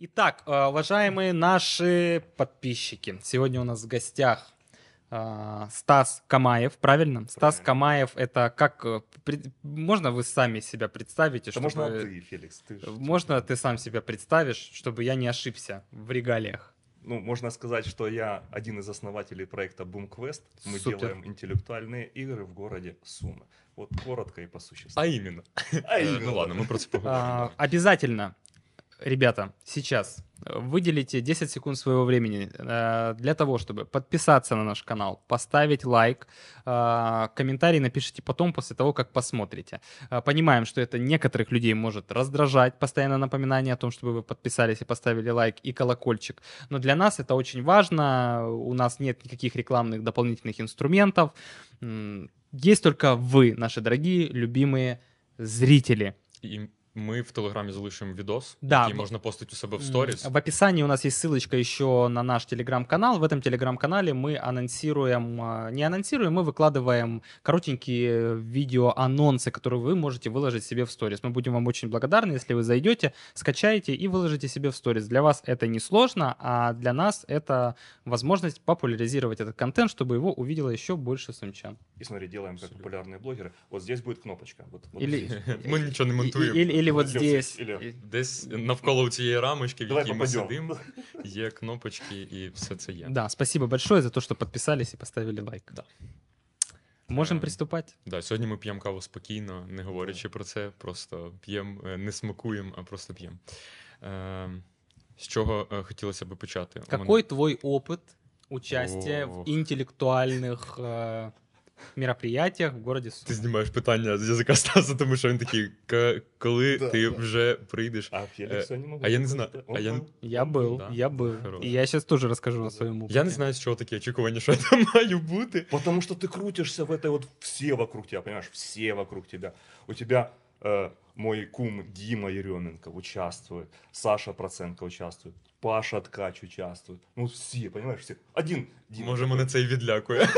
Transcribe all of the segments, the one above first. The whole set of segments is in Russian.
Итак, э, уважаемые наши подписчики, сегодня у нас в гостях э, Стас Камаев, правильно? Стас Правильно. Камаев, это как... э, Можно вы сами себя представите? Да можно чтобы- ты, Феликс. Ты ж- Можно ты сам себя представишь, чтобы я не ошибся в регалиях? Ну, можно сказать, что я один из основателей проекта Boom Quest. Мы Супер. делаем интеллектуальные игры в городе Сумы. Вот коротко и по существу. А іменно. А именно. Ну ладно, ми про це поговоримо. А, Обязательно, ребята, сейчас э, выделите 10 секунд своего времени э, для того, чтобы подписаться на наш канал, поставить лайк, э, комментарий напишите потом, после того, как посмотрите. Понимаем, что это некоторых людей может раздражать, постоянно напоминание о том, чтобы вы подписались и поставили лайк и колокольчик. Но для нас это очень важно, у нас нет никаких рекламных дополнительных инструментов. Есть только вы, наши дорогие, любимые зрители. І ми в Телеграмі залишимо відос, Да, який в- можна постити у себе в М, сторіс. В описании у нас есть ссылочка еще на наш телеграм-канал. В этом телеграм-канале мы анонсируем, а, не анонсируем, мы выкладываем коротенькие видео-анонсы, которые вы можете выложить себе в сторис. Мы будем вам очень благодарны, если вы зайдете, скачаете и выложите себе в сторис. Для вас это не сложно, а для нас это возможность популяризировать этот контент, чтобы его увидело еще больше сумчан. И смотри, делаем как Абсолютно. популярные блогеры. Вот здесь будет кнопочка. Вот, вот Или- здесь. Ми нічого не И- монтуємо. Или, или вот Или- здесь. или- Десь навколо цієї рамочки, в Давай якій ми попадем. сидимо, є кнопочки і все це є. Да, спасибо большое за то, что подписались и поставили лайк. Да. Можем Эм, приступать? Да, сьогодні ми п'ємо каву спокійно, не говорячи про це, просто п'ємо, е, не смакуємо, а просто п'ємо. Е, з чого е, хотілося би почати? У мене- Какой твой опыт участия в Ох. интеллектуальных э, мероприятиях в городе Сум? Ти знімаєш питання з язика Стаса, тому що він такий, «Ка- коли Да, ти да. вже прийдеш. А Феликс я не могу. а я не сказать. знаю, Он а я- был. Я был, Да? я был. Хорош. И я сейчас тоже расскажу о своем опыте. Я не знаю, з чого такі очікування, що я там маю бути. Потому что ты крутишься в этой вот все вокруг тебя, понимаешь, все вокруг тебя. У тебя э, мой кум Дима Еременко участвует, Саша Проценко участвует, Паша Ткач участвует. Ну всі, понимаешь, всі. Один Дима. Може, мене це і відлякує.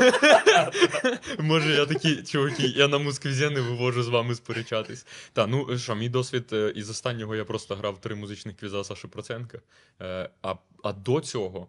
Може, я такий, чуваки, я на Москві не вивожу з вами сперечатись. Та, ну що, мій досвід е, із останнього я просто грав три музичних квіза Саші Проценка. Е, А, а до цього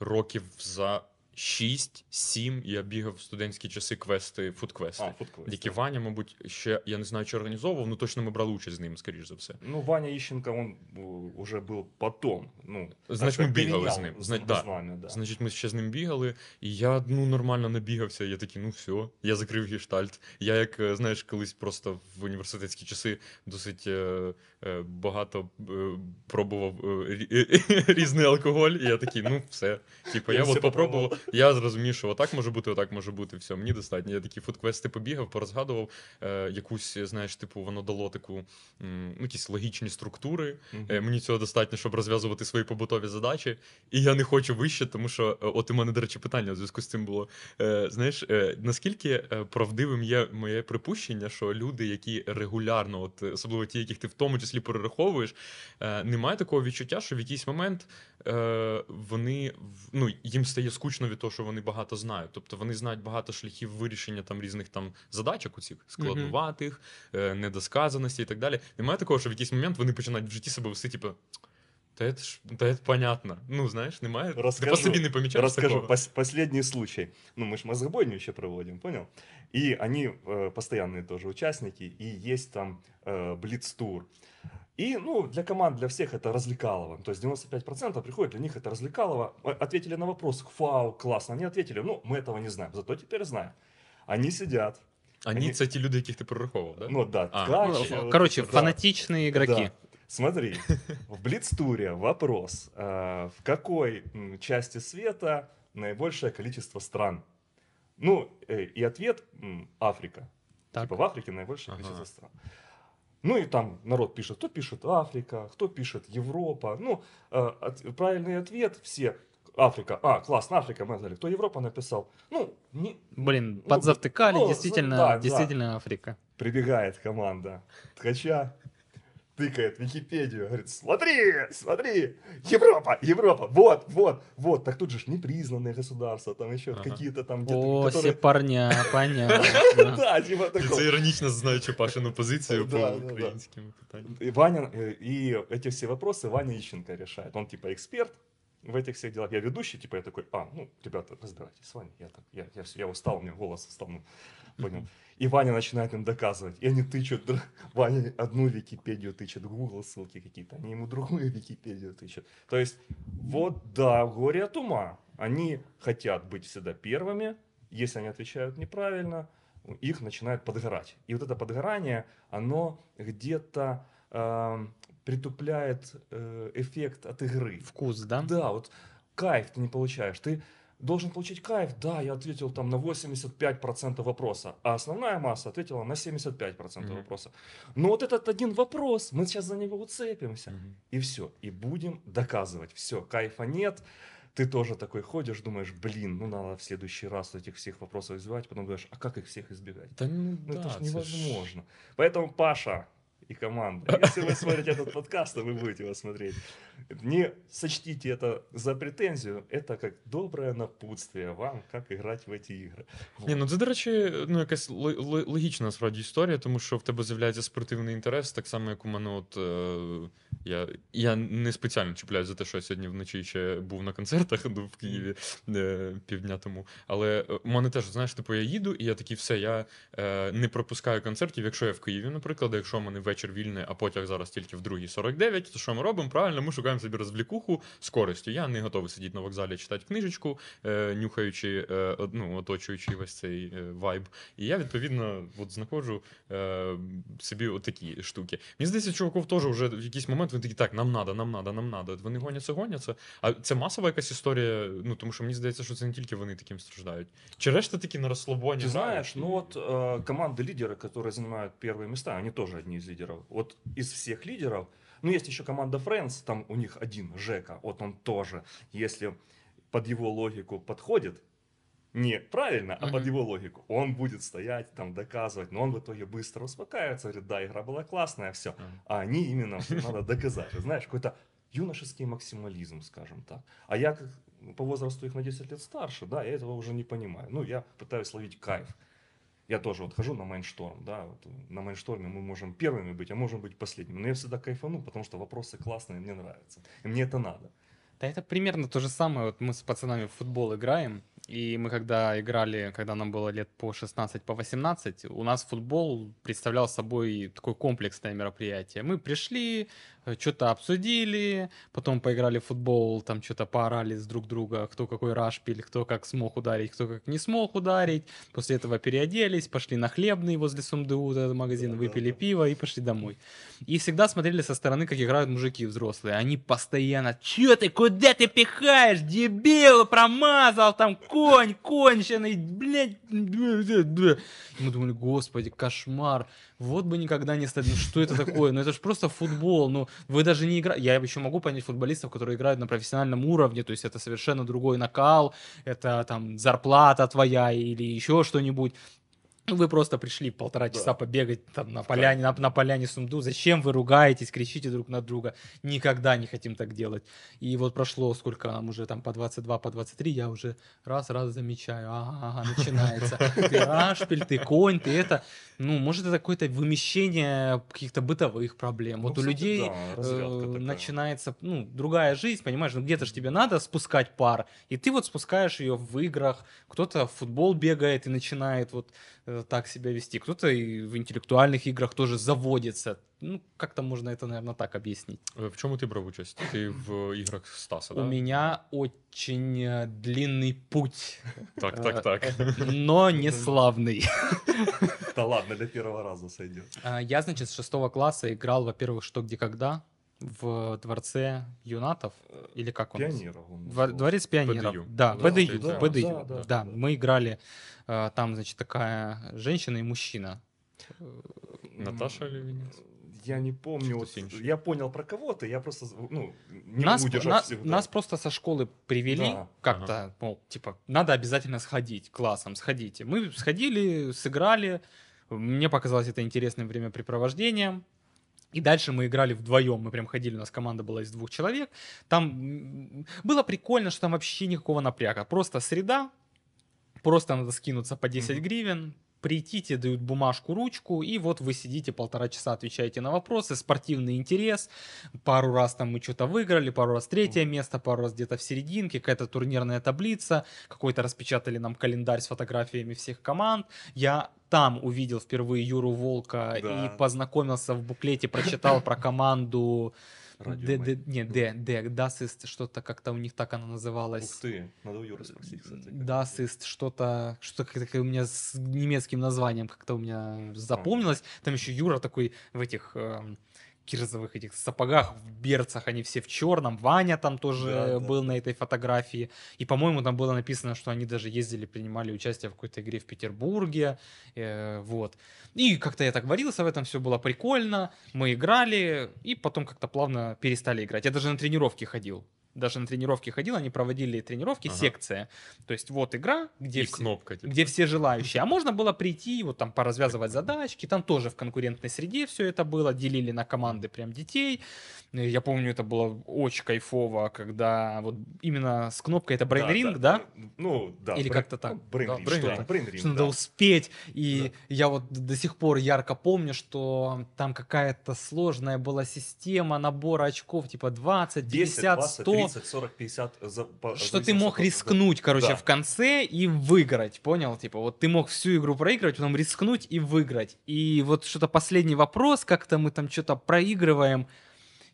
років за 6-7 я бігав в студентські часи квести, фудквести. А, футквест, Які да. Ваня, мабуть, ще я не знаю, чи організовував, ну точно ми брали участь з ним, скоріш за все. Ну, Ваня Ищенко, он э, уже был потом. Ну, Значит, так мы сказать, бегали с перенял ним. з- Значит, да. з нами, да. Значить, ми ще з ним бігали, і я ну нормально набігався. Я такий, ну все, я закрив гештальт. Я, як е, знаєш, колись просто в університетські часи досить е, е, багато е, пробував е, рі- різний алкоголь, і я такий, ну все. Типу, я Я от все попробував, я зрозумів, що отак може бути, отак може бути. Все, мені достатньо. Я такі фудквести побігав, порозгадував е, якусь, знаєш, типу, воно дало таку м, ну, якісь логічні структури. Е, Мені цього достатньо, щоб розв'язувати свої побутові задачі. І я не хочу вище, тому що е, от у мене, до речі, питання у зв'язку з цим було. Е, Знаєш, е, наскільки е, правдивим є моє припущення, що люди, які регулярно, от особливо ті, яких ти в тому числі перераховуєш, е, немає такого відчуття, що в якийсь момент е, вони ну, їм стає скучно від того, що вони багато знають. Тобто вони знають багато шляхів вирішення там різних там задачок, оцих складнуватих, е, недосказаності і так далі. Немає такого, що в якийсь момент вони починають в житті себе вести, типу. Та это ж, та это понятно. Ну, знаєш, немає. Ти Расскажу, по собі не помічаєш Расскажу. такого? Пос- последний случай. Ну, мы же мозгобойню еще проводим, понял? И они э, постоянные тоже участники, и есть там э, блиц-тур. И, ну, для команд, для всех это развлекалово. То есть 95% приходят, для них это развлекалово. Ответили на вопрос, фау, классно. Они ответили, ну, мы этого не знаем, зато теперь знаем. Они сидят. Ні, Они- це ті люди, яких ти перераховував, да? Ну, да, А, ткач, Ну, э, вот Короче, да. фанатичные игроки. Да. Смотри, в Блицтуре вопрос, э, в какой части света наибольшее количество стран? Ну, э, и ответ Африка. Так. Типа в Африке наибольшее Ага. количество стран. Ну и там народ пишет, кто пишет Африка, кто пишет Европа. Ну, э, правильный ответ все Африка. А, классно, Африка, мы знали. Кто Европа написал? Ну, не, Блин, Ну, подзавтыкали, ну, действительно, да, да. действительно Африка. Прибегает команда ткача тыкает Википедию, говорит, смотри, смотри, Европа, Европа, вот, вот, вот. Так тут же ж непризнанные государства, там еще Ага. какие-то там где-то, О, которые... сепарня, понятно. Да, типа І такого. це іронічно знаючи Пашину позицію Да, по да, да. українським питанням. И Ваня, э, и эти все вопросы Ваня Ищенко решает. Он типа эксперт в этих всех делах. Я ведущий, типа я такой, а, ну, ребята, разбирайтесь, Ваня, я так, я, я, всё, я устал, у меня голос устал, ну, понял. И Ваня начинает им доказывать. И они тычут, Ваня одну Википедию тычет, Google ссылки какие-то, они ему другую Википедию тычут. То есть, вот да, горе от ума. Они хотят быть всегда первыми, если они отвечают неправильно, их начинает подгорать. И вот это подгорание, оно где-то эм, притупляет э, эффект от игры. Вкус, да? Да, вот кайф ты не получаешь. Ты должен получить кайф. Да, я ответил там на 85% вопроса, а основная масса ответила на 75% Мгм. вопроса. Но вот этот один вопрос, мы сейчас за него уцепимся. Мгм. И все. И будем доказывать. Все, кайфа нет. Ты тоже такой ходишь, думаешь, блин, ну надо в следующий раз этих всех вопросов избегать. Потом думаешь, а как их всех избегать? Та ну, Ну да, это же це ж- невозможно. Поэтому, Паша и команда, если вы смотрите этот подкаст, то вы будете его смотреть, не сочтите это за претензию, это как доброе напутствие вам, как играть в эти игры. Ні, ну це, до речі, ну якась ло- ло- логічна насправді історія, тому що в тебе з'являється спортивний інтерес, так само, як у мене, от е, я, я не спеціально чіпляюсь за те, що я сьогодні вночі ще був на концертах ну, в Києві е, півдня тому. Але е, у мене теж, знаєш, типу, я їду, і я такий, все, я е, не пропускаю концертів, якщо я в Києві, наприклад, якщо у мене вечір вільний, а потяг зараз тільки в 2.49, то що ми робимо? Правильно, ми шукаємо собі розвлікуху з користю. Я не готовий сидіти на вокзалі читати книжечку, е, нюхаючи, е, ну, оточуючи весь цей е, вайб. І я, відповідно, от знаходжу е, собі отакі штуки. Мені здається, чуваков теж вже в якийсь момент вони такі, так, нам надо, нам надо, нам надо. От Вони гоняться, гоняться. А це масова якась історія, ну тому що мені здається, що це не тільки вони таким страждають. Чи решта такі на розслабоні? Ты знаешь, грають? ну вот э, команды лидеры, которые занимают первые места, они тоже одни из лидеров. Вот из всех лидеров, ну есть еще команда Friends, там у них один, Жека, вот он тоже, если под его логику подходит, не правильно, а под его логику, он будет стоять, там доказывать, но он в итоге быстро успокаивается, говорит, да, игра была классная, все. А они именно надо доказать. Знаешь, какой-то юношеский максимализм, скажем так. А я как по возрасту их на 10 лет старше, да, я этого уже не понимаю. Ну, я пытаюсь ловить кайф. Я тоже вот хожу на майншторм, да, вот на майншторме мы можем первыми быть, а можем быть последними. Но я всегда кайфану, потому что вопросы классные, мне нравятся. И мне это надо. Да это примерно то же самое. Вот мы с пацанами в футбол играем, и мы когда играли, когда нам было лет по 16, по 18, у нас футбол представлял собой такое комплексное мероприятие. Мы пришли, что-то обсудили, потом поиграли в футбол, там что-то поорали с друг друга, кто какой рашпиль, кто как смог ударить, кто как не смог ударить. После этого переоделись, пошли на хлебный возле Сумду, этот магазин, выпили пиво и пошли домой. И всегда смотрели со стороны, как играют мужики взрослые. Они постоянно, чё ты, куда ты пихаешь, дебил, промазал, там конь, конченый, блядь. бля, бля, бля». И мы думали, господи, кошмар. Вот бы никогда не стать. Ну что это такое? Ну это же просто футбол. Ну вы даже не играете. Я еще могу понять футболистов, которые играют на профессиональном уровне. То есть это совершенно другой накал. Это там зарплата твоя или еще что-нибудь. Ну, Вы просто пришли полтора Да. часа побегать там на поляне, на, на поляне Сумду. Зачем вы ругаетесь, кричите друг на друга? Никогда не хотим так делать. И вот прошло сколько нам уже там по 22, по 23, я уже раз-раз замечаю, ага, ага, начинается. Ты рашпиль, ты конь, ты это. Ну, может, это какое-то вымещение каких-то бытовых проблем. Ну, Вот у кстати, людей да, э, начинается, ну, другая жизнь, понимаешь, ну, где-то же тебе надо спускать пар, и ты вот спускаешь ее в играх, кто-то в футбол бегает и начинает вот так себя вести, кто-то и в интеллектуальных играх тоже заводится. Ну, как-то можно это, наверное, так объяснить. Е, В чому ти брав участь? Ти в іграх Стаса, У да? меня очень э, длинный путь, Так, так, так. но не славный. Да ладно, для первого раза сойдет. Я, значит, с шестого класса играл, во-первых, что, где, когда в дворце юнатов, или как он? Пионеров он Двор-. Дворец пионеров. БДЮ. Да, Да, БДЮ, да, БДЮ. да, Да, да, да. мы играли, э, там, значит, такая женщина и мужчина. Наташа Левінець? Я не помню. Вот я понял про кого-то, я просто ну, не Нас, могу на- всегда. нас просто со школы привели Да. как-то, мол, типа, надо обязательно сходить классом, сходите. Мы сходили, сыграли, мне показалось это интересным времяпрепровождением. И дальше мы играли вдвоем. Мы прям ходили, у нас команда была из двух человек. Там было прикольно, что там вообще никакого напряга. Просто среда, просто надо скинуться по 10 Мгм. гривен, прийти, тебе дают бумажку, ручку, и вот вы сидите полтора часа, отвечаете на вопросы, спортивный интерес, пару раз там мы что-то выиграли, пару раз третье место, пару раз где-то в серединке, какая-то турнирная таблица, какой-то распечатали нам календарь с фотографиями всех команд. Я там увидел впервые Юру Волка Да. и познакомился в буклете, прочитал про команду Д, не, Д, Д, Дасист, что-то как-то у них так оно Ух называлось. ты, надо у Юры спросить, кстати. Дасист, что-то, что как у меня с немецким названием как-то у меня запомнилось. Там еще Юра такой в этих эм, кирзовых этих сапогах, в берцах, они все в черном. Ваня там тоже Да, э, да. был на этой фотографии. И, по-моему, там было написано, что они даже ездили, принимали участие в какой-то игре в Петербурге. э, вот. И как-то я так варился в этом, все было прикольно. Мы играли, и потом как-то плавно перестали играть. Я даже на тренировки ходил. Даже на тренировки ходил, они проводили тренировки, Ага. секция. То есть вот игра, где И все- кнопка. типа. где все желающие. А можно было прийти, вот там поразвязывать задачки, там тоже в конкурентной среде все это было, делили на команды прям детей. Э, Я помню, это было очень кайфово, когда вот именно с кнопкой это Brain Ring, да? Ну, да. Или как-то так. ну, Brain Да, Ring, Brain что-то, Ring. Brain Ring, Что надо да. успеть. И я вот до сих пор ярко помню, что там какая-то сложная была система набора очков, типа 20, 10, 50, 20, 100. 30, 40, 50. За, по- что ты мог от- да. рискнуть, короче, Да. в конце и выиграть, понял? Типа, вот ты мог всю игру проигрывать, потом рискнуть и выиграть. И вот что-то последний вопрос, как-то мы там что-то проигрываем,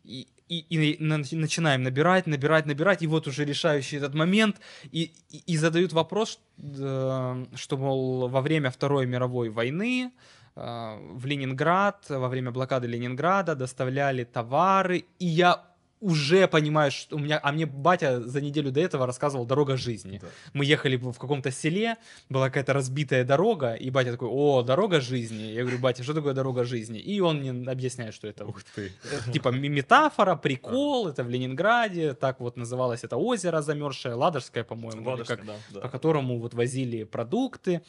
и, и, и на- начинаем набирать, набирать, набирать, и вот уже решающий этот момент, и, и, и задают вопрос, э, что, мол, во время Второй мировой войны э, в Ленинград, во время блокады Ленинграда доставляли товары, и я уже понимаю, что у меня, а мне батя за неделю до этого рассказывал «Дорога жизни». Да. Мы ехали в каком-то селе, была какая-то разбитая дорога, и батя такой, о, дорога жизни. Я говорю, батя, что такое дорога жизни? И он мне объясняет, что это Ух ты. э, типа метафора, прикол, это в Ленинграде, так вот называлось это озеро замерзшее, Ладожское, по-моему, Ладожское, как- да, да. по которому вот возили продукты.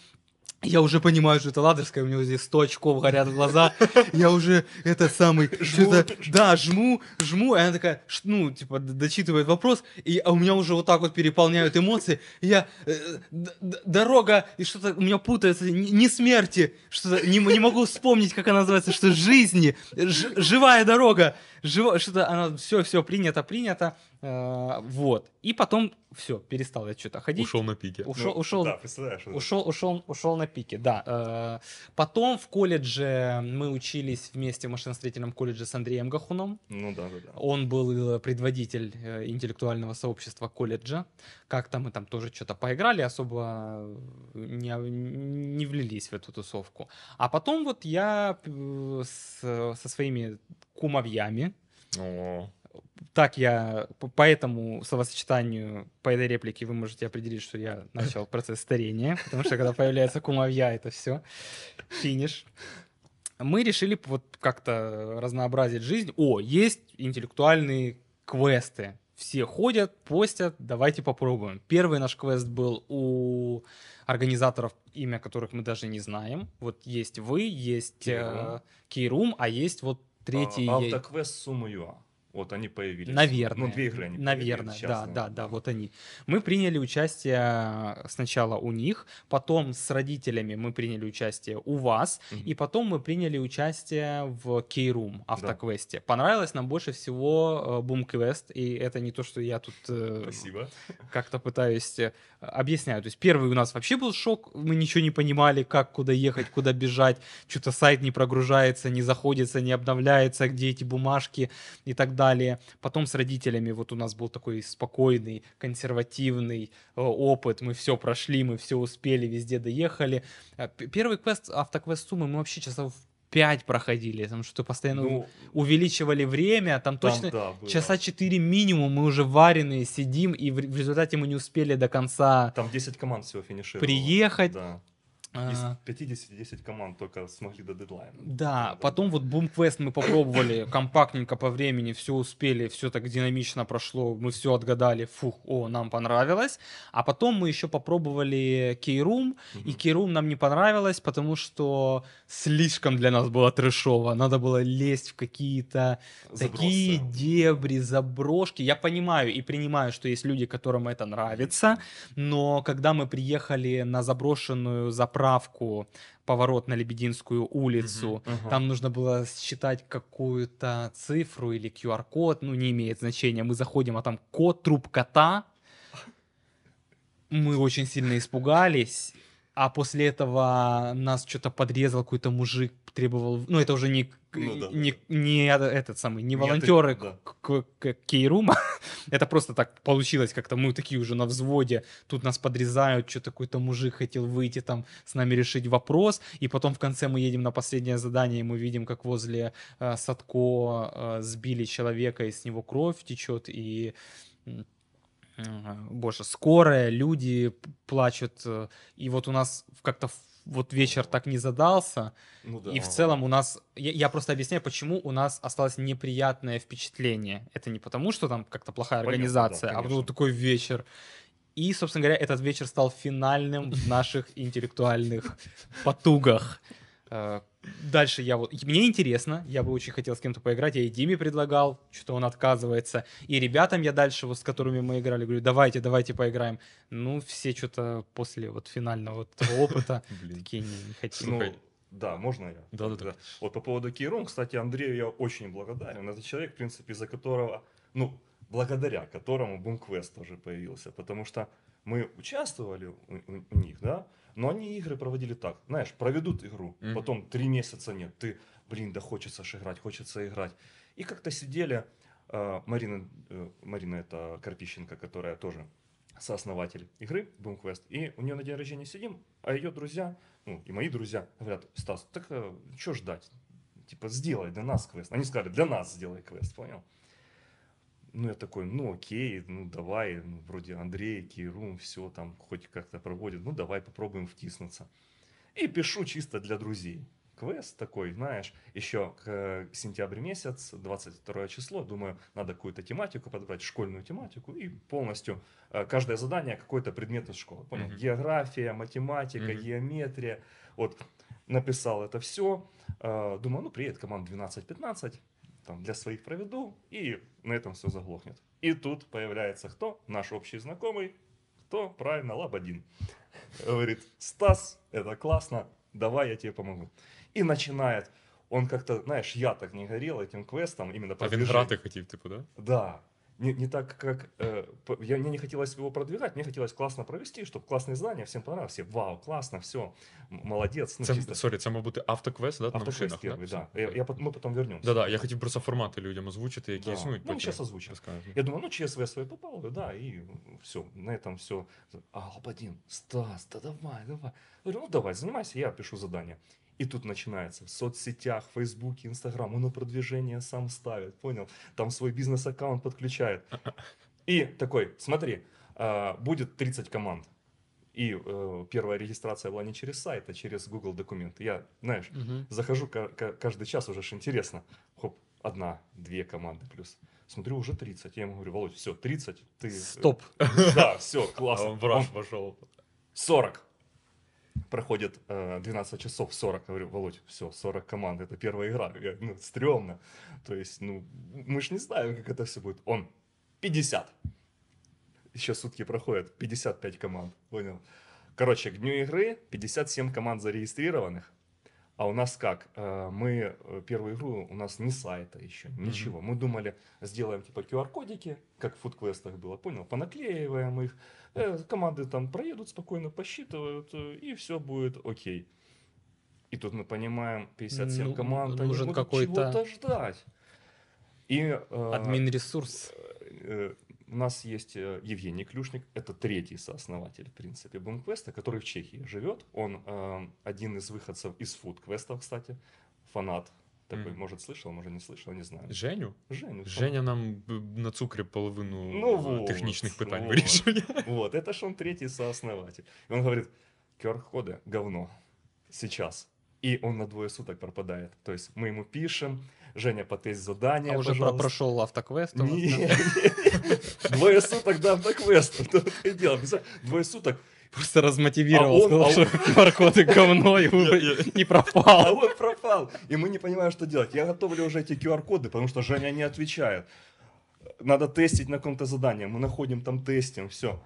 Я уже понимаю, что это Ладожское, у него здесь 100 очков горят глаза. Я уже этот самый, что-то, да, жму, жму, и она такая, ну, типа, дочитывает вопрос, и а у меня уже вот так вот переполняют эмоции. Я, э, дорога, и что-то у меня путается, не, не смерти, что-то, не, не могу вспомнить, как она называется, что жизни, ж- живая дорога, живо, что-то она, все, все, принято, принято, э, вот. И потом, все, перестал я что-то ходить. Ушел на пике. Ушел, Ну, ушел, Да, представляешь. Ушел, ушел, ушел на пике, да. Э, Потом в колледже мы учились вместе в машиностроительном колледже с Андреем Гахуном. Ну да, да, да. Он был э, предводитель э, интеллектуального сообщества колледжа. Как-то мы там тоже что-то поиграли, особо не, не влились в эту тусовку. А потом вот я э, с- со своими кумовьями, О, так я по этому словосочетанию, по этой реплике вы можете определить, что я начал процесс старения, потому что когда появляется кумовья, это все финиш. Мы решили вот как-то разнообразить жизнь. О, есть интеллектуальные квесты. Все ходят, постят, давайте попробуем. Первый наш квест был у организаторов, имя которых мы даже не знаем. Вот есть вы, есть э, Кейрум, а есть вот третий... А, Автоквест Сумма.ua. Вот они появились. Наверное. Ну, две игры они Наверное, да, да, да, вот они. Мы приняли участие сначала у них, потом с родителями мы приняли участие у вас, Мгм. и потом мы приняли участие в Кейрум автоквесте. Понравилось нам больше всего Бум Квест, и это не то, что я тут э, Спасибо. как-то пытаюсь э, объяснять. То есть первый у нас вообще был шок, мы ничего не понимали, как, куда ехать, куда бежать, что-то сайт не прогружается, не заходится, не обновляется, где эти бумажки и так далее. Потом с родителями вот у нас был такой спокойный, консервативный э, опыт, мы все прошли, мы все успели, везде доехали. Э, Первый квест, автоквест суммы, мы вообще часов 5 проходили, потому что постоянно Ну, увеличивали время, там там, точно да, было. часа 4 минимум, мы уже вареные сидим, и в, в результате мы не успели до конца Там 10 команд всего финишировало. приехать. Да. Из А, 50-10 команд только смогли до дедлайна. Да, потом вот BoomQuest мы попробовали компактненько по времени, все успели, все так динамично прошло, мы все отгадали, фух, о, нам понравилось. А потом мы еще попробовали Keyroom, и. Keyroom нам не понравилось, потому что слишком для нас было трешово. Надо было лезть в какие-то такие дебри, заброшки. Я понимаю и принимаю, что есть люди, которым это нравится, но когда мы приехали на заброшенную заправку, поворот на Лебединскую улицу, Ага. там нужно было считать какую-то цифру или QR-код, ну, не имеет значения. Мы заходим, а там код труп кота. Мы очень сильно испугались. А после этого нас что-то подрезал какой-то мужик, требовал... Ну, это уже не, Ну да, не, да. не этот самый, не волонтеры ты- да. к, к- к Кейрума. это просто так получилось как-то. Мы такие уже на взводе. Тут нас подрезают, что-то какой-то мужик хотел выйти там с нами решить вопрос. И потом в конце мы едем на последнее задание, и мы видим, как возле э, Садко э, сбили человека, и с него кровь течет, и боже, скорая, люди плачут, э, и вот у нас как-то вот вечер так не задался, Ну да. и в целом у нас, я, я просто объясняю, почему у нас осталось неприятное впечатление. Это не потому, что там как-то плохая Понятно, организация, да, а потому конечно. такой вечер. И, собственно говоря, этот вечер стал финальным в наших интеллектуальных потугах. Э, Дальше я вот... Мне интересно, я бы очень хотел с кем-то поиграть. Я и Диме предлагал, что-то он отказывается. И ребятам я дальше, вот с которыми мы играли, говорю, давайте, давайте поиграем. Ну, все что-то после вот финального вот этого опыта такие не, хотим. Ну, да, можно я? Да-да-да. Вот по поводу Кейрум, кстати, Андрею я очень благодарен. Это человек, в принципе, из-за которого, ну, благодаря которому BoomQuest тоже появился. Потому что мы участвовали у, у- у них, да, но они игры проводили так. Знаешь, проведут игру, Мгм. потом три месяца нет. Ты, блин, да хочется ж играть, хочется играть. И как-то сидели, э, Марина, э, Марина это Карпищенко, которая тоже сооснователь игры BoomQuest, и у нее на день рождения сидим, а ее друзья, ну, и мои друзья говорят, Стас, так что ждать? Типа, сделай для нас квест. Они сказали, для нас сделай квест, понял? Ну, я такой, ну, окей, ну, давай, ну, вроде Андрей, Кейрум, все там хоть как-то проводит, ну, давай попробуем втиснуться. И пишу чисто для друзей. Квест такой, знаешь, еще к э, сентябрь месяц, 22 число, думаю, надо какую-то тематику подобрать, школьную тематику, и полностью э, каждое задание какой-то предмет из школы. Понял? Мгм. География, математика, Мгм. геометрия. Вот написал это все. Думаю, ну, приедет команд 12-15, там, для своих проведу, и на этом все заглохнет. И тут появляется кто? Наш общий знакомый. Кто? Правильно, Лабадин. Говорит, Стас, это классно, давай я тебе помогу. И начинает. Он как-то, знаешь, я так не горел этим квестом, именно А він продвижением. грати хотів, типу, да? Да Не, не так, как... э, по- я, мне не хотелось его продвигать, мне хотелось классно провести, чтобы классные знания всем понравилось. Все, вау, классно, все, молодец. Ну, Це, чисто сорі, це, мав бути автоквест, да, на автоквест машинах, первый, да? да. Я, я пот- мы потом вернемся. Да-да, я хотів просто формати людям озвучити, які Да. існують. Ну, потім щас озвучимо. розкажу. Я думаю, ну ЧСВ свое попало, да, и все, на этом все. А, Лободин, Стас, да давай, давай. Говорю, ну давай, занимайся, я пишу задание. И тут начинается в соцсетях, в Фейсбуке, Инстаграм, он на продвижение сам ставит, понял? Там свой бизнес-аккаунт подключает. И такой, смотри, а, будет 30 команд. И э, первая регистрация была не через сайт, а через Google документы. Я, знаешь, Мгм. захожу ка- ка- каждый час, уже ж интересно. Хоп, одна, две команды плюс. Смотрю, уже 30. Я ему говорю, Володь, все, 30. Ты... Стоп. Да, все, А классно. он в раш пошел. 40. Проходит э, 12 часов, 40. Говорю, Володь, все, 40 команд, это первая игра. Я, ну, стрёмно. То есть, ну, мы ж не знаем, как это все будет. Он 50. Еще сутки проходят, 55 команд, понял? Короче, к дню игры 57 команд зарегистрированных. А у нас как? Э, Мы э, первую игру, у нас ни сайта еще, ничего. Мы думали, сделаем типа QR-кодики, как в фудквестах было, понял? Понаклеиваем их, э, команды там проедут спокойно, посчитывают, и все будет окей. И тут мы понимаем, 57 Ну, команд, они нужен будут какой-то чего-то ждать. И, э, Админ ресурс. э, у нас есть э, Евгений Клюшник, это третий сооснователь, в принципе, Бумквеста, который в Чехии живет. Он э, один из выходцев из фудквеста, кстати, фанат. Такой, Мгм. может, слышал, может, не слышал, не знаю. Женю? Женю. фанат. Женя нам б- на цукрі половину Ну е, вот, технічних питань вот. вирішує. Вот, это ж он третий сооснователь. И он говорит, QR-коды говно сейчас. И он на двое суток пропадает. То есть мы ему пишем, Женя, потесть задание, А уже про- прошел автоквест. Двое суток до автоквеста. Двое суток. Просто размотивировал, А он- сказал, а что QR-коды говно, и не А пропал. он пропал. И мы не понимаем, что делать. Я готовлю уже эти QR-коды, потому что Женя не отвечает. Надо тестить на каком-то задании. Мы находим там, тестим, все.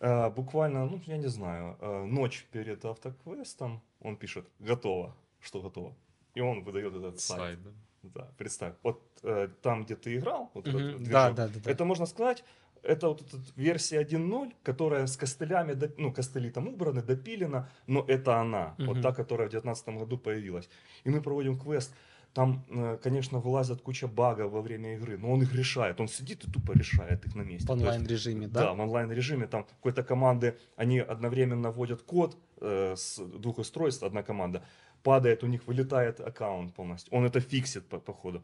буквально, ну, я не знаю, э, ночь перед автоквестом он пишет «Готово». Что готово? И он выдает этот сайт. Сайт, да. Да, представь. Вот э, там, где ты играл, вот этот Мгм. движок, Да, да, да. да. Это можно сказать, это вот эта версия 1.0, которая с костылями, ну, костыли там убраны, допилена, но это она, вот Мгм. та, которая в 2019 году появилась. И мы проводим квест, там, э, конечно, вылазят куча багов во время игры, но он их решает, он сидит и тупо решает их на месте. В онлайн-режиме, да, да? в онлайн-режиме там какой-то команды, они одновременно вводят код э, с двух устройств, одна команда, падает, у них вылетает аккаунт полностью, он это фиксит по, по ходу.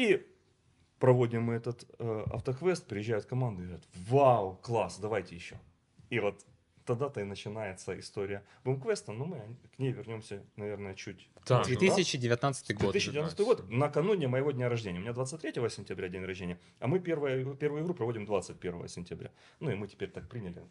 И проводим мы этот э, автоквест, приезжают команды и говорят, вау, класс, давайте еще. И вот тогда-то и начинается история бумквеста, но мы к ней вернемся, наверное, чуть Так, позже. 2019 год. 2019 год, накануне моего дня рождения. У меня 23 сентября день рождения, а мы первую, первую игру проводим 21 сентября. Ну и мы теперь так приняли,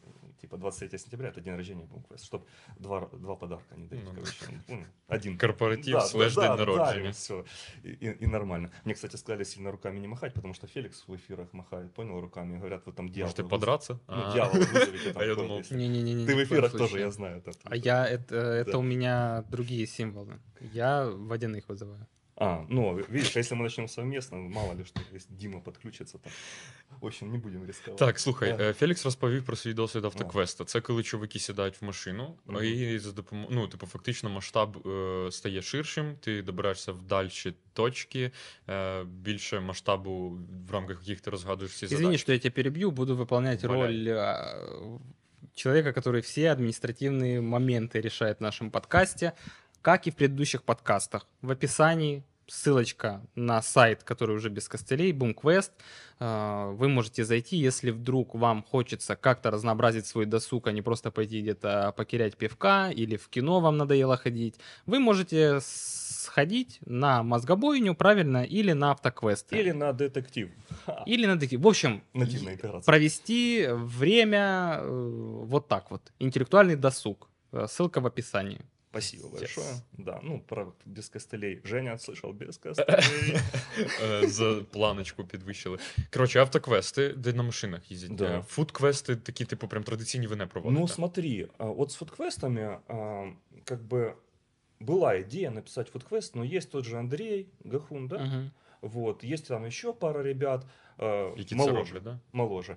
типа 23 сентября это день рождения Бумквест, чтобы два, два подарка не дарить, Ну, короче. Ну, один. Корпоратив Да, да, день да, народження. и все. И, и- и нормально. Мне, кстати, сказали сильно руками не махать, потому что Феликс в эфирах махает, понял, руками. Говорят, вы там дьявол. Вызовете. подраться? Ну, А. дьявол А я думал, если- Не-не-не. Ты в ни коем эфирах тоже, случае. я знаю. это- А я, это, это Да. у меня другие символы. Я водяных вызываю. А, ну, видишь, если мы начнем совместно, мало ли что, если Дима подключится там. В общем, не будем рисковать. Так, слухай, Да. е, Фелікс розповів про свій досвід автоквеста. Це коли чуваки сідають в машину, Мгм. і за допомогою, ну, типу, фактично масштаб е, стає ширшим, ти добираєшся в дальші точки, е, більше масштабу, в рамках яких ти розгадуєш всі Извини, задачі. что я тебя перебью, буду выполнять Валяй. роль а, человека, который все административные моменты решает в нашем подкасте, как и в предыдущих подкастах. В описании ссылочка на сайт, который уже без костылей, BoomQuest. А, Вы можете зайти, если вдруг вам хочется как-то разнообразить свой досуг, а не просто пойти где-то покерять пивка или в кино вам надоело ходить. Вы можете сходить на мозгобойню, правильно, или на автоквесты. Или на детектив. Или на такие. В общем, провести время э, вот так вот. Интеллектуальный досуг. Э, Ссылка в описании. Спасибо Yes. большое. Да, ну, про без костылей. Женя слышал без костылей. Е, За планочку підвищили. Коротше, автоквести, де на машинах їздять. Да. Е, Фудквести такі, типу, прям традиційні ви не проводите. Ну, смотри, а, вот с фудквестами, а, как бы, была идея написать фудквест, но есть тот же Андрей Гахун, да? Мгм. Вот, есть там еще пара ребят, э, Які це моложе, роблять, да? моложе.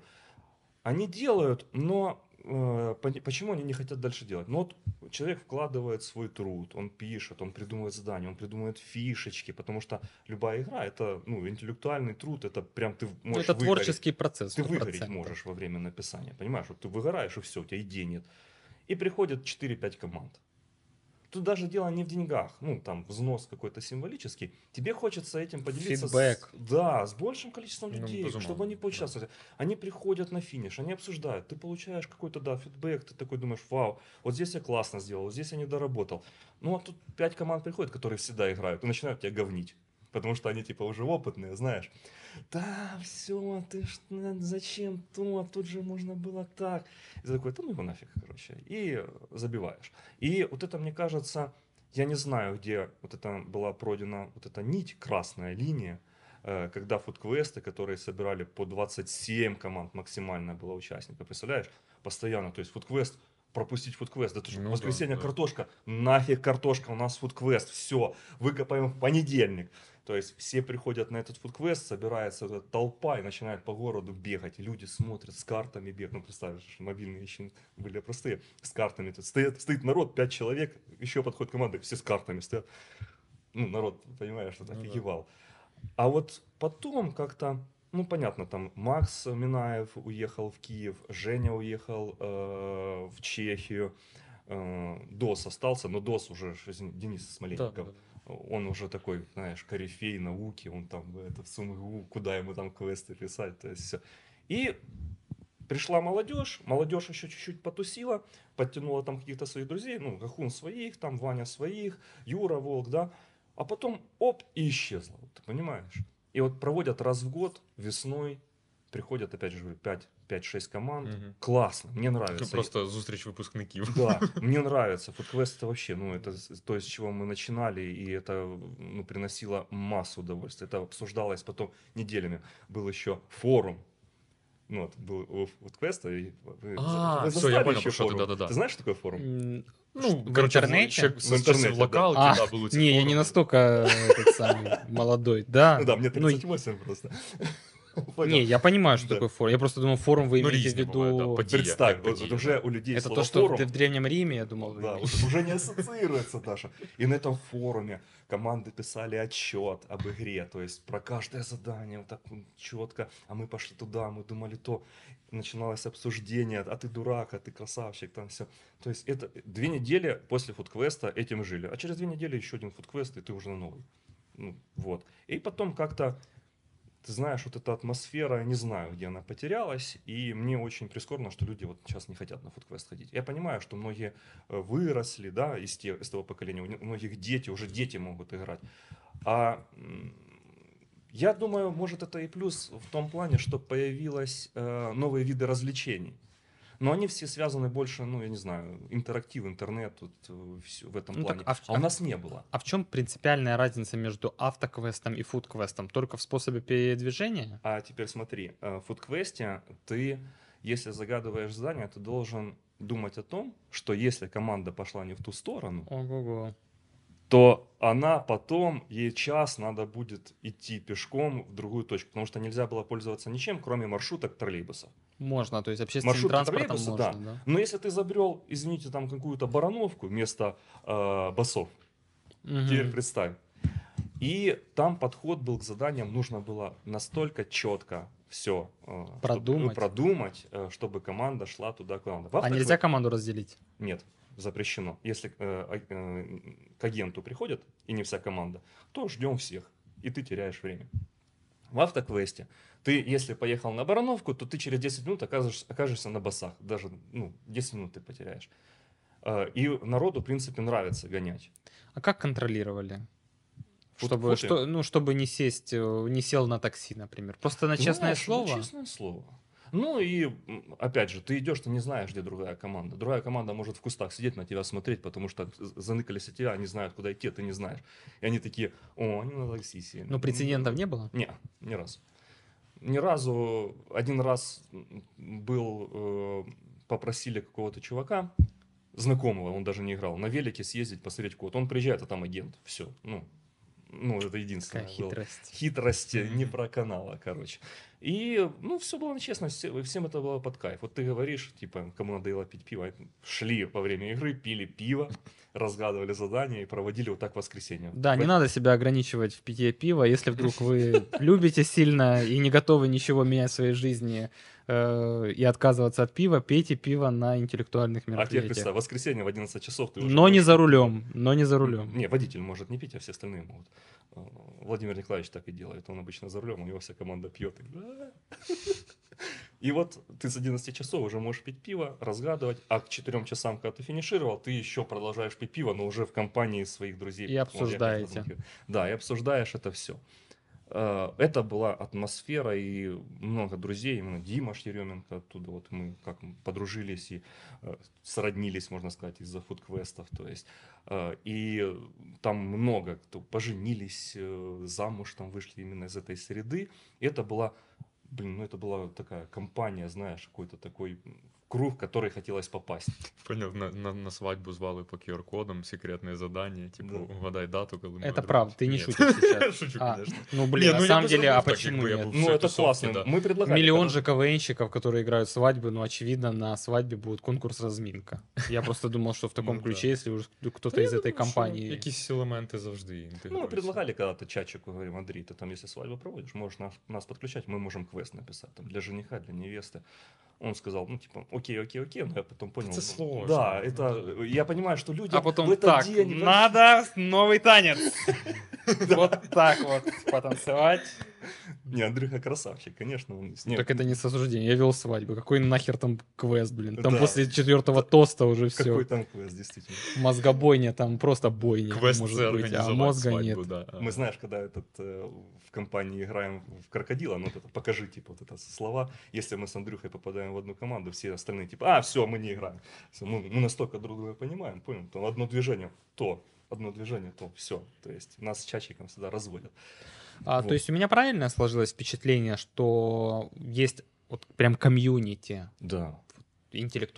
Они делают, но э, пони- почему они не хотят дальше делать? Ну вот человек вкладывает свой труд, он пишет, он придумывает задания, он придумывает фишечки, потому что любая игра это ну интеллектуальный труд, это прям ты можешь это выгореть. творческий процесс. Ты выгореть 100%. можешь во время написания, понимаешь? Вот ты выгораешь и все, у тебя идей нет. И приходят 4-5 команд. Тут даже дело не в деньгах, ну там взнос какой-то символический. Тебе хочется этим поделиться. с- Фидбэк. да, с большим количеством Ну, людей, безумовно, чтобы они да. поучаствовали. Они приходят на финиш, они обсуждают. Ты получаешь какой-то, да, фидбэк, ты такой думаешь, вау, вот здесь я классно сделал, вот здесь я не доработал. Ну, а тут пять команд приходят, которые всегда играют, и начинают тебя говнить. Потому что они типа уже опытные, знаешь. Да, все, ты ж, ну, зачем то, тут же можно было так. И ты такой, да ну его нафиг, короче. И э, забиваешь. И вот это, мне кажется, я не знаю, где вот это была пройдена вот эта нить, красная линия, э, когда фудквесты, которые собирали по 27 команд максимально было участников, представляешь, постоянно, то есть фудквест, пропустить фудквест, да ты что, Ну да, воскресенье да. картошка, нафиг картошка, у нас фудквест, все, выкопаем в понедельник. То есть все приходят на этот фудквест, собирается эта толпа и начинает по городу бегать. Люди смотрят с картами бегают. Ну, представь, что мобильные еще были простые. С картами. Тут стоит, стоит народ, пять человек, еще подходит команда, все с картами стоят. Ну, народ, понимаешь, что Ну да. А вот потом как-то, ну, понятно, там Макс Минаев уехал в Киев, Женя уехал э, в Чехию, э, Дос остался, но Дос уже, Денис Да, Смоленников, да. Он уже такой, знаешь, корифей науки, он там это в СумГУ, куда ему там квесты писать, то есть все. И Пришла молодежь, молодежь еще чуть-чуть потусила, подтянула там каких-то своих друзей, ну, Гахун своих, там Ваня своих, Юра Волк, да, а потом оп, и исчезла, вот, ты понимаешь? И вот проводят раз в год весной, приходят, опять же, 5 5-6 команд. Мгм. Классно, мне Це нравится. просто зустріч випускників. Да, мне нравится. Фудквест это вообще, ну, это с- то, с чего мы начинали, и это ну, приносило массу удовольствия. Это обсуждалось потом неделями. Был еще форум. Ну, вот, был у Фудквеста. и вы- А, вы всё, застали я понял, еще про що ти, форум? да-да-да. Ты знаешь, что такое форум? М, Ну, в коротше, интернете? ще- В з часів інтернеті, да. локалки, А, да, були ці Не, я форуми. не настолько э, этот самый молодой. Да. Ну да, мне Ну, 38 просто. Понял? Не, я понимаю, что Да. такое форум. Я просто думал, форум вы Ну, имеете в різні бувають, да, виду... події. Представь, как вот, події, вот уже у людей Это слово то, что форум, в в Древнем Риме, я думал, вы Да, имеете. вот уже не ассоциируется даже. И на этом форуме команды писали отчет об игре, то есть про каждое задание вот так четко. А мы пошли туда, мы думали то. Начиналось обсуждение, а ты дурак, а ты красавчик, там все. То есть это две недели после фудквеста этим жили. А через две недели еще один фудквест, и ты уже на новый. Ну, вот. И потом как-то ты знаешь, вот эта атмосфера, я не знаю, где она потерялась, и мне очень прискорбно, что люди вот сейчас не хотят на фудквест ходить. Я понимаю, что многие э, выросли, да, из, те, из того поколения, у многих дети, уже дети могут играть. А я думаю, может, это и плюс в том плане, что появилось э, новые виды развлечений. Но они все связаны больше, ну, я не знаю, интерактив, интернет, вот, э, всё в этом Ну, так, плане. а в- а у нас не было. А в чем принципиальная разница между автоквестом и фудквестом? Только в способе передвижения? А теперь смотри, э, в фудквесте ты, если загадываешь задание, ты должен думать о том, что если команда пошла не в ту сторону, Ого-го. то она потом, ей час надо будет идти пешком в другую точку, потому что нельзя было пользоваться ничем, кроме маршруток троллейбусов. Можно, то есть общественным Маршрут транспортом можно, да. да? Но если ты забрел, извините, там какую-то барановку вместо э, басов, Мгм. Теперь представь. И там подход был к заданиям, нужно было настолько четко все Продумать. продумать, э, чтобы команда шла туда, куда надо. А нельзя команду разделить? Нет, запрещено. Если э, а- э, к агенту приходят, и не вся команда, то ждем всех, и ты теряешь время. В автоквесте ты, если поехал на Барановку, то ты через 10 минут окажешься, окажешься на басах. Даже ну, 10 минут ты потеряешь. Э, И народу, в принципе, нравится гонять. А как контролировали? Чтобы, что, ну, чтобы не сесть, э, не сел на такси, например. Просто на честное Знаешь, ну, слово? честное слово. Ну и, опять же, ты идешь, ты не знаешь, где другая команда. Другая команда может в кустах сидеть на тебя смотреть, потому что заныкались от тебя, они знают, куда идти, а ты не знаешь. И они такие, о, они на такси сели. Ну, прецедентов не было? Не, ни разу. Ни разу. Один раз был, э, попросили какого-то чувака, знакомого, он даже не играл, на велике съездить, посмотреть код. Он приезжает, а там агент. Все. Ну, ну это единственное. Какая было хитрость. хитрости Мгм. не проканала, короче. И, ну, все было честно, все- всем это было под кайф. Вот ты говоришь, типа, кому надоело пить пиво, шли во время игры, пили пиво, разгадывали задания и проводили вот так воскресенье. Да, не В- надо себя ограничивать в питье пива. Если вдруг вы любите сильно и не готовы ничего менять в своей жизни э, и отказываться от пива, пейте пиво на интеллектуальных А теперь мероприятиях. представь, воскресенье в 11 часов ты уже... Но не за рулем, но не за рулем. Не, водитель может не пить, а все остальные могут. Э, Владимир Николаевич так и делает. Он обычно за рулем, у него вся команда пьет. И вот ты с 11 часов уже можешь пить пиво, разгадывать, а к 4 часам, когда ты финишировал, ты еще продолжаешь пить пиво, но уже в компании своих друзей. И обсуждаете. Да, и обсуждаешь это все. Это была атмосфера и много друзей, именно Дима Шеременко оттуда, вот мы как подружились и э, сроднились, можно сказать, из-за фудквестов, то есть, э, и там много кто поженились, э, замуж там вышли именно из этой среды, и это была блин, ну это была такая компания, знаешь, какой-то такой круг, в который хотелось попасть. Поняв, на, на, на свадьбу звали по QR-кодам, секретное задание, типа, Да. угадай дату, коли ми Это одружимся. правда, ты не Ні. шутишь сейчас. Шучу, А, конечно. Ну, блин, Не, на ну я самом бы деле, зробив а так, почему якби я нет? був Ну, всей это тусовки, классно. да. Мы предлагали. Миллион когда- же КВНщиков, которые играют свадьбы, ну, очевидно, на свадьбе будет конкурс разминка. Я просто думал, что в таком Ну, да. ключе, если уже кто-то Та из я этой думаю, що компании... Якісь елементи завжди Ну, мы інтегруються. предлагали когда-то чатчику, говорим, Андрей, ты там, если свадьбу проводишь, можешь нас, нас подключать, мы можем квест написать, там, для жениха, для невесты. Он сказал, ну, типа, окей, окей, окей, но я потом понял. Это ну, сложно. Да, это, я понимаю, что люди А потом в этот так, день... надо новый танец. Вот так вот потанцевать. Не, Андрюха красавчик, конечно. Он... Не, так это не с. Я вел свадьбу. Какой нахер там квест, блин? Там Да. после четвертого тоста уже все. Какой там квест, действительно. Мозгобойня, там просто бойня Квест может быть, а мозга свадьбу, нет. да. Мы, знаешь, когда этот, э, в компании играем в крокодила, ну вот это покажи, типа, вот это слова. Если мы с Андрюхой попадаем в одну команду, все остальные, типа, а, все, мы не играем. Всё, мы, мы настолько друг друга понимаем, понял? Там одно движение, то, одно движение, то, все. То есть нас с чачиком всегда разводят. А, Вот. То есть у меня правильно сложилось впечатление, что есть вот прям комьюнити Да.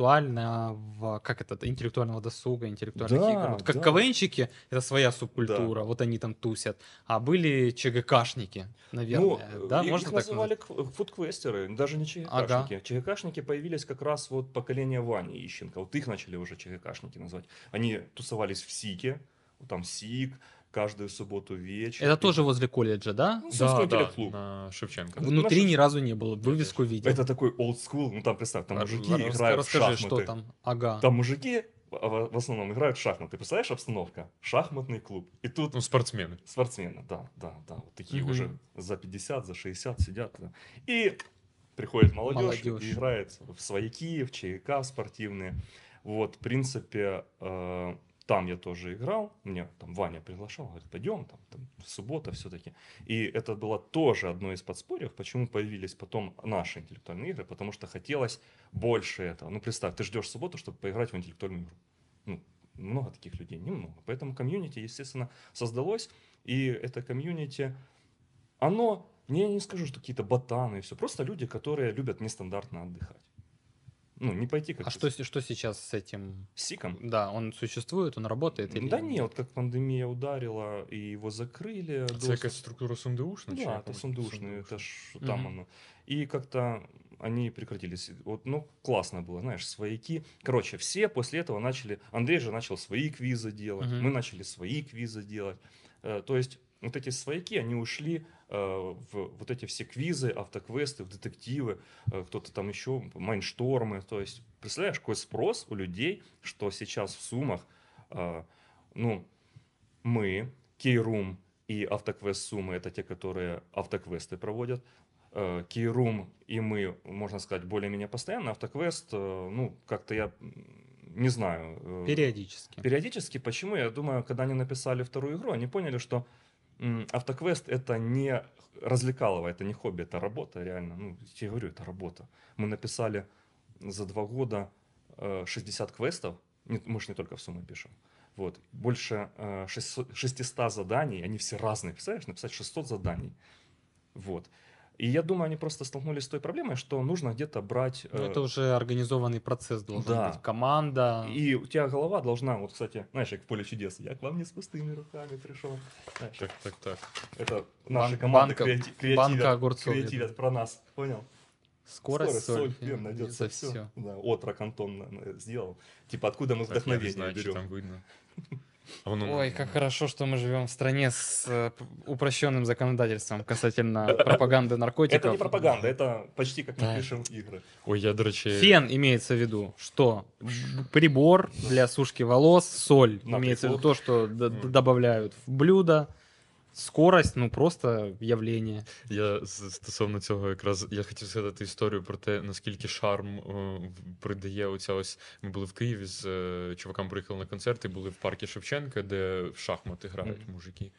интеллектуального, как это, интеллектуального досуга, интеллектуальных Да, игр. Вот как да. КВНчики, это своя субкультура, вот они там тусят. А были ЧГКшники, наверное, ну, да, и- можно их так называли фудквестеры, даже не ЧГКшники. ЧГКшники появились как раз вот поколение Вани Ищенко. Вот их начали уже ЧГКшники называть. Они тусовались в СИКе, там СИК, каждую субботу вечер. Это И- тоже возле колледжа, да? Ну, Да, да, интеллект-клуб. на Шевченка. Ну, Внутри наши- ни разу не было, вывеску видел. Это такой old school, ну там представь, там мужики ра- играют Расскажи, в шахматы. что там. Ага. Там мужики в основном играют в шахматы. Представляешь обстановка? Шахматный клуб. И тут Ну, спортсмены. спортсмены, да, да, да. Вот такие Мгм. уже за 50, за 60 сидят. да. И приходит молодежь, Молодежь. и играет в свояки, в ЧК спортивные. Вот, в принципе, э, там я тоже играл. Меня там Ваня приглашал, говорит, пойдем, там, там суббота все-таки. И это было тоже одно из подспорьев, почему появились потом наши интеллектуальные игры, потому что хотелось больше этого. Ну, представь, ты ждешь субботу, чтобы поиграть в интеллектуальную игру. Ну, много таких людей, немного. Поэтому комьюнити, естественно, создалось, и это комьюнити, оно, не, я не скажу, что какие-то ботаны и все, просто люди, которые любят нестандартно отдыхать. Ну, не пойти как А что, что сейчас с этим? с Сиком. Да, он существует, он работает? Или... Да не, вот как пандемия ударила, и его закрыли. Це доступ. якась структура СУНДУшна? чи Да, яка это сундушные, это ж там Мгм. оно. И как-то они прекратились. Вот, ну, классно было, знаешь, свояки. Короче, все после этого начали... Андрей же начал свои квизы делать, Мгм. мы начали свои квизы делать. Э, То есть вот эти свояки, они ушли э, в вот эти все квизы, автоквесты, в детективы, э, кто-то там еще, майнштормы. То есть, представляешь, какой спрос у людей, что сейчас в Сумах, э, ну, мы, Кейрум и Автоквест Сумы, это те, которые автоквесты проводят. Кейрум и мы, можно сказать, более-менее постоянно. Автоквест, ну, как-то я не знаю. Периодически. Периодически. Почему? Я думаю, когда они написали вторую игру, они поняли, что Автоквест это не развлекалово, это не хобби, это работа реально. Ну, я говорю, это работа. Мы написали за два года э, 60 квестов, Не- мы же не только в сумму пишем. Вот. Больше э, 600 600 заданий, они все разные. Представляешь, написать 600 заданий. Вот. И я думаю, они просто столкнулись с той проблемой, что нужно где-то брать... Ну, э, это уже организованный процесс должен да. быть. Команда. И у тебя голова должна, вот, кстати, знаешь, как в поле чудес, я к вам не с пустыми руками пришел. Знаешь, Так, так, так. это наши Бан- команды банка- креати- креативят, банка огурцов, креативят про нас, понял? Скорость, соль, фен, найдется все. все. Да, отрок Антон э, сделал. Типа, откуда мы вдохновение берем? там видно. А Ой, как хорошо, что мы живем в стране с э, упрощенным законодательством касательно пропаганды наркотиков. Это не пропаганда, это почти как мы пишем игры. Ой, я, до речі... Фен имеется в виду, что прибор для сушки волос, соль имеется в виду то, что добавляют в блюдо, скорость, ну просто явление. Я стосовно цього якраз я хотів згадати історію про те, наскільки шарм е, в- придає оця ось. Ми були в Києві з е, чуваками, приїхали на концерт і були в парку Шевченка, де в шахмати грають Мгм. мужики.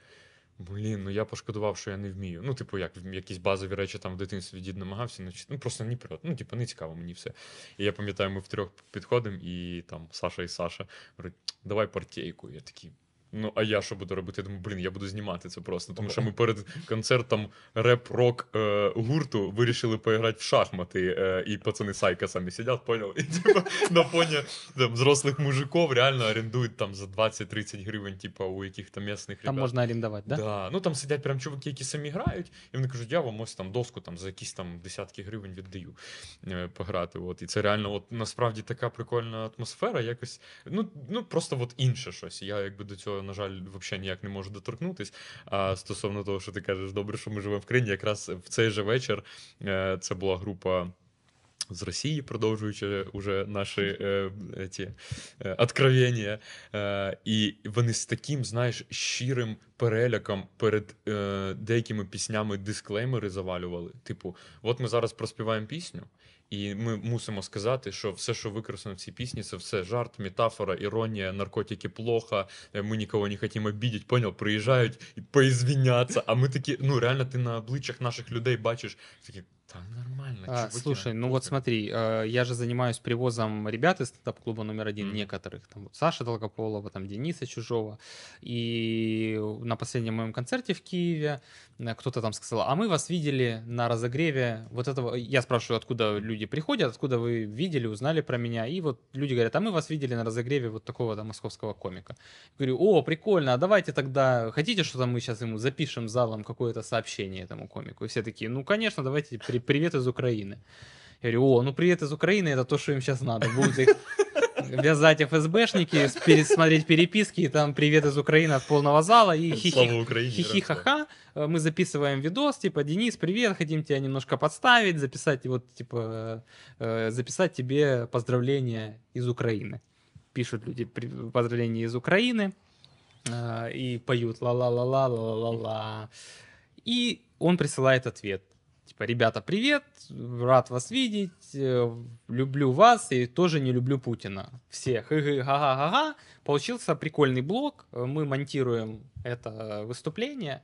Блін, ну я пошкодував, що я не вмію. Ну, типу, як в- якісь базові речі там в дитинстві дід намагався навчити. Ну просто ні прет. Ну, типу, не цікаво мені все. І я пам'ятаю, ми втрьох підходимо, і там Саша і Саша говорять, давай партійку. Я такий. Ну, а я що буду робити? Я думаю, блін, я буду знімати це просто. Тому що ми перед концертом реп-рок е, гурту вирішили поіграти в шахмати. Е, і пацани сайка самі сидять, поняв? І типу, на фоні там, взрослих мужиків реально орендують там за 20-30 гривень, типу, у яких там місних Там ребят. можно арендовать, да? Да? Ну там сидять прям чуваки, які самі грають, і вони кажуть, я вам ось там доску там за якісь там десятки гривень віддаю е, пограти. От. І це реально от, насправді така прикольна атмосфера, якось, ну, ну просто от інше щось. Я якби до цього, на жаль, взагалі ніяк не можу доторкнутись. А стосовно того, що ти кажеш, добре, що ми живемо в країні, якраз в цей же вечір е, це була група. з Росії, продовжуючи уже наші е, ті, е, откровення. Е, і вони з таким, знаєш, щирим переляком перед е, деякими піснями дисклеймери завалювали. Типу, от ми зараз проспіваємо пісню. І ми мусимо сказати, що все, що використано в цій пісні, це все жарт, метафора, іронія, наркотики плохо, е, ми нікого не хотімо бідіть. понял, приїжджають і поізвіняться. А ми такі, ну реально, ти на обличчях наших людей бачиш такі, нормально. А, чуваки, слушай, ну вот похуй». смотри, э, я же занимаюсь привозом ребят из стендап-клуба номер один, Мгм. некоторых, там вот Саша Долгополова, там Дениса Чужого, и на последнем моем концерте в Киеве э, кто-то там сказал, а мы вас видели на разогреве вот этого, я спрашиваю, откуда люди приходят, откуда вы видели, узнали про меня, и вот люди говорят, а мы вас видели на разогреве вот такого там московского комика. Говорю, о, прикольно, а давайте тогда, хотите, что там мы сейчас ему запишем залом какое-то сообщение этому комику? И все такие, ну, конечно, давайте, при- привет из Украины. Я говорю, о, ну привет из Украины, это то, что им сейчас надо. Будут их вязать ФСБшники, пересмотреть переписки, и там привет из Украины от полного зала, и хихи-ха-ха, э, мы записываем видос, типа, Денис, привет, хотим тебя немножко подставить, записать, вот, типа, э, записать тебе поздравления из Украины. Пишут люди поздравления из Украины э, и поют ла-ла-ла-ла-ла-ла-ла. И он присылает ответ. Типа, ребята, привет, рад вас видеть, э, люблю вас и тоже не люблю Путина. Всех, га-га-га-га. Получился прикольный блог, э, мы монтируем это выступление,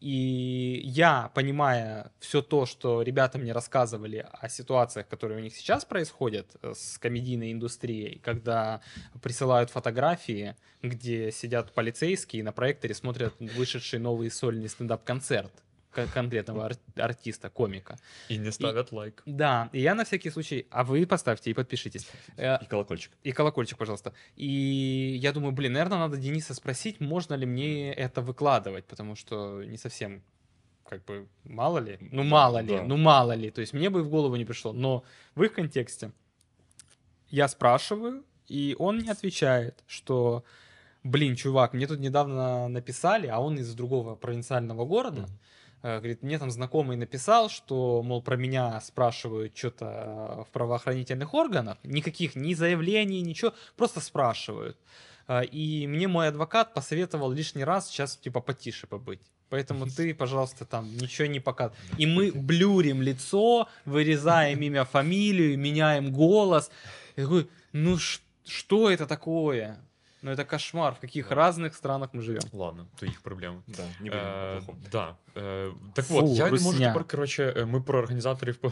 и я, понимая все то, что ребята мне рассказывали о ситуациях, которые у них сейчас происходят э, с комедийной индустрией, когда присылают фотографии, где сидят полицейские и на проекторе смотрят вышедший новый сольный стендап-концерт кон- конкретного ар- артиста, комика. І не ставлять лайк. Да, и я на всякий случай, а вы поставьте и подпишитесь. Э, И колокольчик. и колокольчик, пожалуйста. И я думаю, блин, наверное, надо Дениса спросить, можно ли мне это выкладывать, потому что не совсем, как бы, мало ли, ну мало ли, Да. ну мало ли, то есть мне бы в голову не пришло, но в их контексте я спрашиваю, и он мне отвечает, что, блин, чувак, мне тут недавно написали, а он из другого провинциального города, Мгм. Э, Говорит, мне там знакомый написал, что, мол, про меня спрашивают что-то в правоохранительных органах. Никаких ни заявлений, ничего, просто спрашивают. А, И мне мой адвокат посоветовал лишний раз сейчас, типа, потише побыть. Поэтому ты, пожалуйста, там ничего не показывай. И мы блюрим лицо, вырезаем имя, фамилию, меняем голос. Я такой, ну что это такое? Ну это кошмар, в каких Да. разных странах мы живем. Ладно, то їх проблеми. Да, не будем Е, о плохом. да. Е, так Фу, от, я не можу русня. тепер, коротше, е, ми про організаторів по-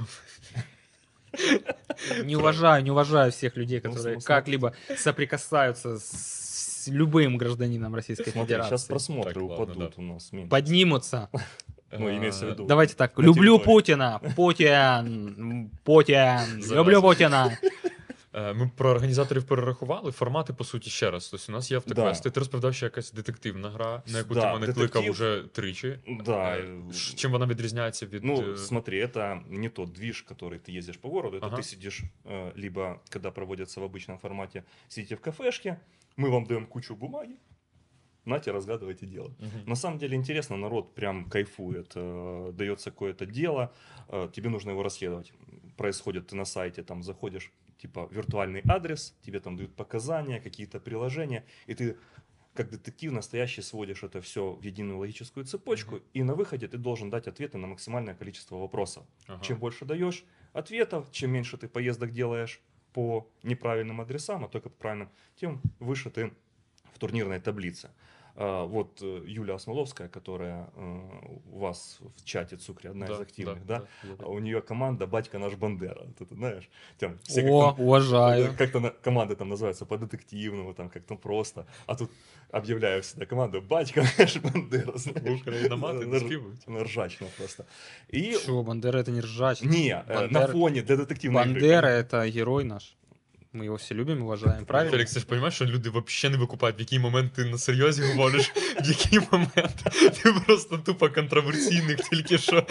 Не уважаю, не уважаю всех людей, Ну, которые смотри. как-либо соприкасаются с любым гражданином Российской Смотри, сейчас Федерации. просмотры Так, ладно, упадут да. у нас меньше. Поднимутся. Ну, имеется в Е, виду. Давайте так. На Люблю территории. Путина. Путин. Путин. Зараза. Люблю Путина. Е, Ми про організаторів перерахували. Формати, по суті, ще раз. Тобто у нас є автоквести. Ти розповідав, що якась детективна гра, на яку Да, ти мене кликав детектив. уже тричі. Да. Е, ш- Чим вона відрізняється від. Ну, е, смотри, это не тот движ, который ты ездишь по городу, это Ага. ты сидишь, э, либо, когда проводятся в обычном формате, сидите в кафешке, мы вам даем кучу бумаги, нате, разгадывайте дело. мгм. На самом деле интересно, народ прям кайфует, э, дается какое-то дело, э, тебе нужно его расследовать. Происходит, ты на сайте там заходишь, типа виртуальный адрес, тебе там дают показания, какие-то приложения, и ты как детектив настоящий сводишь это все в единую логическую цепочку, Мгм. и на выходе ты должен дать ответы на максимальное количество вопросов. Ага. Чем больше даешь ответов, чем меньше ты поездок делаешь по неправильным адресам, а только по правильным, тем выше ты в турнирной таблице. А, Вот э, Юля Осмоловская, которая э, у вас в чате Цукре, одна Да, из активных, да? да, да, А у нее команда «Батька наш Бандера». Вот это знаешь? Там все как О, там- уважаю. как-то на- команды там называются по-детективному, там как-то просто. А тут объявляю всегда команду «Батька наш Бандера». знаешь. Україномати На- на ржачно просто. И... Что, Бандера это не ржач. Не, э, на Бандера- фоне для детективной игры. Бандера это герой наш. Мы його всі любимо, уважаем, правильно? Фелікс, ти ж розумієш, що люди взагалі не викупають, в який момент ти на серйозі говориш, в який момент ти просто тупо контроверсійних тільки що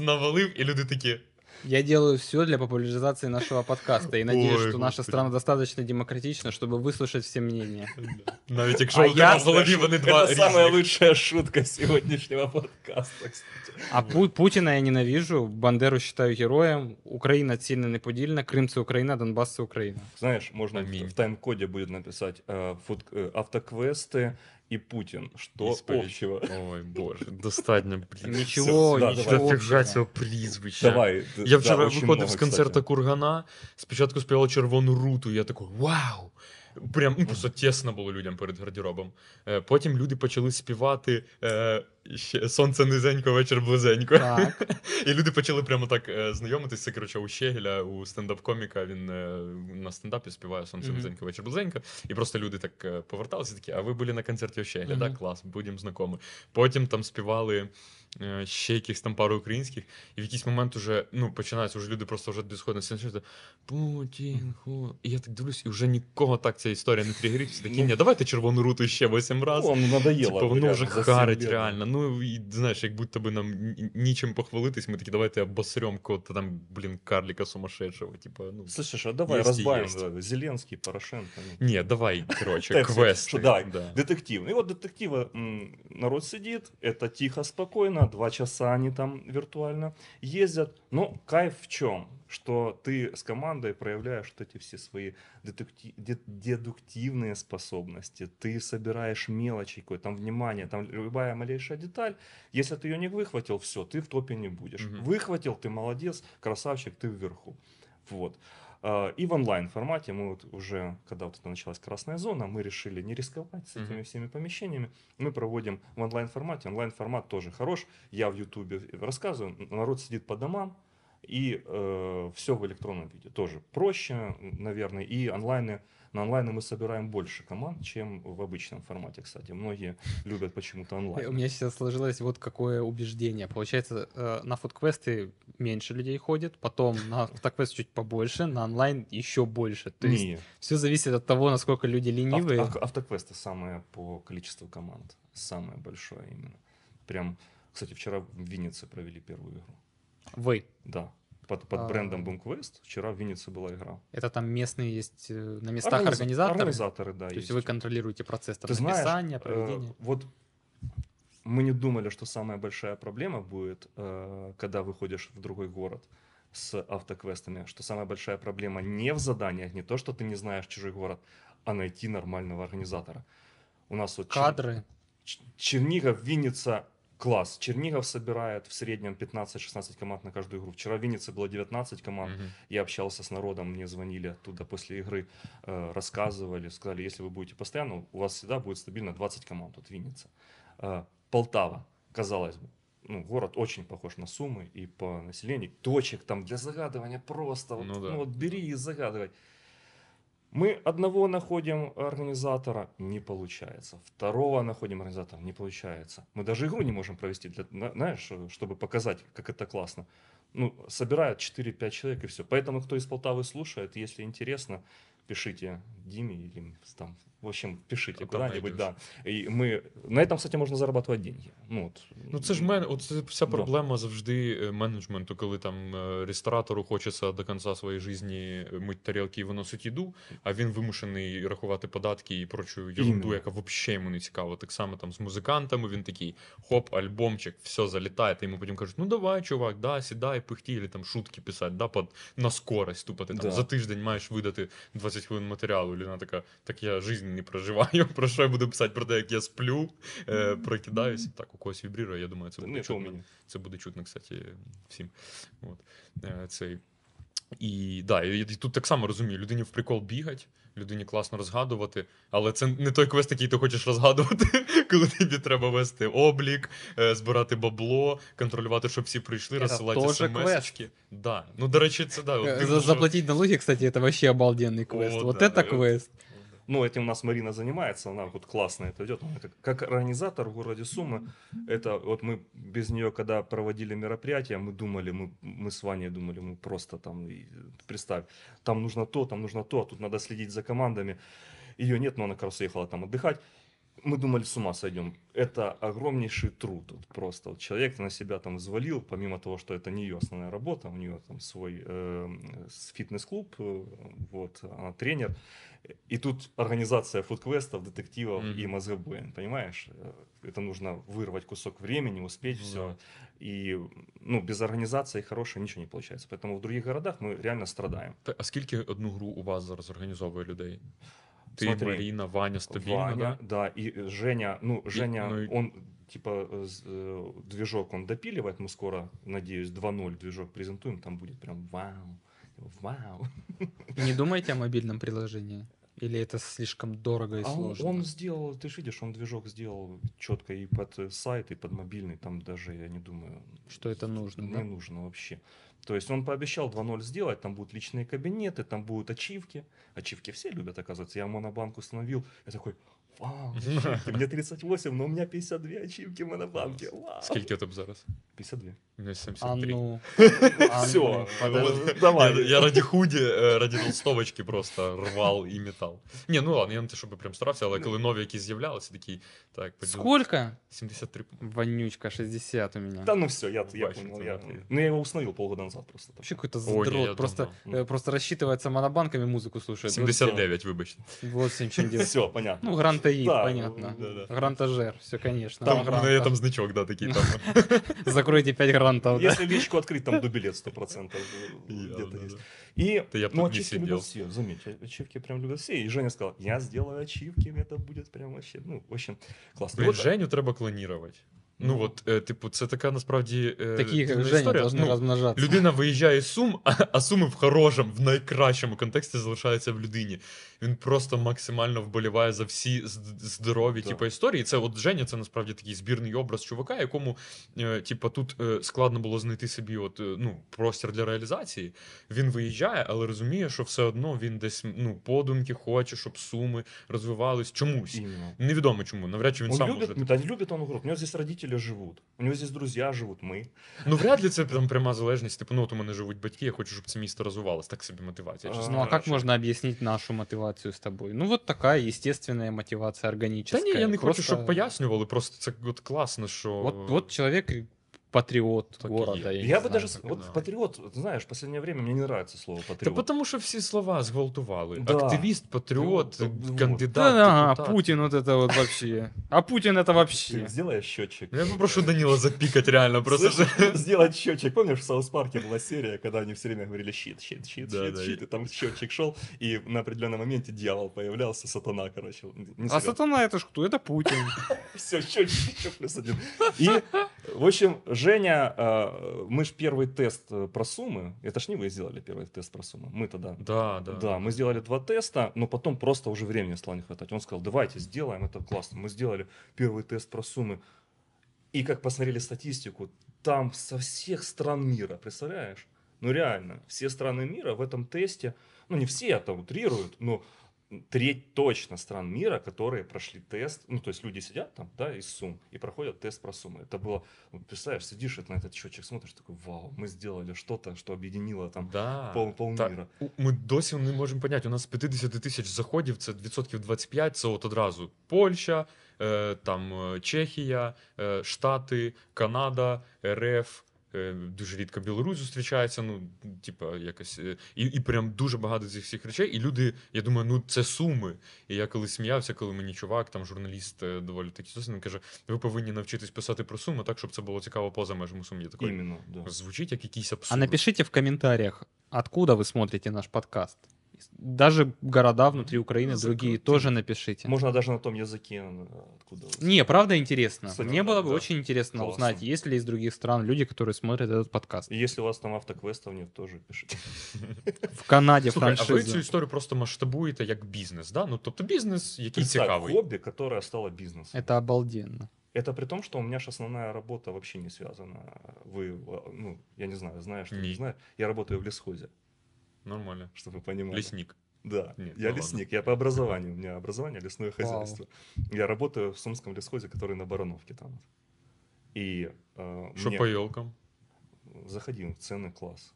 навалив, і люди такі. Я делаю все для популяризации нашего подкаста и надеюсь, Ой, что наша господи. страна достаточно демократична, чтобы выслушать все мнения. Навіть якщо А у я- тебе в голові вони два Это самая різних. лучшая шутка сегодняшнего подкаста, кстати. А Пу- Путина я ненавижу, Бандеру считаю героем, Украина цільна неподільна, Крим це Україна, Донбас це Україна. Знаешь, можно в- Аминь. в тайм-коде будет написать э, фут- э, автоквесты и Путин. Что Исповедь. общего? Ой, боже, достатньо, блін. Нічого, да, нічого. давай. Дофіга общего. цього прізвища. Давай. д- Я да, вчора очень виходив много, з концерта кстати. Кургана, спочатку співали червону руту, я такий вау! Прям ну, просто тісно було людям перед гардеробом. Е, Потім люди почали співати е, ще Сонце низенько, вечір близенько. Так. І люди почали прямо так е, знайомитися. Коротше у Щегеля, у стендап-коміка. Він е, на стендапі співає Сонце низенько, вечір близенько. І просто люди так поверталися такі, а ви були на концерті у Щегеля, так, клас, будемо знайомі. Потім там співали. е, Ще якихось там пару українських, і в якийсь момент уже ну, починається, вже люди просто вже дисходно сидять, Путін, ху. І я так дивлюсь, і вже нікого так ця історія не тригерить. Всі такі, ні, давайте червону руту ще восім разів. Ну, надоело. Типу, воно реально, вже за семь харить лет. реально. Ну, і знаєш, як будто би нам ні- нічим похвалитись, ми такі, давайте обосрем кого-то там, блін, карліка сумасшедшего. Типа, ну. Слышишь, а давай Есть и разбавим есть. да, Зеленский, Порошенко. ну. Ні, давай, коротше, Так, квести. что, да, да. детектив. И вот детектива м, народ сидит, это тихо, спокойно, два часа они там виртуально ездят. Но кайф в чем? Что ты с командой проявляешь вот эти все свои дедуктивные способности. Ты собираешь мелочи, какое там внимание, там любая малейшая деталь. Если ты ее не выхватил, все, ты в топе не будешь. Мгм. Выхватил, ты молодец, красавчик, ты вверху. Вот. А, И в онлайн формате мы вот уже, когда вот это началась красная зона, мы решили не рисковать с этими всеми помещениями. Мы проводим в онлайн формате. Онлайн формат тоже хорош. Я в Ютубе рассказываю, народ сидит по домам и все в электронном виде. Тоже проще, наверное. И онлайны на онлайне мы собираем больше команд, чем в обычном формате, кстати. Многие любят почему-то У онлайн. меня сейчас сложилось вот какое убеждение. Получается, э, на фудквесты меньше людей ходит, потом на автоквест чуть побольше, на онлайн еще больше. То есть Не, все зависит от того, насколько люди ленивые. Авто- ав- Автоквесты самое по количеству команд. Самое большое именно. Прям, кстати, вчера в Виннице провели первую игру. Вы. Да. Под, под А. брендом BoomQuest вчера в Виннице была игра. Это там местные есть э, на местах Организ- организаторы. Организаторы, да. То есть вы контролируете процесс там Ты знаешь, написания, э, проведения. вот мы не думали, что самая большая проблема будет, э, когда выходишь в другой город с автоквестами, что самая большая проблема не в заданиях, не то, что ты не знаешь чужой город, а найти нормального организатора. У нас вот Чер- Кадры. Ч- Чернигов, Винница, класс. Чернигов собирает в среднем 15-16 команд на каждую игру. Вчера в Виннице было 19 команд. Мгм. Я общался с народом, мне звонили оттуда после игры, э, рассказывали, сказали, если вы будете постоянно, у вас всегда будет стабильно 20 команд, вот Винница. Э, Полтава, казалось бы, ну, город очень похож на Сумы и по населению. Точек там для загадывания просто, вот, Ну ну, да. вот бери и загадывай. Мы одного находим организатора, не получается. Второго находим организатора, не получается. Мы даже игру не можем провести, для, на- знаешь, чтобы показать, как это классно. Ну, собирают 4-5 человек и все. Поэтому, кто из Полтавы слушает, если интересно, пишите Диме или там, в общем, пишите А там куда-нибудь, найдешь. да. И мы, на этом, кстати, можно зарабатывать деньги. Ну, вот. Ну, це ж мен... от це вся Да. проблема завжди е, менеджменту, коли там е, ресторатору хочеться до кінця своєї житті мить тарілки і виносить їду, а він вимушений рахувати податки і прочу ерунду, Іменно. яка взагалі йому не цікава. Так само там з музикантами він такий хоп, альбомчик, все залітає. Та йому потім кажуть, ну давай, чувак, да, сідай, пихті, или там шутки писати, да, под, на скорость. Тупо ти там Да. за тиждень маєш видати 20 хвилин матеріалу. І вона така, так я жизнь не проживаю. Про що я буду писати про те, як я сплю, е, прокидаюсь. Так, у когось вібрірує, я думаю, це Ну, буде это у чутно. меня. Це буде чутно, кстати, всім. От. Е, Цей. І, да, і, і тут так само розумію, людині в прикол бігать, людині класно розгадувати, але це не той квест, який ти хочеш розгадувати, коли тобі треба вести облік, е, збирати бабло, контролювати, щоб всі прийшли, Це розсилати теж смс-очки. Да. Ну, до речі, це да. от Э, дивно, за- що- Заплатить налоги, кстати, это вообще обалденный квест. О, вот да, это да. квест. Ну, этим у нас Марина занимается, она вот классно это идет. Она как, как организатор в городе Сумы, это вот мы без нее, когда проводили мероприятия, мы думали, мы, мы с Ваней думали, мы просто там, представь, там нужно то, там нужно то, а тут надо следить за командами. Ее нет, но она как раз уехала там отдыхать. мы думали, с ума сойдем. Это огромнейший труд тут просто. Вот человек на себя там взвалил, помимо того, что это не ее основная работа, у нее там свой э, с- фитнес-клуб, э, вот, она тренер. И тут организация фудквестов, детективов и Мгм. мозгобоин, понимаешь? Э, Это нужно вырвать кусок времени, успеть Ну все. да. И ну, без организации хорошей ничего не получается. Поэтому в других городах мы реально страдаем. Та- А скільки одну гру у вас зараз організовує людей? Ти, Смотри, Маріна, Ваня стабільно, Ваня, да? да, и Женя, ну, Женя, ну и- он, типа, э, с- э, движок он допиливает, мы скоро, надеюсь, 2.0 движок презентуем, там будет прям вау, вау. Не думайте о мобильном приложении? Или это слишком дорого и А он, сложно? он сделал, ты же видишь, он движок сделал четко и под сайт, и под мобильный, там даже, я не думаю, Что это нужно, не да? нужно вообще. То есть он пообещал 2.0 сделать, там будут личные кабинеты, там будут ачивки. Ачивки все любят, оказывается. Я монобанк установил, я такой, вау, ачивки, мне 38, но у меня 52 ачивки в монобанке, вау. Скільки у тебе зараз? 52. У мене А 73. ну, а Все, ну, подожди. давай. Я, я раді худі, е, раді толстовочки просто рвав і метал. Ні, ну ладно, я не те, щоб прям старався, але коли нові які з'являлися, такий, так, поділ- Сколько? 73. Вонючка, 60 у меня. Да ну все, я, я Бачите, понял. Я, смотри. ну я его установил полгода назад просто. Вообще какой-то Ой, не, я задрот. Просто, давно. э, просто рассчитывается монобанками, музыку слушает. Вот 79, вибачте. всё. Вот с чем делать. Все, понятно. Ну, Грантаид, Да, понятно. да, да. Грантажер, все, конечно. Там, Гранта. ну, я там значок, да, такий там. Закройте 5 грантов. Если личку открыть, там дубилет 100% где-то Да, есть. И, ну, ачивки любят все, заметь, а- ачивки прям любят все. И Женя сказал, я сделаю ачивки, это будет прям вообще, ну, в общем, классно. Женю треба клонірувати. Ну от, е, типу, це така насправді. е, Такие, как дивна Женя, історія. Ну, размножаться. Людина виїжджає з Сум, а, а Суми в хорошому, в найкращому контексті залишаються в людині. Він просто максимально вболіває за всі з- здорові Да. типу, історії. Це от Женя, це насправді такий збірний образ чувака, якому е, типу, тут е, складно було знайти собі от, е, ну, простір для реалізації. Він виїжджає, але розуміє, що все одно він десь ну, подумки хоче, щоб суми розвивались чомусь. именно. Невідомо чому. Навряд чи він Он сам любит, може. да, не любит он город. У него здесь родители живут, у него здесь друзья живут, мы. Ну, вряд ли це там пряма залежність. Типу, ну от у мене живуть батьки, я хочу, щоб це місто розвивалось. Так собі мотивація. чесно Ну а как можно объяснить нашу мотивацию с тобой? Ну вот такая естественная мотивация Та органическая. ні, я не Просто хочу, щоб пояснювали. Просто це от класно, що. Вот, вот человек патриот Так и города. есть. Я, Я, не бы знаю, даже, как с- это вот да. патриот, знаешь, в последнее время мне не нравится слово Та патриот. тому, що всі слова зґвалтували. Да. Активіст, патріот, Ну, вот. кандидат. Да, ага, депутат. Путин вот это вот вообще. А Путин это вообще. Ты сделай счетчик. Я попрошу Даніла запікати реально. Просто Слышь, сделать счетчик. Помнишь, в Саус Парке была серия, когда они все время говорили щит, щит, щит, Да, щит, да, щит, и- и там счетчик шел, и на определенном моменте дьявол появлялся, сатана, короче. Не А серьезно. сатана это ж кто? Это Путин. Все, счетчик еще плюс один. И, в общем, Женя, э, мы ж первый тест э, про суммы, это ж не вы сделали первый тест про суммы, мы тогда. Да, да. Да, мы сделали два теста, но потом просто уже времени стало не хватать. Он сказал, давайте сделаем, это классно. Мы сделали первый тест про суммы. И как посмотрели статистику, там со всех стран мира, представляешь? Ну реально, все страны мира в этом тесте, ну не все это утрируют, но треть точно стран мира, которые прошли тест, ну то есть люди сидят там, да, из сумм, и проходят тест про суммы. Это было, вот, представляешь, сидишь это на этот счетчик, смотришь, такой, вау, мы сделали что-то, что объединило там Да. пол, полмира. У- Ми досі не можемо поняти. У нас з 50 тисяч заходів це відсотків 25, це от одразу Польща, е, там е, Чехія, е, Штати, Канада, РФ. е, Дуже рідко Білорусь зустрічається, ну, типа, якось. е, І, і прям дуже багато цих всіх речей. І люди, я думаю, ну це суми. І я коли сміявся, коли мені чувак, там журналіст е, доволі такий досвідний, каже: ви повинні навчитись писати про суми так, щоб це було цікаво поза межами сум. Я такий, Іменно, да. звучить як якийсь А напишіть в коментарях, откуда ви смотрите наш подкаст. Даже города внутри Украины, Ну, другие закрутим. тоже напишите. Можно даже на том языке, э, откуда. вы Не, правда интересно. Кстати, Мне да, было бы да. очень интересно Классно. узнать, есть ли из других стран люди, которые смотрят этот подкаст. И если у вас там автоквестов нет, тоже пишите. В Канаде Слухай, а ви франшиза. цю історію просто масштабуєте як бізнес, да? Ну тобто бізнес, який Представь, цікавий. хобби, которое стало бизнесом. Это обалденно. Это при том, что у меня же основная работа вообще не связана. Вы, э, ну, я не знаю, знаешь, ты Не. не знаешь. Я работаю в лесхозе, Нормально. чтобы вы понимали. Лісник. Да, Нет, я ну лесник, я по образованию, у меня образование лесное Вау. хозяйство. Я работаю в Сумском лесхозе, который на Барановке там. И э, Що мне- по йолкам? заходи, ценный класс.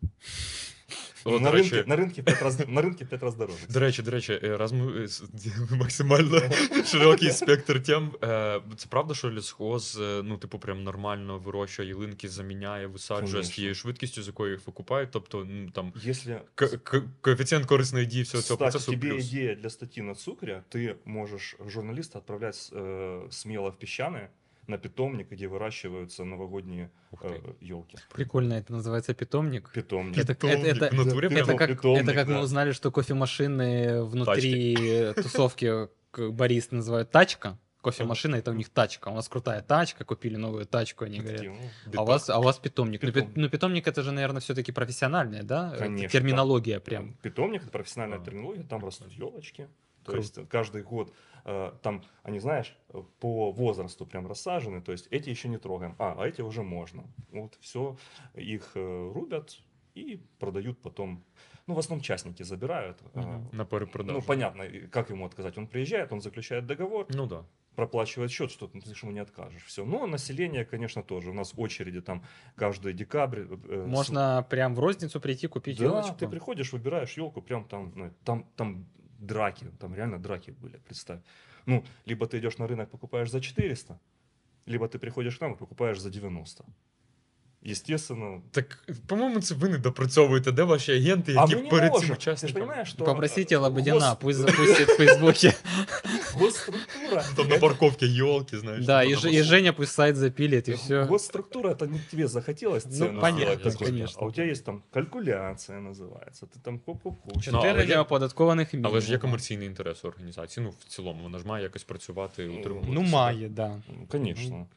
О, на, до ринку, речі, на, ринку 5 раз, на ринку 5 раз дороже. До речі, до речі, е, раз ми е, с- максимально широкий спектр тем. е, Це правда, що лісхоз, е, ну, типу, прям нормально вирощує ялинки, заміняє, висаджує з Конечно. тією швидкістю, з якою їх викупають. Тобто, ну, там Если, к- к- коефіцієнт корисної дії всього цього кстати, процесу тебе плюс. идея для статьи на цукре, ты можешь журналиста отправлять э, смело в песчаные На питомник, где выращиваются новогодние ты. елки. Прикольно, это называется питомник. Питомник. Это, Питомник это- это- это? Это как, питомник, это как мы да. узнали, что кофемашины внутри тусовки к- барист называют тачка. Кофемашина это у них тачка. У нас крутая тачка, купили новую тачку, они говорят. А у вас, а у вас питомник. Ну, пи- Питомник. Ну, питомник это же, наверное, все-таки профессиональная, да? э, Конечно, Терминология прям. Питомник это профессиональная А. терминология, там растут елочки. То Круто. есть каждый год э, там, они, знаешь, э, по возрасту прям рассажены, то есть эти еще не трогаем, а, а эти уже можно. Вот все, их э, рубят и продают потом. Ну, в основном частники забирают. э, Мгм. На перепродажу. Ну, понятно, как ему отказать? Он приезжает, он заключает договор, Ну да. проплачивает счет, что ты ему не откажешь. Все. Но население, конечно, тоже. У нас очереди там каждый декабрь. э, с- Можно прям в розницу прийти, купить да, елочку. ты приходишь, выбираешь елку, прям там, ну, там, там драки, там реально драки были, представь. Ну, либо ты идешь на рынок, покупаешь за 400, либо ты приходишь к нам и покупаешь за 90. Естественно. Так, по-моєму, це ви не допрацьовуєте, де ваші агенти, А які мы не перед цим можем. Ты же учасниками. понимаешь, что... Попросите э, Лободина, гос- пусть запустит в Фейсбуке. Госструктура... Там на это- парковці йолки, знаєш. Да, там и на Ж- и мосту. Женя пусть сайт запилит, и все. Госструктура, это не тебе захотелось Ну, цену понятно, сделать такой, конечно. а у тебя есть там калькуляция называется, ты там хоп-хоп-хоп. Ну, Чотири але є- неоподаткованих мінімуму. Але ж є комерційний інтерес у організації. Ну, в цілому, вона ж має якось працювати, утримувати. Ну, себе. має, да. Ну, Конечно.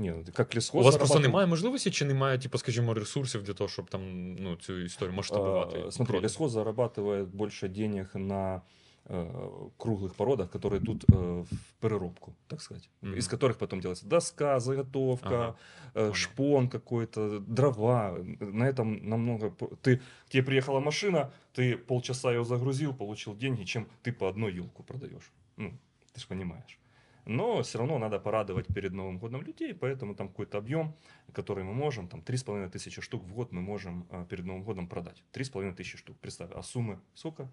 Не, ну, ты как лесхоз У вас просто зарабатываешь- немає можливості, чи немає, типу, скажімо, ресурсів для того, щоб там ну, цю історію масштабувати? А, Смотри, продаж? лесхоз зарабатывает больше денег на э, круглых породах, которые идут э, в переробку, так сказать, Мгм. из которых потом делается доска, заготовка, Ага, э, понял. шпон какой-то, дрова. На этом намного... по- Ты, к тебе приехала машина, ты полчаса ее загрузил, получил деньги, чем ты по одной елку продаешь. Ну, ты же понимаешь. Но все равно надо порадовать перед Новым годом людей, поэтому там какой-то объем, который мы можем, там 3,5 тысячи штук в год мы можем а, перед Новым годом продать. 3,5 тысячи штук, представь. А суммы сколько?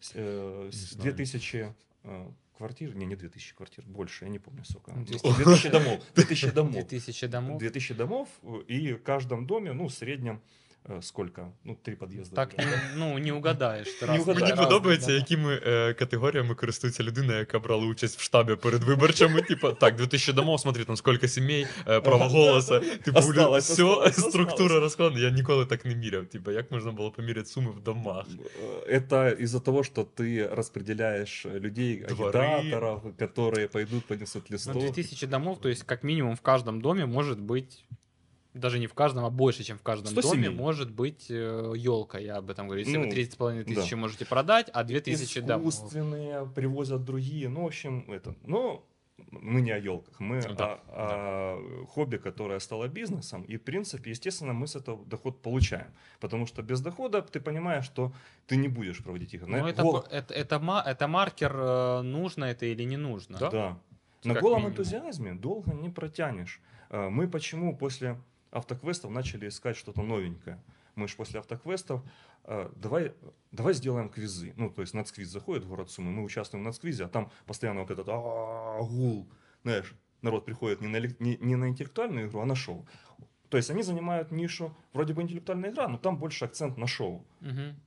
С- э, с- знаю. 2000 э, квартир, не, не 2000 квартир, больше, я не помню сколько. Ну, 200 2000 домов, 2000 домов. 2000 домов. 2000 домов, э, и в каждом доме, ну, в среднем, э, сколько? Ну, три подъезда. Так, наверное. не- ну, не угадаешь. ты Не разные- угадаешь. Мені Разні, подобається, да. якими е, категоріями користується людина, яка брала участь в штабі перед виборчами. Типа, так, 2000 домов, смотри, там скільки сімей, е, право голосу. Типу, Осталось, все, осталось, структура осталось. розкладена. Я ніколи так не міряв. Типа, як можна було поміряти суми в домах? Э, Это из-за того, что ты распределяешь э, людей, Дворы. агитаторов, которые пойдут, понесут Ну, листов. 2000 домов, то есть как минимум в каждом доме может быть, даже не в каждом, а больше, чем в каждом 100 доме, может быть елка, я об этом говорю. Если Ну, вы 30,5 тысячи да. можете продать, а 2000 домов. Искусственные привозят другие. Ну, в общем, это. Но мы не о елках, мы Ну Да, о, о хобби, которое стало бизнесом. И, в принципе, естественно, мы с этого доход получаем. Потому что без дохода ты понимаешь, что ты не будешь проводить игры. Ну, На это, гол- это, это, это маркер, э, нужно это или не нужно. Да. Да. На Как голом минимум. энтузиазме долго не протянешь. А, Мы почему после автоквестов начали искать что-то новенькое? Мы же после автоквестов а, давай, давай сделаем квизы. Ну, то есть нацквиз заходит в город Сумы, мы участвуем в нацквизе, а там постоянно вот этот «А, гул. Знаешь, народ приходит не на, не, не на интеллектуальную игру, а на шоу. То есть они занимают нишу, вроде бы интеллектуальная игра, но там больше акцент на шоу. Мгм.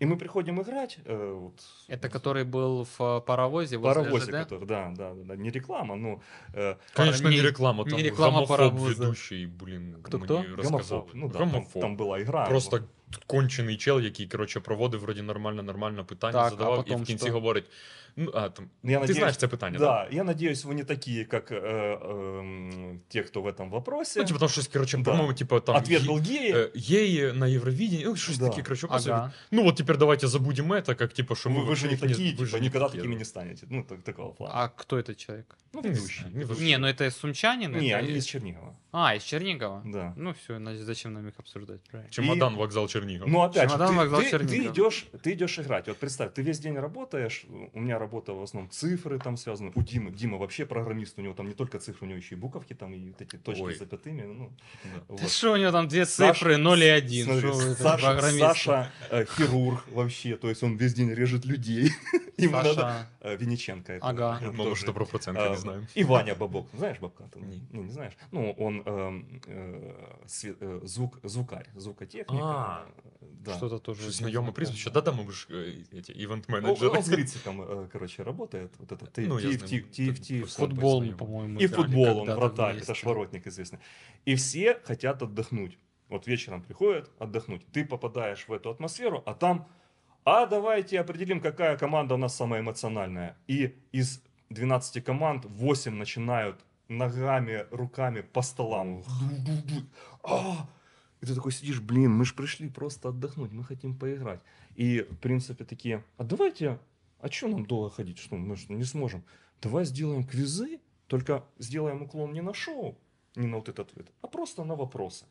И мы приходим играть. э, вот, Это который был в э, паровозе возле паровозе, ЖД? который, да, да, да, не реклама, но э, Конечно, не- не реклама, там не реклама гомофоб паровоза. ведущий, блін, Кто-кто? гомофоб. Ну да, там, Гомофоб. там была игра. Просто кончений чел, який, коротше, проводив вроді нормально, нормально питання, Так, а задавав, і потім в кінці що? говорить. Ну, а, там, Ну, я ти надеюсь- знаєш це питання, Да, так? я надеюсь, вы не такие, как э, эм, те, кто в этом вопросе. Ну, типу, там щось, коротше, Да. по-моєму, типу, там Ответ є- был геи. е, геї на Євровидении, ну, щось Да. таке, коротше, по собі. Ага. Ну, вот теперь давайте забудем это, как, типа, что мы... вы, вы вообще же не их такие, вы типа, же не никогда такие, такими да. не станете. Ну, так, такого плана. А кто этот человек? ну, не ведущий. знаю, не ведущий. Не, ну это сумчанин? Не, это они из- из Чернигова. А, из Чернигова? Да. Ну все, значит, зачем нам их обсуждать, правильно? Чемодан, вокзал, И Чернигов. Ну, опять Чемодан, же, вокзал, ты, ты, ты Чернигов. идешь, ты идешь играть. Вот представь, ты весь день работаешь, у меня работа в основном цифры там связаны. У Димы, Дима вообще программист, у него там не только цифры, у него еще и буковки там, и вот эти точки Ой. с запятыми. Ну, Да. Ты вот. что, у него там две Саша- цифры 0 и 1. Смотри, Что Саша? Саша э, хирург вообще, то есть он весь день режет людей. Ему надо... Саша. э, Винниченко. это, Ага. Мало тоже. что про проценты А, не знаю. И Ваня Бабок. Знаешь Бабка? Ты, Не. Ну, не знаешь. Ну, он эм, э, э, звук, звукарь, звукотехник. А, э, да. Что-то тоже. Знакомое. прізвище. Да-да, ми ж е, эти, Он, івент-менеджери. он с Грициком, э, короче, работает. Вот это Т- Ну, TFT, знаю. TFT. Футбол, по-моему. И футбол, он вратарь, это шворотник известный. И все хотят отдохнуть. Вот вечером приходят отдохнуть. Ты попадаешь в эту атмосферу, а там, а давайте определим, какая команда у нас самая эмоциональная. И из 12 команд 8 начинают ногами, руками по столам. А! И ты такой сидишь, блин, мы же пришли просто отдохнуть, мы хотим поиграть. И, в принципе, такие, а давайте, а что нам долго ходить, что мы ж не сможем? Давай сделаем квизы, только сделаем уклон не на шоу, не на вот этот ответ, а просто на вопросы.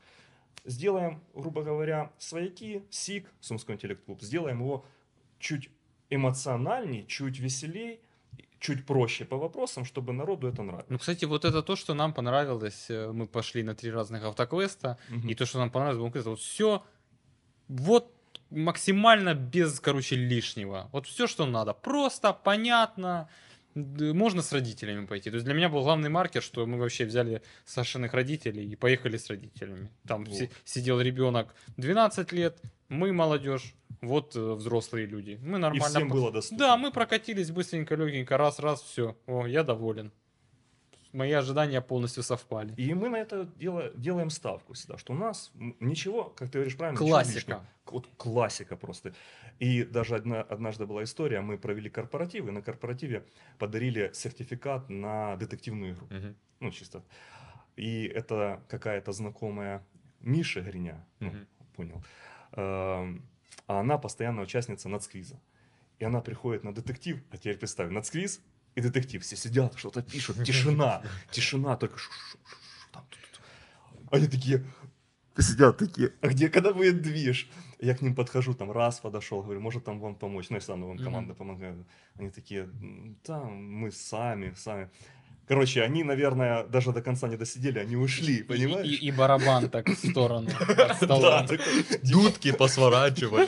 Сделаем, грубо говоря, свояки, СИК, Сумской интеллект-клуб, сделаем его чуть эмоциональней, чуть веселей, чуть проще по вопросам, чтобы народу это нравилось. Ну, кстати, вот это то, что нам понравилось. э, Мы пошли на три разных автоквеста. Мгм. И то, что нам понравилось, было вот все вот максимально без, короче, лишнего. Вот все, что надо. Просто, понятно. Можно с родителями пойти. То есть для меня был главный маркер, что мы вообще взяли Сашиных родителей и поехали с родителями. Там Вот. си- сидел ребенок 12 лет, мы молодежь, вот э, взрослые люди. Мы И нормально. всем по- было доступно. Да, мы прокатились быстренько, легенько, раз-раз, все. О, я доволен. Мои ожидания полностью совпали. И мы на это дело, делаем ставку всегда, что у нас ничего, как ты говоришь правильно, Классика. Вот классика просто. И даже одна, однажды была история, мы провели корпоратив, и на корпоративе подарили сертификат на детективную игру. Мгм. Ну, чисто. И это какая-то знакомая Миша Гриня, ну, Мгм. понял. Эм, А она постоянная участница нацквиза. И она приходит на детектив, а теперь представь, нацквиз и детектив. Все сидят, что-то пишут, тишина, тишина, только шу-шу-шу-шу, там. Они такие, сидят такие, а где, когда будет движ? Я к ним подхожу, там раз подошел, говорю, может там вам помочь? Ну, если там вам команда помогает. Они такие, «М, там мы сами, сами. Короче, они, наверное, даже до конца не досидели, они ушли, И- понимаешь? И, и барабан так в сторону такой, Дудки посворачивали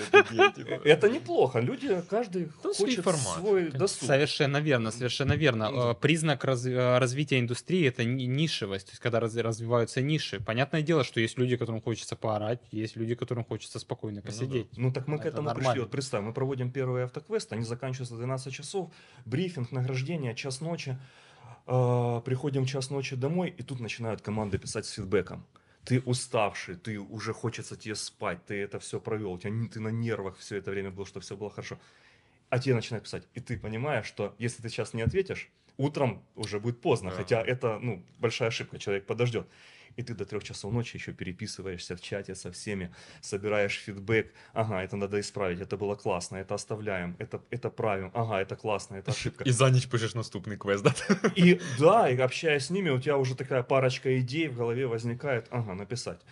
типа. Это неплохо. Люди, каждый хочет формат. свой досуг. Совершенно верно, совершенно верно. Ну. Э, Признак э, развития индустрии это ни- нишевость, то есть когда раз- развиваются ниши. Понятное дело, что есть люди, которым хочется поорать, есть люди, которым хочется спокойно да. посидеть. Ну так мы к Это этому пришли. Вот представь, мы проводим первый автоквест, они заканчиваются в 12 часов, брифинг, награждение, час ночи. Э, Приходим в час ночи домой, и тут начинают команды писать с фидбэком. Ты уставший, ты уже хочется тебе спать, ты это все провел, у тебя, ты на нервах все это время был, что все было хорошо. А тебе начинают писать, и ты понимаешь, что если ты сейчас не ответишь, утром уже будет поздно, Да. хотя это ну, большая ошибка, человек подождет. И ты до трех часов ночи еще переписываешься в чате со всеми, собираешь фидбэк. Ага, это надо исправить, это было классно, это оставляем, это, это правим. Ага, это классно, это ошибка. І за ніч пишеш наступний квест, да? И да, и общаясь с ними, у тебя уже такая парочка идей в голове возникает. Ага, написать.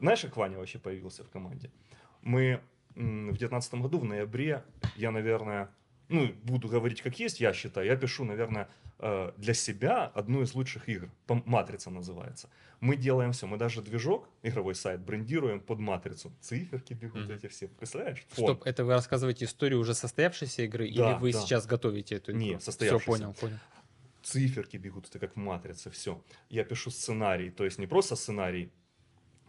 Знаешь, как Ваня вообще появился в команде? Мы в 2019 году, в ноябре, я, наверное, ну, буду говорить как есть, я считаю, я пишу, наверное, для себя одну из лучших игр. Матрица называется. Мы делаем все, мы даже движок, игровой сайт, брендируем под матрицу. Циферки бегут Мгм. эти все, представляешь? Фон. Стоп, это вы рассказываете историю уже состоявшейся игры, Да, или вы да. сейчас готовите эту игру? Не, Все, состоявшейся. понял, понял. циферки бегут, это как в матрице, все. Я пишу сценарий, то есть не просто сценарий.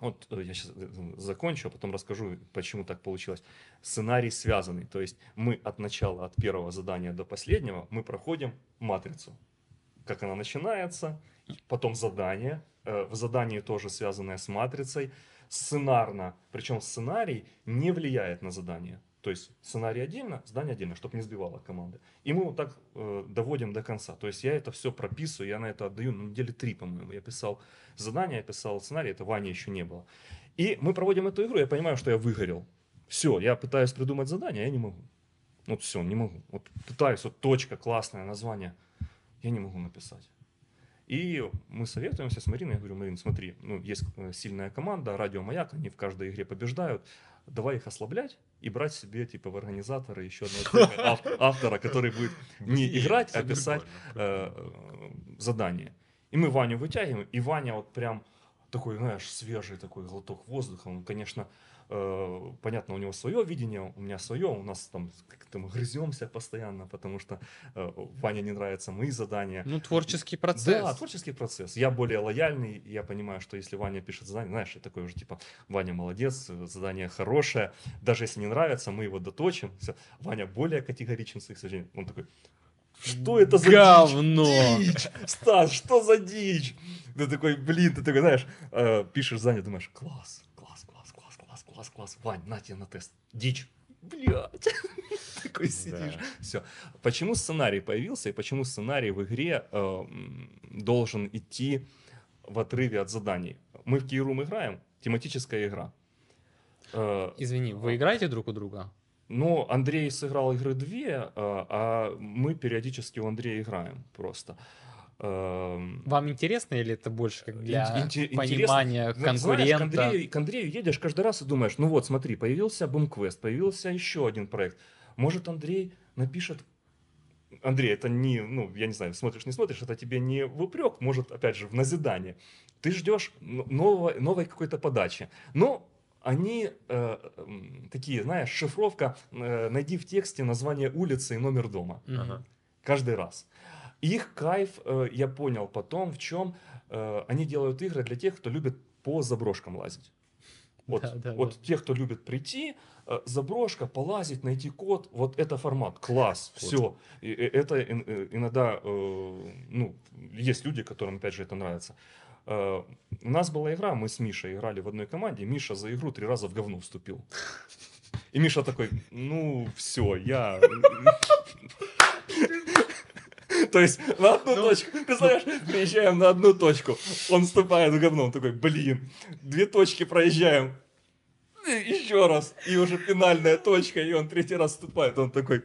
Вот э, я сейчас закончу, а потом расскажу, почему так получилось. Сценарий связанный, то есть мы от начала, от первого задания до последнего, мы проходим матрицу. Как она начинается, потом задание, э, в задании тоже связанное с матрицей, сценарно, причем сценарий не влияет на задание. То есть сценарий отдельно, задание отдельно, чтобы не сбивало команды. И мы вот так э, доводим до конца. То есть я это все прописываю, я на это отдаю ну, недели три, по-моему. Я писал задание, я писал сценарий, это Вани еще не было. И мы проводим эту игру, я понимаю, что я выгорел. Все, я пытаюсь придумать задание, а я не могу. Вот все, не могу. Вот пытаюсь, вот точка, классное название, я не могу написать. И мы советуемся с Мариной, я говорю, Марин, смотри, ну, есть э, сильная команда, радио Маяк, они в каждой игре побеждают, давай их ослаблять и брать себе, типа, в организаторы еще одного автора, который будет не играть, а писать э, прикольно. задание. И мы Ваню вытягиваем, и Ваня вот прям такой, знаешь, свежий такой глоток воздуха. Он, конечно, э, понятно, у него свое видение, у меня свое, у нас там как-то мы грыземся постоянно, потому что э, Ване не нравятся мои задания. Ну, творческий процесс. Да, творческий процесс. Я более лояльный, я понимаю, что если Ваня пишет задание, знаешь, я такой уже типа, Ваня молодец, задание хорошее, даже если не нравится, мы его доточим. Всё. Ваня более категоричен в своих суждениях. Он такой, что это за дичь? Говно. Дичь! Стас, что за дичь? Ты такой, блин, ты такой, знаешь, э, пишешь задание, думаешь, класс, класс, класс, Вань, на тебе на тест. Дичь. Блядь. Такой сидишь. Все. Почему сценарий появился и почему сценарий в игре э, м, должен идти в отрыве от заданий? Мы в Key Room играем, тематическая игра. Э, Извини, вы играете друг у друга? ну, Андрей сыграл игры две, э, а мы периодически у Андрея играем просто. Эм, Вам интересно или это больше как для Ин- интересно. понимания Зна- Знаешь, к конкурента? Андрею, к Андрею едешь каждый раз и думаешь, ну вот, смотри, появился BoomQuest, появился еще один проект. Может, Андрей напишет... Андрей, это не, ну, я не знаю, смотришь, не смотришь, это тебе не в упрек, может, опять же, в назидание. Ты ждешь нового, новой какой-то подачи. Но они э, такие, знаешь, шифровка, э, найди в тексте название улицы и номер дома. Ага. каждый раз. Их кайф, э, я понял потом, в чем э, они делают игры для тех, кто любит по заброшкам лазить. Вот, Да, да, вот да. тех, кто любит прийти, э, заброшка, полазить, найти код, вот это формат, класс, Вот. все. это ин- э, иногда, э, ну, есть люди, которым, опять же, это нравится. Э, У нас была игра, мы с Мишей играли в одной команде, Миша за игру три раза в говно вступил. И Миша такой, ну, все, я... То есть на одну Ну, точку, представляешь, приезжаем на одну точку, он вступает в говно, он такой, блин, две точки проезжаем, еще раз, и уже финальная точка, и он третий раз вступает, он такой,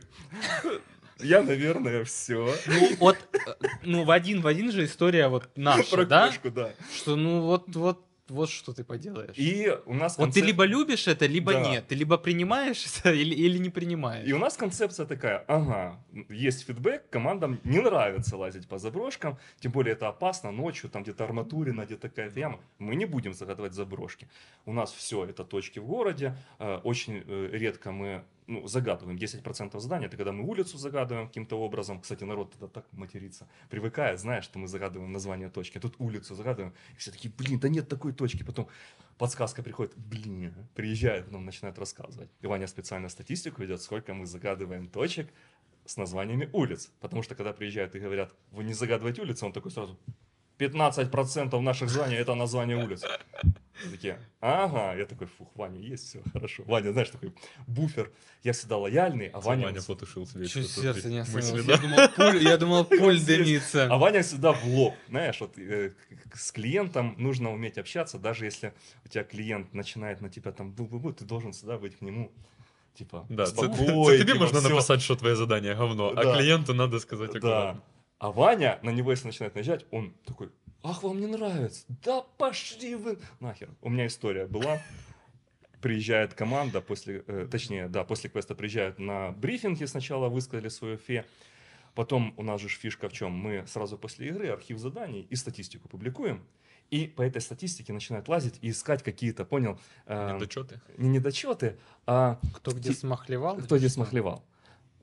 я, наверное, все. Ну, вот, э, ну, в один в один же история вот наша, Про да? кошку, да. Что, ну, вот, вот, вот что ты поделаешь. И у нас Вот ты концеп- либо любишь это, либо Да. нет. Ты либо принимаешь это, или, или не принимаешь. И у нас концепция такая, ага, есть фидбэк, командам не нравится лазить по заброшкам, тем более это опасно ночью, там где-то арматурина, где-то какая-то яма. Мы не будем загадывать заброшки. У нас все это точки в городе, э, очень э, редко мы ну, загадываем 10% задания, это когда мы улицу загадываем каким-то образом. Кстати, народ тогда так матерится, привыкает, знаешь, что мы загадываем название точки, а тут улицу загадываем, и все такие, блин, да нет такой точки, потом подсказка приходит, блин, приезжает, потом начинает рассказывать. И Ваня специально статистику ведет, сколько мы загадываем точек с названиями улиц. Потому что когда приезжают и говорят, вы не загадываете улицы, он такой сразу, 15% наших званий это название улиц. Такие, ага, я такой, фух, Ваня есть, все хорошо. Ваня, знаешь, такой буфер. Я всегда лояльный, а Це Ваня... Ваня потушив свічку. Чуть тут сердце і не мислі, остановилось. да? Я думал, пуль, я думал, пуль дымится. А Ваня всегда в лоб. Знаешь, вот э, к- с клиентом нужно уметь общаться, даже если у тебя клиент начинает на тебя там бу-бу-бу, ты должен всегда быть к нему, типа, Да, це, спокой, це тобі типа, можна всё. написати, що твоє задання говно, а Да. клієнту треба сказати Да. акуратно. А Ваня на него, если начинает наезжать, он такой, ах, вам не нравится? Да пошли вы нахер. У меня история была. Приезжает команда после, э, точнее, да, после квеста приезжают на брифинги сначала, высказали свою фе. Потом у нас же фишка в чем? Мы сразу после игры архив заданий и статистику публикуем. И по этой статистике начинают лазить и искать какие-то, понял, э, Недочоти. не недочеты, а Кто где смахлевал? кто здесь махлевал.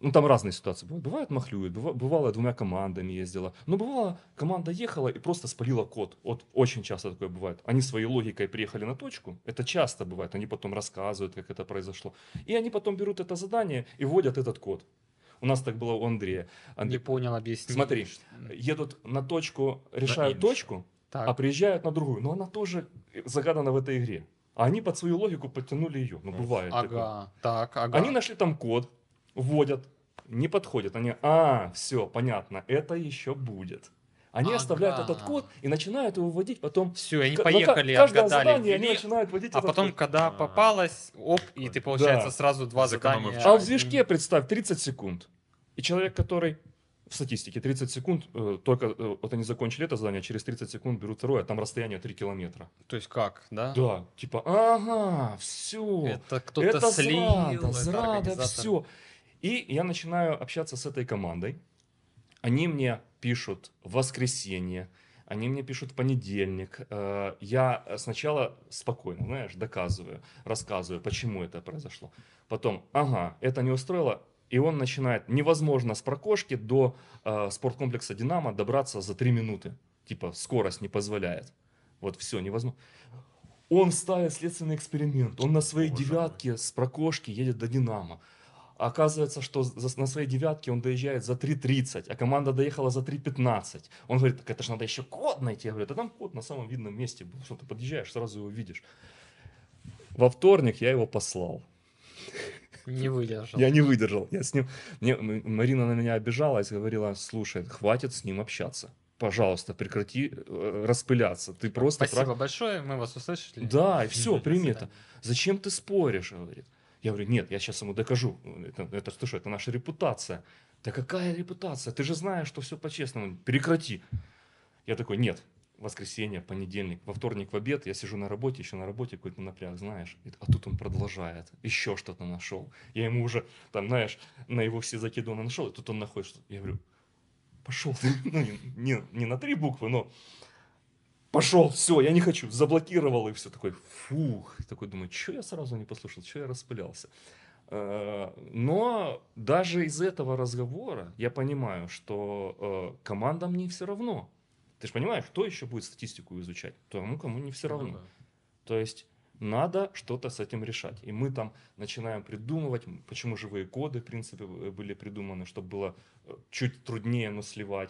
Ну, там разные ситуации бывают. Бывает махлюют, быва- бывало двумя командами ездила. Но бывало, команда ехала и просто спалила код. Вот очень часто такое бывает. Они своей логикой приехали на точку. Это часто бывает. Они потом рассказывают, как это произошло. И они потом берут это задание и вводят этот код. У нас так было у Андрея. Не Андрей, понял, объясни. Смотри, едут на точку, решают точку, Так. а приезжают на другую. Но она тоже загадана в этой игре. А они под свою логику подтянули ее. Ну, бывает такое. Ага, так, ага. Они нашли там код, вводят, не подходит. Они, а, все, понятно, это еще будет. Они Ага. оставляют этот код и начинают его вводить потом. Все, они ка- поехали, каждое отгадали, задание они начинают вводить а этот потом, код. когда А. попалось, оп, и ты, получается, Да. сразу два Сэкономив задания. А в движке, представь, 30 секунд. И человек, который в статистике 30 секунд, э, только э, вот они закончили это задание, через 30 секунд берут второе, а там расстояние 3 километра. То есть как, да? Да, типа, ага, все. Это кто-то это слил, зрада, это зрада, все. И я начинаю общаться с этой командой. Они мне пишут в воскресенье, они мне пишут в понедельник. Э, Я сначала спокойно, знаешь, доказываю, рассказываю, почему это произошло. Потом, ага, это не устроило, и он начинает, невозможно с прокошки до э, спорткомплекса «Динамо» добраться за 3 минуты. Типа, скорость не позволяет. Вот все, невозможно. Он ставит следственный эксперимент. Он на своей Боже мой. девятке с прокошки едет до «Динамо». Оказывается, что за- на своей девятке он доезжает за 3.30, а команда доехала за 3.15. Он говорит, так это же надо еще код найти. Я говорю, да там код на самом видном месте был. Что ты подъезжаешь, сразу его видишь. Во вторник я его послал. Не выдержал. Я не выдержал. Я с ним... Мне, Марина на меня обижалась, говорила, слушай, хватит с ним общаться. Пожалуйста, прекрати э, распыляться. Ты просто... Спасибо большое, мы вас услышали. Да, и все, свидания. Зачем ты споришь, говорит. Я говорю, нет, я сейчас ему докажу. Это, это что, что, это наша репутация. Да какая репутация? Ты же знаешь, что все по-честному. Прекрати. Я такой, нет, воскресенье, понедельник, во вторник в обед, я сижу на работе, еще на работе какой-то напряг, знаешь. А тут он продолжает, еще что-то нашел. Я ему уже, там, знаешь, на его все закидоны нашел, и тут он находит что Я говорю, пошел ты. Ну, не, не, не на три буквы, но пошел, все, я не хочу, заблокировал и все такой, фух, такой думаю, что я сразу не послушал, что я распылялся. Э, Но даже из этого разговора я понимаю, что э, командам не все равно. Ты же понимаешь, кто еще будет статистику изучать? Тому, кому не все Ну равно. да. То есть надо что-то с этим решать. И мы там начинаем придумывать, почему живые коды, в принципе, были придуманы, чтобы было э, чуть труднее, но сливать.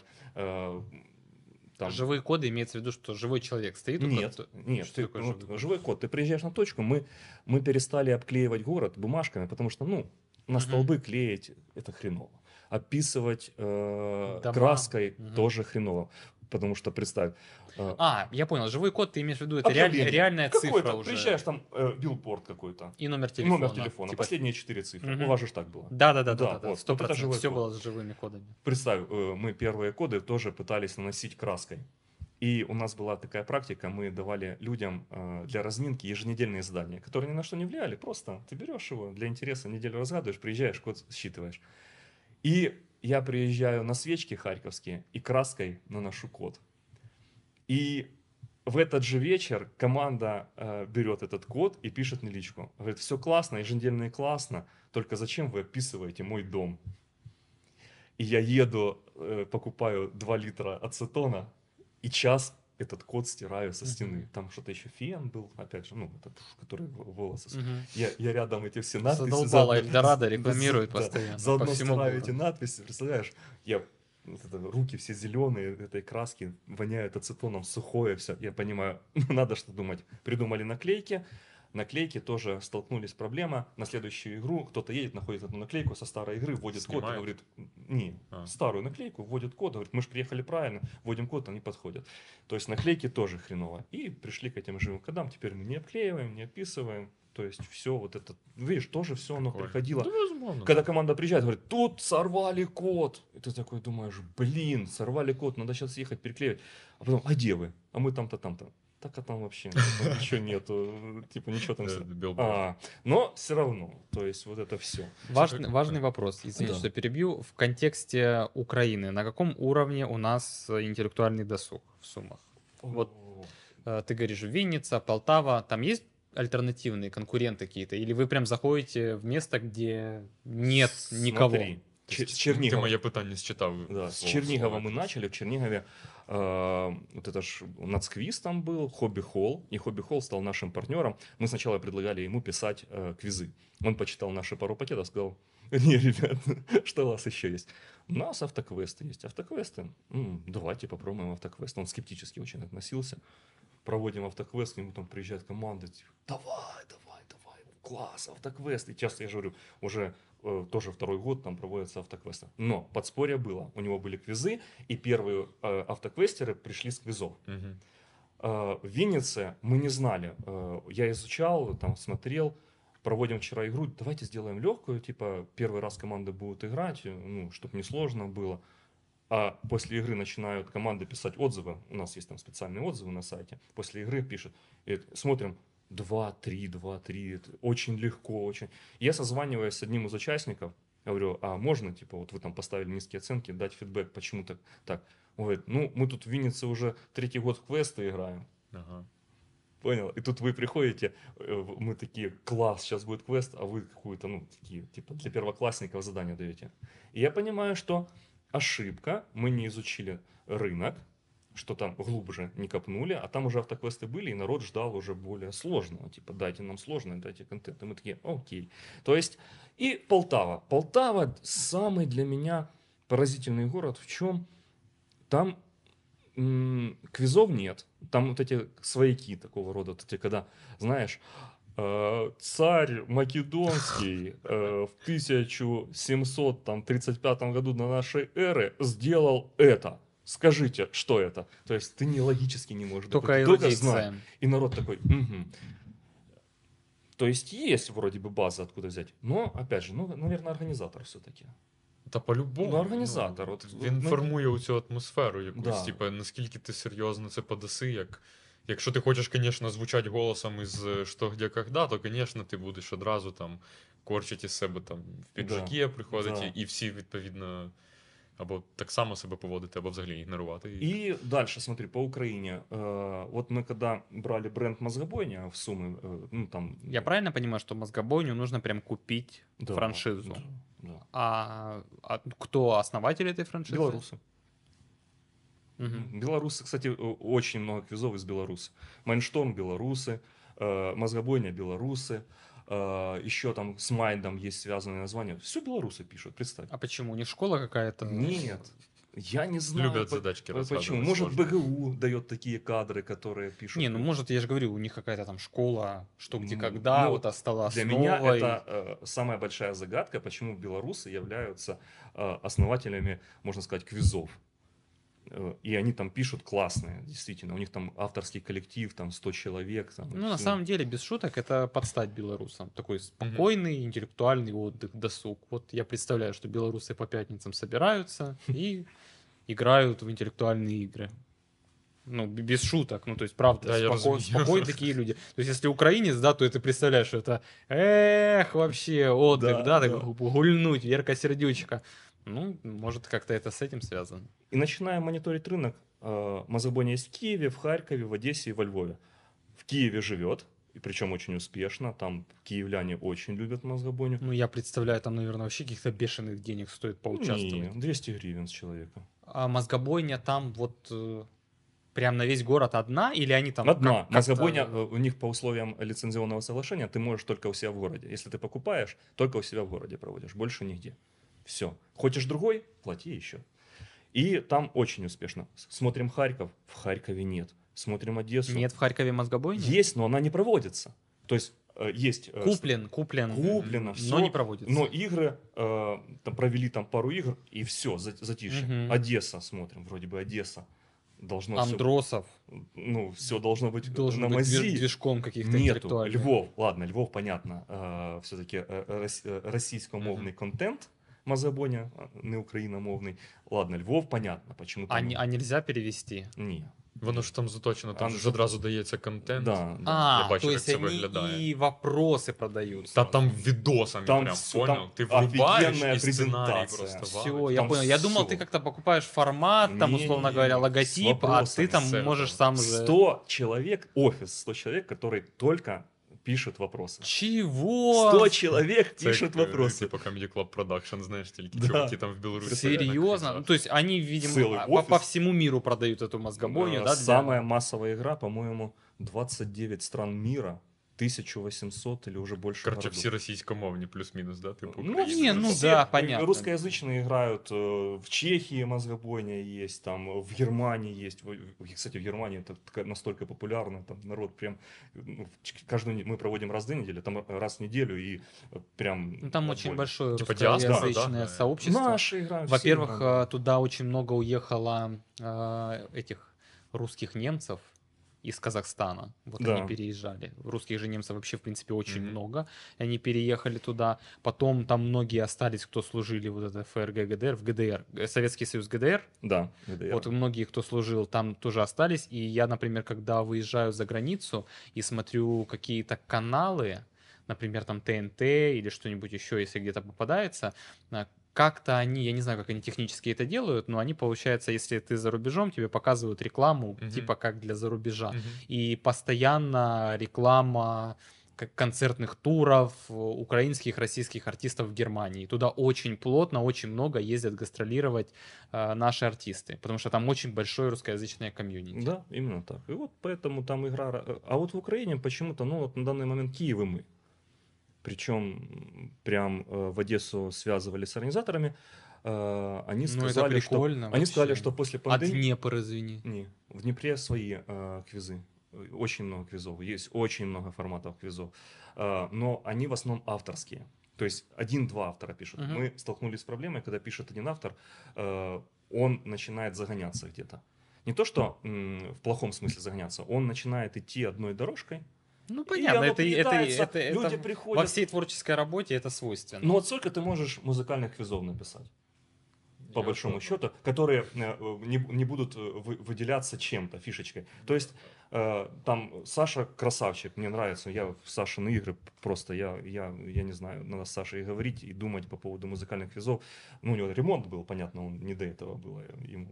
Там, Живые коды имеется в виду, что живой человек стоит? нет, нет, Что ты- такое ну, живой код? живой код. Ты приезжаешь на точку, мы, мы перестали обклеивать город бумажками, потому что, ну, на столбы клеить это хреново. Описывать э, Дома. краской Мгм. тоже хреново. Потому что представь, э, А, я понял, живой код ты имеешь в виду, это реаль- реальная Какой-то, цифра уже. Приезжаешь, там э, билборд какой-то, И номер телефона. номер телефона, типа- последние четыре цифры. Мгм. У вас же так было. Да, да, да, вот, сто вот процентов. Все код. было с живыми кодами. Представь, э, мы первые коды тоже пытались наносить краской. И у нас была такая практика, мы давали людям э, для разминки еженедельные задания, которые ни на что не влияли, просто ты берешь его для интереса, неделю разгадываешь, приезжаешь, код считываешь. И я приезжаю на свечки харьковские и краской наношу код. И в этот же вечер команда э, берет этот код и пишет мне личку. Говорит, все классно, еженедельные классно, только зачем вы описываете мой дом? И я еду, э, покупаю 2 литра ацетона и час этот код стираю со стены. Там что-то еще фен был, опять же, ну, этот, который волосы. Я, я рядом эти все надписи... Задолбало заодно- Эльдорадо рекламирует постоянно, Заодно стираю эти надписи, представляешь? Я это, руки все зеленые, этой краски, воняют ацетоном, сухое все. Я понимаю, надо что думать. Придумали наклейки, наклейки тоже столкнулись с проблемой. На следующую игру кто-то едет, находит эту наклейку со старой игры, вводит код и Снимает? говорит, не, А. старую наклейку, вводит код, говорит, мы же приехали правильно, вводим код, они подходят. То есть наклейки тоже хреново. И пришли к этим живым кодам, теперь мы не обклеиваем, не описываем. То есть все вот это, видишь, тоже все оно приходило. Да, возможно. Когда команда приезжает, говорит, тут сорвали код. И ты такой думаешь, блин, сорвали код, надо сейчас ехать переклеивать. А потом, а где вы? А мы там-то, там-то. Так, а там вообще ничего нету, типа ничего там. А, но все равно, то есть вот это все. Важный, важный вопрос, извините, Да. что перебью. В контексте Украины, на каком уровне у нас интеллектуальный досуг в Сумах? Вот. Э, Ты говоришь, Винница, Полтава, там есть альтернативные конкуренты какие-то? Или вы прям заходите в место, где нет никого? Смотри, То Ч- есть с Ти моє питання считав. Да, Чернигова слово. мы начали. В Чернигове э, вот это ж нацквиз там был, хобби-холл, и хобби-холл стал нашим партнером. Мы сначала предлагали ему писать э, квизы. Он почитал наши пару пакетов, сказал, не, ребят, что у вас еще есть? У нас автоквесты есть. Автоквесты? М, давайте попробуем автоквест. Он скептически очень относился. Проводим автоквест, к нему там приезжает команда, типа, давай, давай, давай, класс, автоквест. И часто, я же говорю, уже тоже второй год там проводятся автоквесты. Но подспорье было. У него были квизы, и первые э, автоквестеры пришли с квизов. Мгм. Э, в Виннице мы не знали. Э, я изучал, там смотрел. Проводим вчера игру. Давайте сделаем легкую. Типа, первый раз команды будут играть, э, ну, чтобы не сложно было. а после игры начинают команды писать отзывы, у нас есть там специальные отзывы на сайте, после игры пишут, и смотрим, 2-3, 2-3, это очень легко, очень. Я созваниваюсь с одним из участников, говорю, а можно, типа, вот вы там поставили низкие оценки, дать фидбэк, почему так? так? Он говорит, ну, мы тут в Виннице уже третий год в квесты играем. Ага. Понял? И тут вы приходите, э, мы такие, класс, сейчас будет квест, а вы какую-то, ну, такие, типа, для первоклассников задание даете. И я понимаю, что ошибка, мы не изучили рынок, что там глубже не копнули, а там уже автоквесты были, и народ ждал уже более сложного. Типа, дайте нам сложное, дайте контент. И мы такие, окей. То есть, и Полтава. Полтава самый для меня поразительный город в чем? Там м, квизов нет. Там вот эти свояки такого рода, вот эти, когда, знаешь, э, царь Македонский э, в 1735 году до нашей эры сделал это Скажите, что это? То есть ты не логически не можешь Только докрутить, только знай. эрудиция. И народ такой, «Мгм». То есть есть вроде бы база, откуда взять. Но, опять же, ну, наверное, организатор все-таки. Та по-любому. Ну, організатор, от, він ну, формує цю атмосферу якусь, Да. типу, наскільки ти серйозно це подаси, як. Якщо ти хочеш, звісно, звучати голосом із е, «Що, где, когда», то, звісно, ти будеш одразу там корчити із себе там в піджаки приходити, да. і всі, відповідно, або так само себе поводити, або взагалі ігнорувати. І... И дальше, смотри, по Украине. Э, вот мы когда брали бренд Мозгобойня в суммы, э, ну там... Я правильно понимаю, что мозгобойню нужно прям купить Да, франшизу? да, да. А, а кто основатель этой франшизы? Белорусы. Мгм. Белорусы, кстати, о- очень много квизов из Беларуси. Майншторм белорусы, э, Мозгобойня белорусы, э, еще там с Майндом есть связанные названия. Все белорусы пишут, представь. А почему? У них школа какая-то? Нет, я не знаю. Любят по- задачки по- Почему? Может, сложно. БГУ дает такие кадры, которые пишут. Не, ну может, я же говорю, у них какая-то там школа, что где когда, ну, вот а стала Для основой. меня это э, самая большая загадка, почему белорусы являются э, основателями, можно сказать, квизов. Э, И они там пишут классные, действительно. У них там авторский коллектив, там 100 человек. Там, Ну, на всё. самом деле, без шуток, это подстать белорусам. Такой спокойный, интеллектуальный отдых, досуг. Вот я представляю, что белорусы по пятницам собираются и играют в интеллектуальные игры. Ну, без шуток. Ну, то есть, правда, Да, споко- спокойные такие люди. То есть, если украинец, да, то ты представляешь, что это эх, вообще отдых, Да, да, так да. гу- гульнуть, Верка Сердючка. Ну, может, как-то это с этим связано. И начинаем мониторить рынок. Э, Мозгобойня есть в Киеве, в Харькове, в Одессе и во Львове. В Киеве живет, и причем очень успешно. Там киевляне очень любят мозгобойню. Ну, я представляю, там, наверное, вообще каких-то бешеных денег стоит поучаствовать. Не, 200 гривен с человека. А мозгобойня там вот э, прям на весь город одна или они там Одна. как- Мозгобойня, э, у них по условиям лицензионного соглашения ты можешь только у себя в городе. Если ты покупаешь, только у себя в городе проводишь, больше нигде. Все. Хочешь другой? Плати еще. И там очень успешно. Смотрим Харьков, в Харькове нет. Смотрим Одессу. Нет в Харькове мозгобойни? Есть, но она не проводится. То есть э, есть... э, Куплен, куплен. Куплено, но всё, не проводится. Но игры, э, там провели там пару игр, и все, затишье. Мгм. Одесса смотрим, вроде бы Одесса. Должно Андросов ну, все должно быть должен на быть мази. движ- движком каких-то Нету. Львов, ладно, Львов, понятно. все-таки российськомовний контент Мазабоня, а, не україномовний. Ладно, Львов, понятно, почему А, там... не- а нельзя перевести? Ні. Воно ж там заточено, там Там ж одразу дається контент. Да, да. А, я бачу, то як есть це они виглядає. и вопросы продаются. Та там відосами Там прям, всё, понял? там Ти врубаєш офігенна і сценарій презентація. просто Все, валить. я там понял. Я думал, всё. ты как-то покупаешь формат, там, условно Не-не-не, говоря, с логотип, а ты вопросами, там с можешь этого. сам же... 100 человек, офис 100 человек, который только пишет вопросы. Чего? 100 человек Це пишут як, е, вопросы. Типу Comedy Club Production, знаєш, тільки Да. чуваки там в Білорусі. Серьезно? Ну, то есть они, видимо, Целый а, по, по офис. всему миру продают эту мозгобойню, Э, да? для- Самая массовая игра, по-моему, 29 стран мира, 1800 или уже больше Короче, городов. всі російськомовні, плюс-мінус, да? Типу, Ну, Україна. не, ну все, да, э, понятно. Русскоязычные играют э, в Чехии мозгобойня есть, там в Германии есть. В- в- Кстати, в Германии это такая настолько популярно, там народ прям ну, ч- каждую не- мы проводим раз в две недели, там раз в неделю и э, прям. Ну, там очень отбойно. большое Типа диаспора, русскоязычное да? сообщество. Наши играют. все Во-первых, играют. э, туда очень много уехало э, этих русских немцев, из Казахстана. Вот Да. они переезжали. Русских же немцев вообще, в принципе, очень Мгм. много. Они переехали туда. Потом там многие остались, кто служили вот это ФРГ, ГДР, в ГДР. э, Советский Союз, ГДР. Да, ГДР. Вот многие, кто служил, там тоже остались. И я, например, когда выезжаю за границу и смотрю какие-то каналы, например, там ТНТ или что-нибудь еще, если где-то попадается, а, как-то они, я не знаю, как они технически это делают, но они, получается, если ты за рубежом, тебе показывают рекламу, Мгм. типа как для за рубежа. Мгм. И постоянно реклама как концертных туров э, украинских, российских артистов в Германии. Туда очень плотно, очень много ездят гастролировать э, наши артисты, потому что там очень большое русскоязычное комьюнити. Да, именно так. И вот поэтому там игра... ра- А вот в Украине почему-то, ну вот на данный момент Киев и мы. Причем прям э, в Одессу связывали с организаторами. Э, Они Ну, это сказали, что... прикольно Они сказали, что после А пандемии... Днепр, извини. Не, в Днепре свои э, квизы. Очень много квизов. Есть очень много форматов квизов. Э, но они в основном авторские. То есть один-два автора пишут. Мгм. Мы столкнулись с проблемой, когда пишет один автор, э, он начинает загоняться где-то. Не то, что м, в плохом смысле загоняться, он начинает идти одной дорожкой. Ну, понятно, это, это, это, это люди в- приходят. во всей творческой работе это свойственно. Ну вот сколько ты можешь музыкальных квизов написать? По Я большому счету, которые э, не, не будут э, вы- выделяться чем-то, фишечкой. То есть э, там Саша красавчик, мне нравится, я в Сашины игры просто, я, я, я не знаю, надо с Сашей и говорить и думать по поводу музыкальных квизов. Ну, у него ремонт был, понятно, он не до этого было ему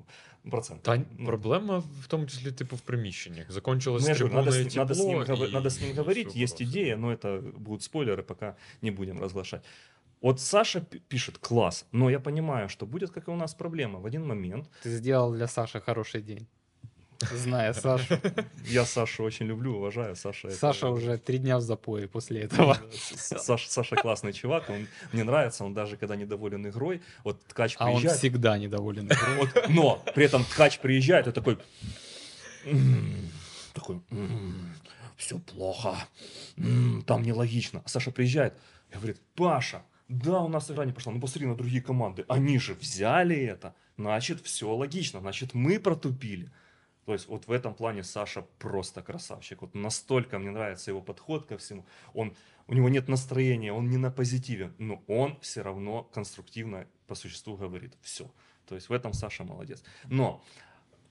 процент. Та Ну, проблема в тому числі, типу, в приміщеннях. Закончилось ну, говорю, надо, с, надо с ним, тепло, и- надо с ним говорить, есть идея, но это будут спойлеры, пока не будем разглашать. Вот Саша пишет класс, но я понимаю, что будет, как и у нас, проблема. В один момент Ты сделал для Саши хороший день. Зная Сашу. я Сашу очень люблю, уважаю. Саша, это- Саша уже три дня в запое после этого. Саша, Саша классный чувак, он мне нравится, он даже когда недоволен игрой, вот ткач А он приезжает, всегда недоволен. игрой. вот, но при этом ткач приезжает и такой, «М, такой, все плохо, там нелогично. А Саша приезжает и говорит, Паша, да, у нас игра не пошла, ну посмотри на другие команды, они же взяли это, значит, все логично, значит, мы протупили. То есть вот в этом плане Саша просто красавчик. Вот настолько мне нравится его подход ко всему. Он, у него нет настроения, он не на позитиве, но он все равно конструктивно по существу говорит все. То есть в этом Саша молодец. Но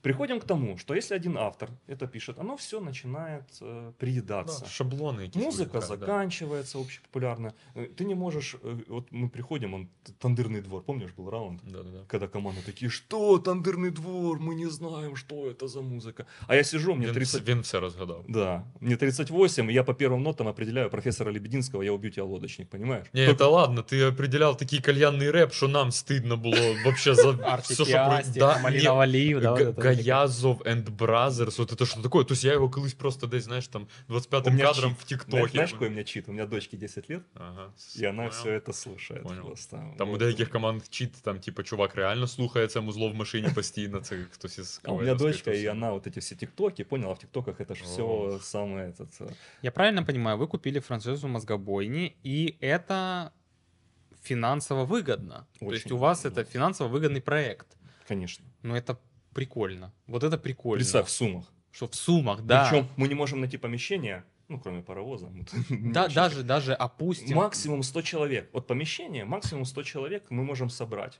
приходим к тому, что если один автор это пишет, оно все начинает э, приедаться. Да, шаблони якісь. Музыка виникають, да. заканчивается общепопулярная. Э, Ты не можешь, э, вот мы приходим, он т- тандырный двор, помнишь, был раунд? Да-да-да. Когда команда такие, что тандырный двор, мы не знаем, что это за музыка. А я сижу, мне Він, 30... він все розгадав. Да, мне 38, и я по первым нотам определяю профессора Лебединского, я убью тебя, лодочник, понимаешь? Ні, Только- та ладно, ти определяв такий кальянний реп, що нам стидно було вообще за Артик все, и що про... Асти, Да, ні, Малина Валиев, да, вот Г- это. Гаязов and Brothers, вот это что такое? То есть я его колись просто десь, знаешь, там 25-м У меня кадром чит. в Знаешь, ТикТоке. знаешь, какой у меня чит? У меня дочке 10 лет, Ага, и она понял. все это слушает Понял. просто. Там у Вот. деяких команд чіт, там, типу, чувак реально слухає це музло в машині постійно, це хтось із А у меня КВН, дочка, скоріше и всього. она вот эти все тиктоки, понял, а в тиктоках это же все О. самое этот... э, Я правильно понимаю, вы купили франшизу мозгобойни, и это финансово выгодно. То есть Очень у вас выгодно. это финансово выгодный проект. Конечно. Но это прикольно. Вот это прикольно. Представь, в суммах. Что в суммах, да. Причем мы не можем найти помещение, ну, кроме паровоза. Да, даже, даже опустим. Максимум 100 человек. Вот помещение, максимум 100 человек мы можем собрать.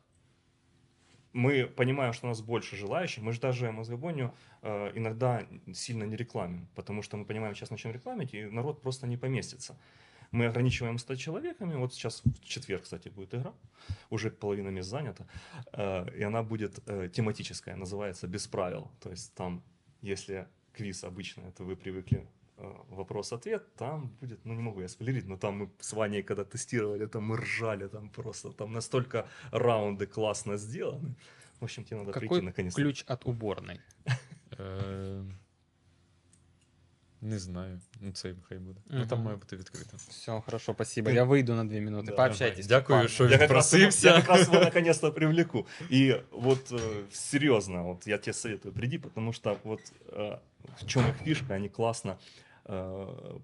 Мы понимаем, что у нас больше желающих. Мы же даже мозгобойню э, иногда сильно не рекламим, потому что мы понимаем, сейчас начнем рекламить, и народ просто не поместится. Мы ограничиваем 100 человеками. Вот сейчас в четверг, кстати, будет игра. Уже половина мест занята. Э, и она будет э, тематическая, называется «Без правил». То есть там, если квиз обычно, это вы привыкли э, вопрос-ответ, там будет, ну не могу я спойлерить, но там мы с Ваней когда тестировали, там мы ржали, там просто, там настолько раунды классно сделаны. В общем, тебе надо Какой прийти наконец ключ от уборной? Не знаю. Ну, це хай буде. Ну там має бути відкрито. Все, хорошо, спасибо. Я выйду на две минуты. Да, Пообщайтесь. Дякую, что Я Просился. я как раз его наконец-то привлеку. И вот э, серьезно, вот я тебе советую, приди, потому что вот э, в чем их фишка, они классно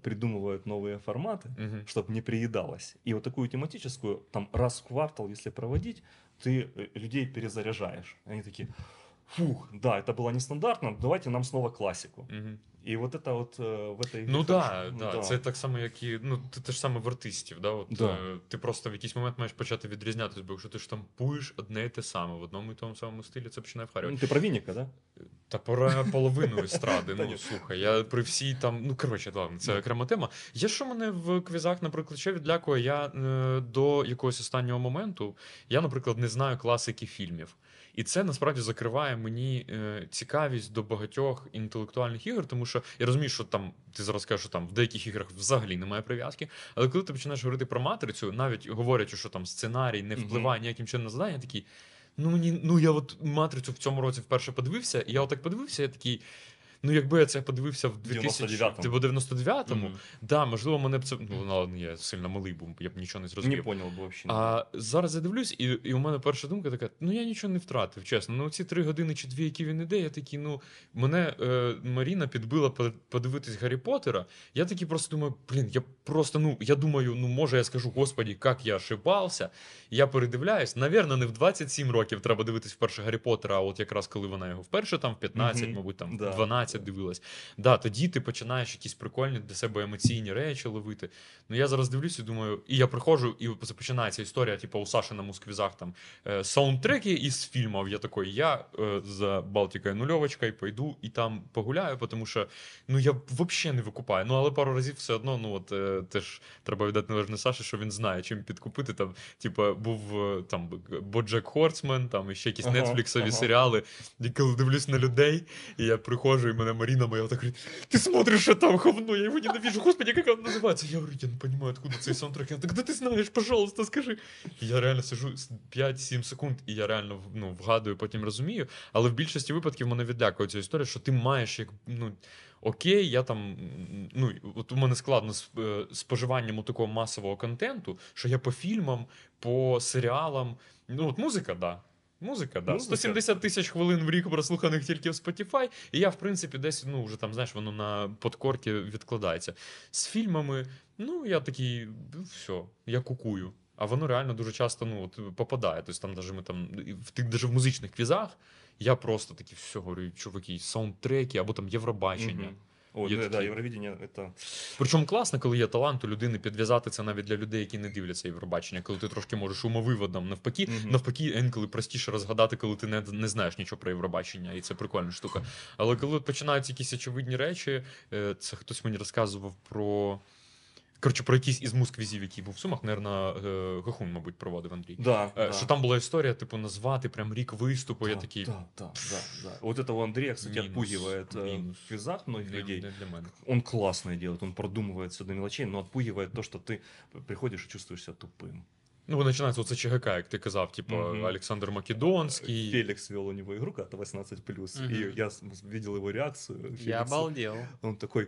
придумывают новые форматы, Мгм. чтобы не приедалось. И вот такую тематическую, там раз в квартал, если проводить, ты э, людей перезаряжаешь. Они такие, фух, да, это было нестандартно, давайте нам снова классику. Мгм. И вот это вот э, в этой Ну игре да, хорошо. да, це так само, як і ну, те, те ж саме в артистів. Да? От, Да. е, ти просто в якийсь момент маєш почати відрізнятися, бо якщо ти штампуєш одне і те саме в одному і тому самому стилі, це починає Ну, вхарювати. ты про Винника, да? Та пора половину естради. Та ну ні. слухай, я при всій там. Ну коротше, ладно, це Ну. окрема тема. Є що мене в квізах, наприклад, що відлякує, я е, до якогось останнього моменту, я, наприклад, не знаю класики фільмів. І це насправді закриває мені е, цікавість до багатьох інтелектуальних ігор, тому що я розумію, що там ти зараз кажеш, що там в деяких іграх взагалі немає прив'язки. Але коли ти починаєш говорити про матрицю, навіть говорячи, що там сценарій не впливає ніяким чином на задання, я такий. Ну мені, ну я от матрицю в цьому році вперше подивився, і я отак подивився, я такий. Ну, якби я це подивився в 2000, 99-му. типу, 99-му, Мгм. да, можливо, мене б це. Ну, ладно, я сильно малий був, я б нічого не Не зрозумів. понял бы вообще. А зараз я дивлюсь, і, і у мене перша думка така: ну я нічого не втратив, чесно. Ну ці три години чи дві, які він іде, я такий, ну мене е, Маріна підбила по- подивитись Гаррі Поттера. Я такий просто думаю, блін, я просто, ну я думаю, ну може я скажу, господі, як я ошибався. Я передивляюсь. Навірно, не в 27 років треба дивитись вперше Гаррі Поттера, а от якраз коли вона його вперше там в 15, Мгм. мабуть, там Да, в 12 да. дивилась. Да, тоді ти починаєш якісь прикольні для себе емоційні речі ловити. Ну я зараз дивлюся і думаю, і я приходжу, і починається історія, типу, у Саші на мусквізах там е, саундтреки із фільмів. Я такий, я е, за Балтикою нульовочкою пойду і там погуляю, тому що ну я взагалі не викупаю. Ну але пару разів все одно, ну от е, теж треба віддати належне Саші, що він знає, чим підкупити. Там, типу, був е, там Боджек Хорсмен, там і ще якісь Ага, нетфліксові ага. серіали. І коли дивлюсь на людей, і я приходжу, і мене Маріна моя так говорить, ти смотриш, що там говно, я його ненавижу, господи, як він називається? Я говорю, я не розумію, откуда цей саундтрек. Я так, да ти знаєш, пожалуйста, скажи. І я реально сижу 5-7 секунд, і я реально ну, вгадую, потім розумію. Але в більшості випадків мене відлякує ця історія, що ти маєш як ну. Окей, я там. Ну, от у мене складно з е, споживанням такого масового контенту, що я по фільмам, по серіалам. Ну, от музика, да. Музика, да. Музика. 170 тисяч хвилин в рік прослуханих тільки в Spotify, і я, в принципі, десь, ну, вже там, знаєш, воно на подкорки відкладається. З фільмами, ну, я такий, все, я кукую. А воно реально дуже часто ну, от, попадає. Тобто там даже ми там в тих даже в музичних квізах я просто такий все говорю, чуваки, саундтреки або там Євробачення. Мгм. Ой, Є ну, да, такі. Это... Причому класно, коли є талант у людини підв'язати це навіть для людей, які не дивляться Євробачення, коли ти трошки можеш умовиводом. Навпаки, Мгм. навпаки, інколи простіше розгадати, коли ти не, не знаєш нічого про Євробачення, і це прикольна штука. Але коли починаються якісь очевидні речі, е, це хтось мені розказував про. Коротше, про якийсь із мусквізів, який був в Сумах, наверно, е, Гахун, мабуть, проводив Андрій. Да, Е, да. Що там була історія, типу, назвати прям рік виступу. я Да, такий. Да, да, да, да. Вот это у Андрея, кстати, Минус, отпугивает э, минус. в квизах многих Для, людей. для, для мене. Он классное делает, он продумывает все до мелочей, но отпугивает то, что ты приходишь и чувствуешь себя тупым. Ну, починається оце ЧГК, як ти казав, типу, Мгм. Олександр Македонський. Феликс вел у него игру когда-то 18+, Мгм. и я с- видел его реакцию. Я Феликса. обалдел. Он такой,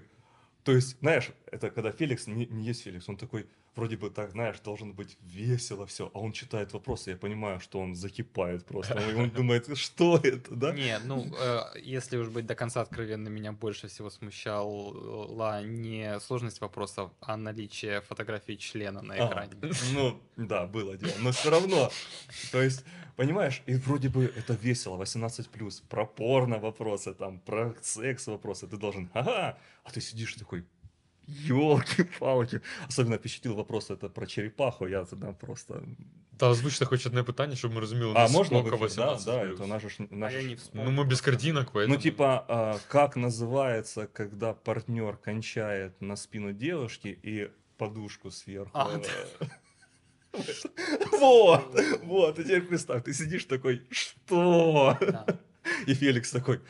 то есть, знаешь, это когда Феликс не, не есть Феликс, он такой, вроде бы так, знаешь, должен быть весело все, а он читает вопросы, я понимаю, что он закипает просто, он, он думает, что это, да? Не, ну, э, если уж быть до конца откровенным, меня больше всего смущала не сложность вопросов, а наличие фотографии члена на А, экране. ну, да, было дело, но все равно, то есть, понимаешь, и вроде бы это весело, 18+, про порно вопросы, там, про секс вопросы, ты должен, ага, а ты сидишь такой, елки-палки. Особенно впечатлил вопрос это про черепаху, я тогда просто... Та озвучте хоч одне питання, щоб ми розуміли, А, эфир? Да, 18 да, это наш... ж- А наш... я не Ну, вспомнил. мы без картинок, поэтому... Ну, типа, а, как называется, когда партнер кончает на спину девушки и подушку сверху? А, э, Вот, вот, и теперь представь, ты сидишь такой, что? Да. И Феликс такой,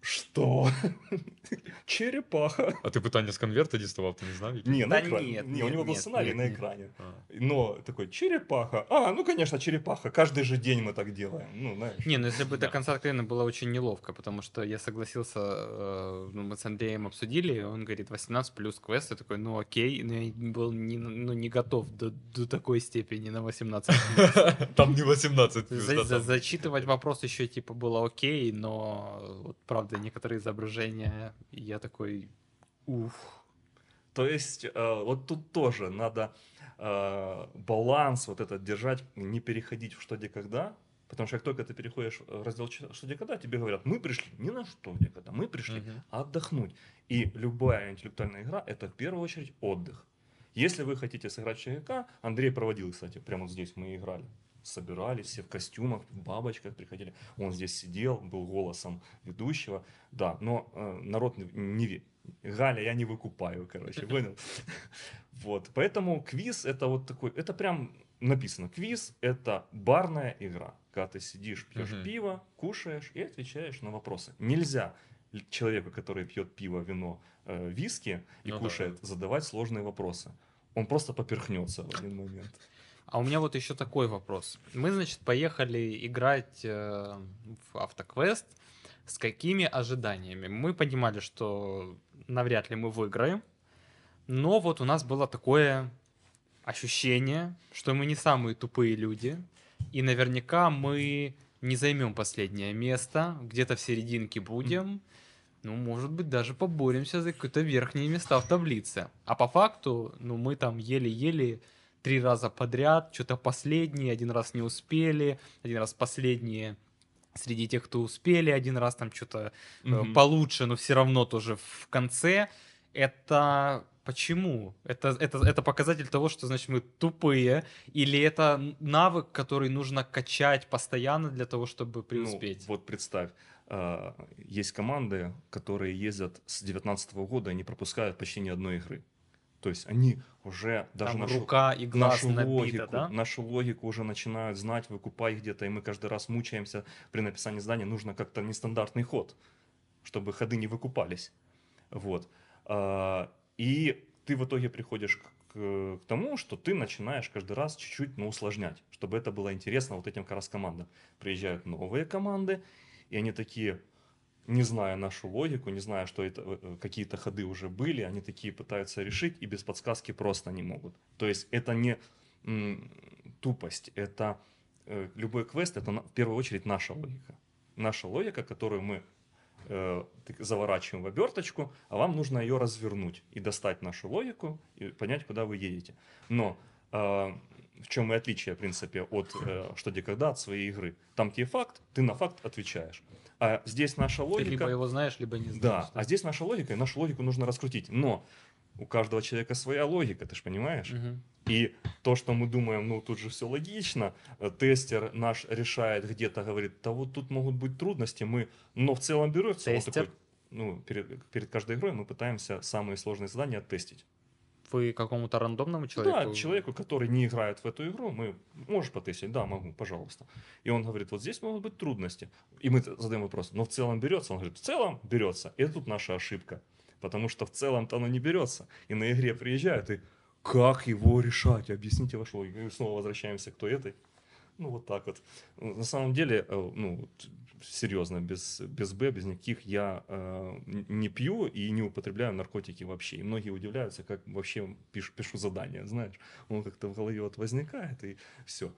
что? Черепаха. А ти питання з конверта діставав, ти не знав? які? Не, на Да экране. нет, Не, у нет, него был нет, сценарий нет, на нет. экране. А. Но такой, черепаха. А, ну, конечно, черепаха. Каждый же день мы так делаем. Ну, знаешь. Не, ну если бы до конца откровенно было очень неловко, потому что я согласился, э, ну, мы с Андреем обсудили, он говорит 18 плюс квест, я такой, ну окей, но я был не, ну, не готов до, до такой степени на 18 плюс. Там не 18 плюс, За- да, за- там. Зачитывать вопрос еще типа было окей, но вот правда некоторые изображения я такой, уф. То есть, э, вот тут тоже надо э, баланс вот этот держать, не переходить в что где когда, Потому что как только ты переходишь в раздел «Ч- что где когда, тебе говорят, мы пришли не на что где когда, мы пришли Мгм. отдохнуть. И любая интеллектуальная игра это в первую очередь отдых. Если вы хотите сыграть в ЧГК, Андрей проводил, кстати, прямо здесь мы играли. Собирались все в костюмах, в бабочках приходили. Он здесь сидел, был голосом ведущего. Да, но э, народ не, не ве- Галя, я не выкупаю, короче, понял? Вот, поэтому квиз это вот такой, это прям написано, квиз это барная игра, когда ты сидишь, пьешь Мгм. пиво, кушаешь и отвечаешь на вопросы. Нельзя человеку, который пьет пиво, вино, э, виски и Ну да. кушает, задавать сложные вопросы. Он просто поперхнется в один момент. А у меня вот еще такой вопрос. Мы, значит, поехали играть э, в автоквест. С какими ожиданиями? Мы понимали, что навряд ли мы выиграем. Но вот у нас было такое ощущение, что мы не самые тупые люди. И наверняка мы не займем последнее место. Где-то в серединке будем. Ну, может быть, даже поборемся за какие-то верхние места в таблице. А по факту, ну, мы там еле-еле три раза подряд, что-то последние, один раз не успели, один раз последние среди тех, кто успели, один раз там что-то э, Мгм. получше, но все равно тоже в конце. Это почему? Это, это, это показатель того, что, значит, мы тупые, или это навык, который нужно качать постоянно для того, чтобы Ну, преуспеть? вот представь, а, есть команды, которые ездят с 2019 года и не пропускают почти ни одной игры. То есть они уже даже Там нашу, рука и глаз нашу набита, логику, да? нашу логику уже начинают знать, выкупай где-то, и мы каждый раз мучаемся при написании здания. Нужно как-то нестандартный ход, чтобы ходы не выкупались. Вот. А, И ты в итоге приходишь к, к- к тому, что ты начинаешь каждый раз чуть-чуть ну, усложнять, чтобы это было интересно вот этим как раз командам. Приезжают новые команды, и они такие, не зная нашу логику, не зная, что это э, какие-то ходы уже были, они такие пытаются решить и без подсказки просто не могут. То есть это не тупость, это э, любой квест, это в первую очередь наша логика. Наша логика, которую мы э, заворачиваем в оберточку, а вам нужно ее развернуть и достать нашу логику и понять, куда вы едете. Но э, в чем и отличие, в принципе, от э, что где когда от своей игры. Там тебе факт, ты на факт отвечаешь. А здесь наша Ты логика. либо его знаешь, либо не знаешь. Да, а здесь наша логика, и нашу логику нужно раскрутить. Но у каждого человека своя логика, ты же понимаешь? Мгм. И то, что мы думаем, ну тут же все логично, э, тестер наш решает где-то, говорит, да вот тут могут быть трудности, мы, но в целом берется вот Тестер? такой, ну, перед, перед каждой игрой мы пытаемся самые сложные задания оттестить. Вы какому-то рандомному человеку? Да, человеку, который не играет в эту игру, мы можешь потестить, да, могу, пожалуйста. И он говорит, вот здесь могут быть трудности. И мы задаем вопрос, но в целом берется? Он говорит, в целом берется. И тут наша ошибка. Потому что в целом-то оно не берется. И на игре приезжают, и как его решать? Объясните вашу логику. И снова возвращаемся к той этой. Ну, вот так вот. На самом деле, э, ну, серьезно, без, без Б, без никаких, я э, не пью и не употребляю наркотики вообще. И многие удивляются, как вообще пишу, пишу задание, знаешь. Он как-то в голове вот возникает, и все.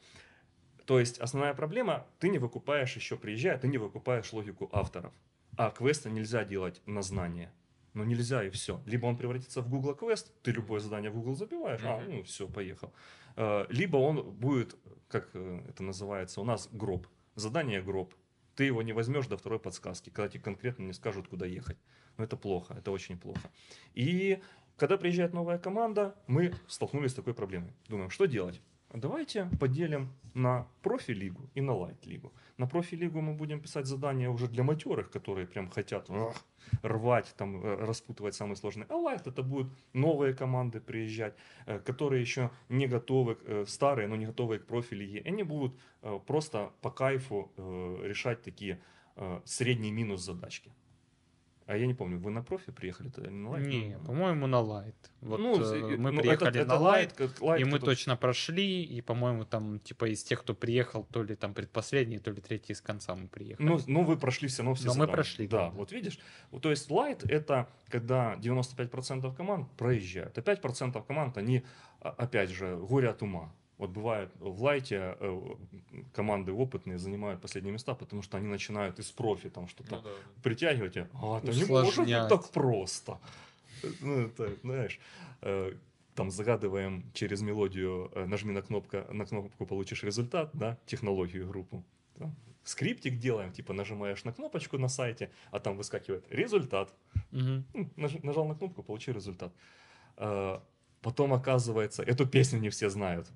То есть основная проблема, ты не выкупаешь еще, приезжая, ты не выкупаешь логику авторов. А квесты нельзя делать на знание. Ну нельзя и все. Либо он превратится в Google квест, ты любое задание в Google забиваешь, а, Мгм. ну все, поехал. Э, Либо он будет, как э, это называется, у нас гроб. Задание гроб. Ты его не возьмешь до второй подсказки, когда тебе конкретно не скажут, куда ехать. Но это плохо, это очень плохо. И когда приезжает новая команда, мы столкнулись с такой проблемой. Думаем, что делать? Давайте поделим на профи-лигу и на лайт-лигу. На профи-лигу мы будем писать задания уже для матерых, которые прям хотят ах, рвать, там, э, распутывать самые сложные. А лайт это будут новые команды приезжать, э, которые еще не готовы, э, старые, но не готовые к профи-лиге. Они будут просто по кайфу решать такие средний минус задачки. А я не помню, вы на профи приехали тогда или на light? Не, Ну, по-моему, на light. Вот ну, э, мы ну, приехали это- на это light, light, и мы который- точно прошли, и, по-моему, там, типа, из тех, кто приехал, то ли там предпоследний, то ли третий из конца мы приехали. Ну, ну, вы прошли все равно все Но мы прошли, Да, да. вот видишь. То есть light это когда 95% команд проезжают, а 5% команд, они, а, опять же, горе от ума. Вот бывает в light е э, команды опытные занимают последние места, потому что они начинают из профи там что-то Ну да. притягивать. и, А, это не может быть так просто. Ну, это, знаешь, э, там загадываем через мелодию, э, нажми на кнопку, на кнопку получишь результат, да, технологию группу. там, скриптик делаем, типа нажимаешь на кнопочку на сайте, а там выскакивает результат. Ну, наж- нажал на кнопку, получи результат. А, Потом оказывается, эту песню не все знают.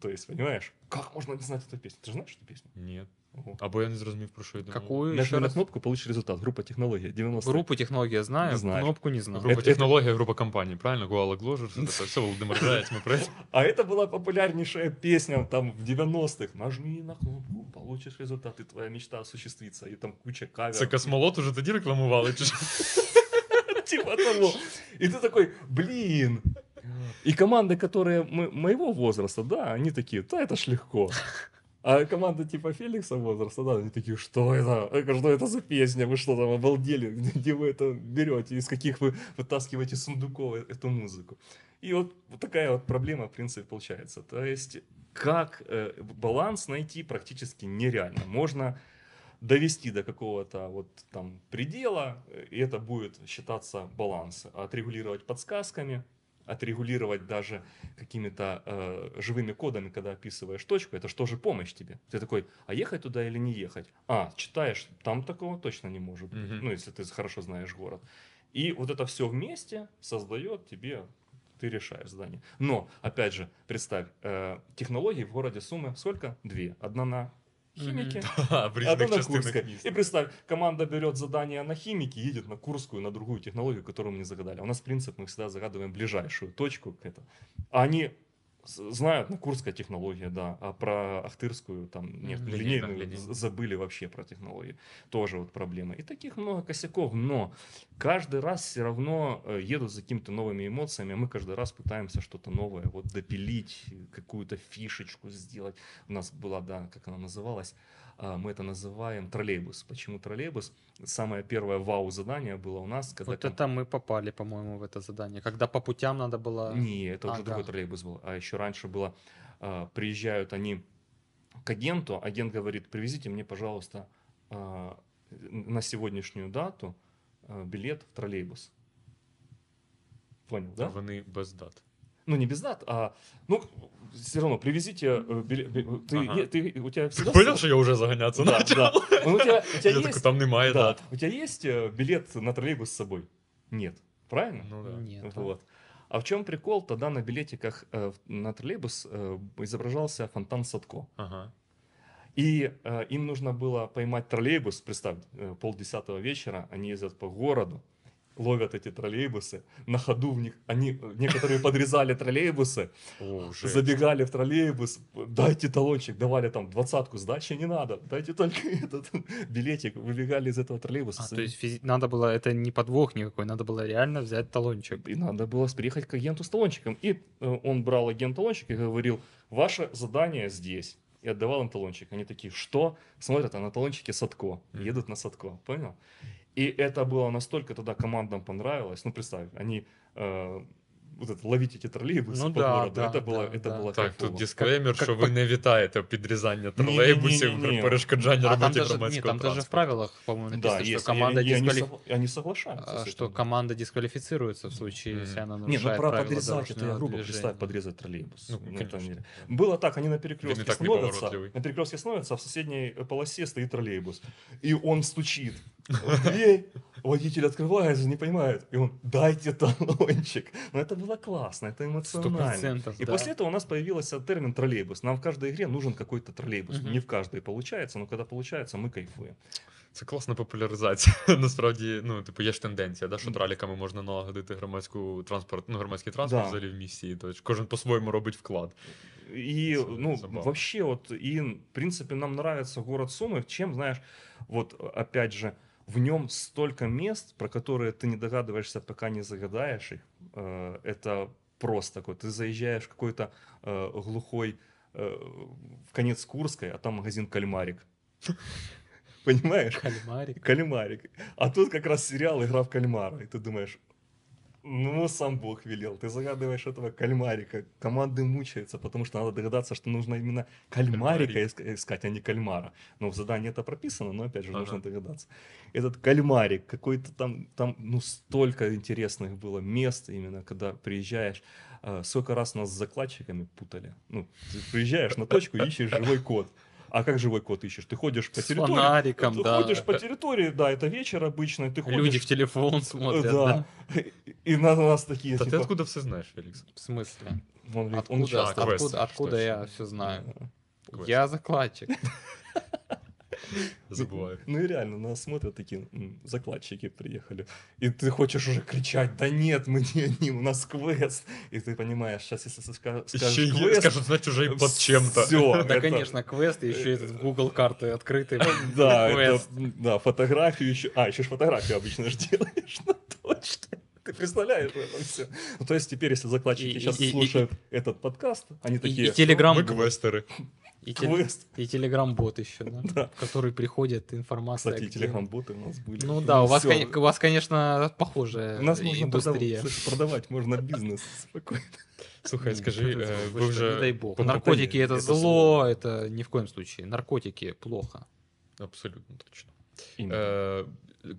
То есть, понимаешь, как можно не знать эту песню? Ты же знаешь эту песню? Ні. Ого. Або я не зрозумів, про що йде. мова. Какую еще Нажми на раз? кнопку, получишь результат. Группа технология 90 Группу технологий я знаю, Знаешь. кнопку не знаю. Група Это- технологія, група компаній, правильно? Гуала Гложер, все таке. Все, Володимир Заєць, ми привіт. А это была популярнейшая песня там в 90-х. Нажми на кнопку, получишь результат, и твоя мечта осуществится. И там куча каверов. Це космолот уже тоді рекламували, чи що? Типа того. И ты такой, блин. и команды, которые мы- моего возраста, да, они такие, да, это ж легко. А команда типа Феликса возраста, да, они такие, что это? Что это за песня? Вы что там обалдели? Где вы это берете? Из каких вы вытаскиваете сундуков э- эту музыку? И вот, вот такая вот проблема, в принципе, получается. То есть, как э, баланс найти практически нереально. Можно довести до какого-то вот там предела, э, и это будет считаться баланс. Отрегулировать подсказками, отрегулировать даже какими-то э, живыми кодами, когда описываешь точку, это что же помощь тебе? Ты такой, а ехать туда или не ехать? А, читаешь, там такого точно не может быть, Мгм. ну, если ты хорошо знаешь город. И вот это все вместе создает тебе, ты решаешь задание. Но, опять же, представь, э, технологий в городе Сумы сколько? Две. Одна на химике, Ха, В одна на Курской. И представь, команда берет задание на химике, едет на Курскую, на другую технологию, которую мы не загадали. У нас принцип, мы всегда загадываем ближайшую точку к этому. А они знают, на Курская технология, да, а про Ахтырскую там нет, линейную линейная. з- забыли вообще про технологии. Тоже вот проблема. И таких много косяков, но каждый раз все равно э, едут за какими-то новыми эмоциями, а мы каждый раз пытаемся что-то новое вот допилить, какую-то фишечку сделать. У нас была, да, как она называлась, мы это называем троллейбус. Почему троллейбус? Самое первое вау-задание было у нас, когда... Вот это мы попали, по-моему, в это задание. Когда по путям надо было... Не, это уже Ага. другой троллейбус был. А еще раньше было, а, приезжают они к агенту, агент говорит, привезите мне, пожалуйста, а, на сегодняшнюю дату а, билет в троллейбус. Понял, да? Вони без дат. Ну, не без дат, а, ну, все равно, привезите э, билет. Ты, Ага. е- ты- у тебя всегда... Понял, що я вже заганяться Да, почав? да. Ну, у тебя, у тебя Я такой, есть... там немає Да. дат. У тебя есть э, билет на троллейбус с собой? Нет. Правильно? Ну да. Нет. Вот. А в чем прикол? Тогда на билетиках э, на троллейбус э, изображался фонтан Садко. Ага. И э, им нужно было поймать троллейбус, представь, э, полдесятого вечера, они ездят по городу, ловят эти троллейбусы, на ходу в них, они, некоторые подрезали троллейбусы, забегали в троллейбус, дайте талончик, давали там двадцатку, сдачи не надо, дайте только этот билетик, выбегали из этого троллейбуса. А, то есть надо было, это не подвох никакой, надо было реально взять талончик. И надо было приехать к агенту с талончиком. И э, он брал агент талончик и говорил, ваше задание здесь. И отдавал им талончик. Они такие, что? Смотрят, а на талончике Садко. Едут на Садко, понял? И это было настолько тогда командам понравилось. Ну, представь, они э, вот это, ловить эти троллейбусы Ну по да, городу. да, это было, да, это да. было Так, кайфово. тут дисклеймер, как що ви не вітаєте підрізання Ні-ні-ні-ні. тролейбусів при перешкоджанні А там роботі даже, громадського нет, там даже в транспорту. правилах, по-моему, Да, написано, есть. что команда, и, и они, дисквали- согла- они соглашаются. а, с что этим. команда дисквалифицируется в случае, Мгм. если она Не, нарушает ну про правила подрезать, это я дорожного грубо движения. представь, подрезать троллейбус. Ну, Ну, это конечно. не- Было так, они на Він і перекрестке так становятся, неповоротливий. на перекрестке становятся, а в соседней э, полосе стоит троллейбус. И он стучит в дверь, водитель открывает, не понимает, и он, дайте талончик. Но это было классно, это Сто эмоционально. процентов, И да. после этого у нас появился термин троллейбус. Нам в каждой игре нужен какой-то троллейбус. Мгм. Не в каждой получается, но когда получается, мы кайфуем. Це класна популяризація. Насправді, ну, типу, є ж тенденція, да, що траліками можна налагодити громадську транспорт, ну, громадський транспорт Да. взагалі в місті. Тобто кожен по-своєму робить вклад. И, Забавно, ну, забавно. вообще, вот, и, в принципе, нам нравится город Сумы, чем, знаешь, вот, опять же, в нем столько мест, про которые ты не догадываешься, пока не загадаешь их. Э, Это просто такой, ты заезжаешь в какой-то э, глухой, э, в конец Курской, а там магазин «Кальмарик». Понимаешь? Кальмарик. Кальмарик. А тут как раз сериал «Игра в кальмара». И ты думаешь, ну, сам Бог велел. Ты загадываешь этого кальмарика. Команды мучаются, потому что надо догадаться, что нужно именно кальмарика Кальмарик. иска- искать, а не кальмара. Но в задании это прописано, но опять же Ага. нужно догадаться. Этот кальмарик, какой-то там, там, ну, столько интересных было мест именно, когда приезжаешь. А, Сколько раз нас с закладчиками путали. Ну, ты приезжаешь на точку и ищешь живой код. А как живой кот ищешь? Ты ходишь по С территории. фонариком, ты да. ходишь по территории, да, это вечер обычно, ты ходишь. Люди в телефон смотрят, да. да? И на нас такие, Та ти типа, откуда все знаєш, Фелікс? В смысле? он, говорит, он Откуда, часто... квест, откуда, откуда точно. я все знаю? Квест. Я закладчик. Забуваю. Ну и реально, нас смотрят такие м, закладчики приехали. И ты хочешь уже кричать, да нет, мы не они, у нас квест. И ты понимаешь, сейчас если ты ска- Ще скажешь є, квест, скажуть, значить, уже і під чим-то. Все, Да, конечно, квест, и еще этот Google карты открытый. Да, это, Квест. да, фотографию еще. А, еще ж фотографию обычно же делаешь, ну точно. Ты представляешь это все. Ну, то есть теперь, если закладчики И- сейчас и- и- слушают этот подкаст, они И, такие, и телеграм Ми квестери. и, квест. и телеграм-бот еще, да? Да. В который приходит информация. Кстати, и где- телеграм-боты у нас были. Ну да, у вас, коне- у вас, конечно, похожая У нас можно индустрия. продав- слышь, продавать, можно бизнес спокойно. Слухай, Ну, скажи, е, вы вже... Не дай бог. Наркотики это зло. это ни в коем случае. Наркотики плохо. Абсолютно точно.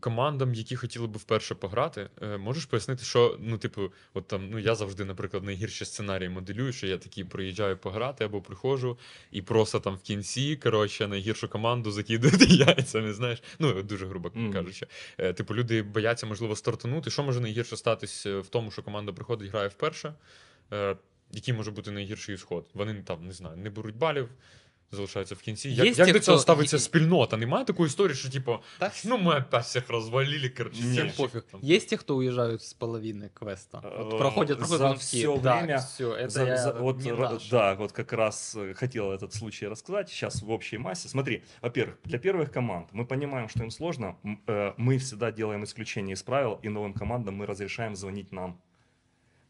Командам, які хотіли би вперше пограти, е, можеш пояснити, що, ну, типу, от там, ну я завжди, наприклад, найгірші сценарії моделюю, що я такий приїжджаю пограти або приходжу, і просто там в кінці, коротше, найгіршу команду закидувати яйцями, знаєш. Ну, дуже грубо Мгм. кажучи. Е, типу, люди бояться, можливо, стартанути. Що може найгірше статись е, в тому, що команда приходить, грає вперше? Який може бути найгірший ісход? Вони там, не знаю, не беруть балів. Залишаються в кінці. Як, Є як ті, до цього хто- ставиться і- спільнота? Немає такої історії, що типу, Так, ну мы опять всех развалили, короче, Не, всем Нет. пофиг. Там. Есть те, кто уезжают с половины квеста. Вот Э, проходят, за проходят, он такие, всё да, время- все, это За- я за- вот, не ра- наш. да, вот как раз э, хотел этот случай рассказать сейчас в общей массе. Смотри, во-первых, для первых команд мы понимаем, что им сложно. М, э, Мы всегда делаем исключение из правил, и новым командам мы разрешаем звонить нам.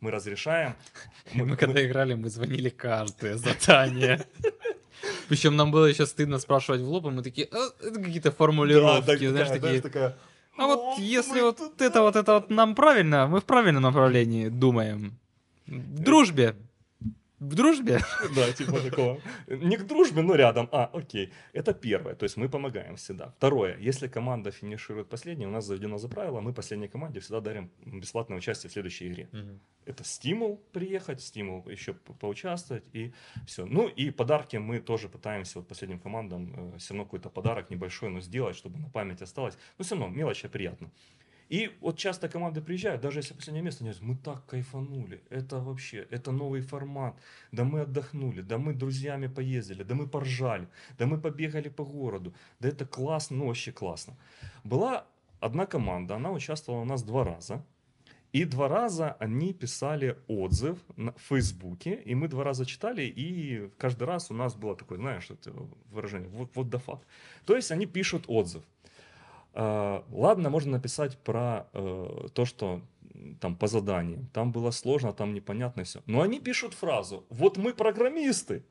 Мы разрешаем. Мы когда играли, мы звонили каждое задание. Причем нам было еще стыдно спрашивать в лоб, и мы такие, «А, это какие-то формулировки, Да, знаешь, такие. такая, А вот «Ну, если вот это вот это вот нам правильно, мы в правильном направлении думаем. В дружбе. В дружбе? Да, типа такого. Не к дружбе, но рядом. А, окей. Это первое. То есть мы помогаем всегда. Второе. Если команда финиширует последней, у нас заведено за правило, мы последней команде всегда дарим бесплатное участие в следующей игре. Мгм. Это стимул приехать, стимул еще по- поучаствовать и все. Ну и подарки мы тоже пытаемся вот последним командам все равно какой-то подарок небольшой, но сделать, чтобы на память осталось. Но все равно мелочь приятно. И вот часто команды приезжают, даже если последнее место, говорят, мы так кайфанули, это вообще, это новый формат, да мы отдохнули, да мы друзьями поездили, да мы поржали, да мы побегали по городу, да это классно, ну вообще классно. Была одна команда, она участвовала у нас два раза, и два раза они писали отзыв на Фейсбуке, и мы два раза читали, и каждый раз у нас было такое, знаешь, это выражение, вот, вот the fuck. То есть они пишут отзыв. А, Ладно, можно написать про э, то, что там по заданиям. Там было сложно, там непонятно все. Но они пишут фразу: вот мы программисты,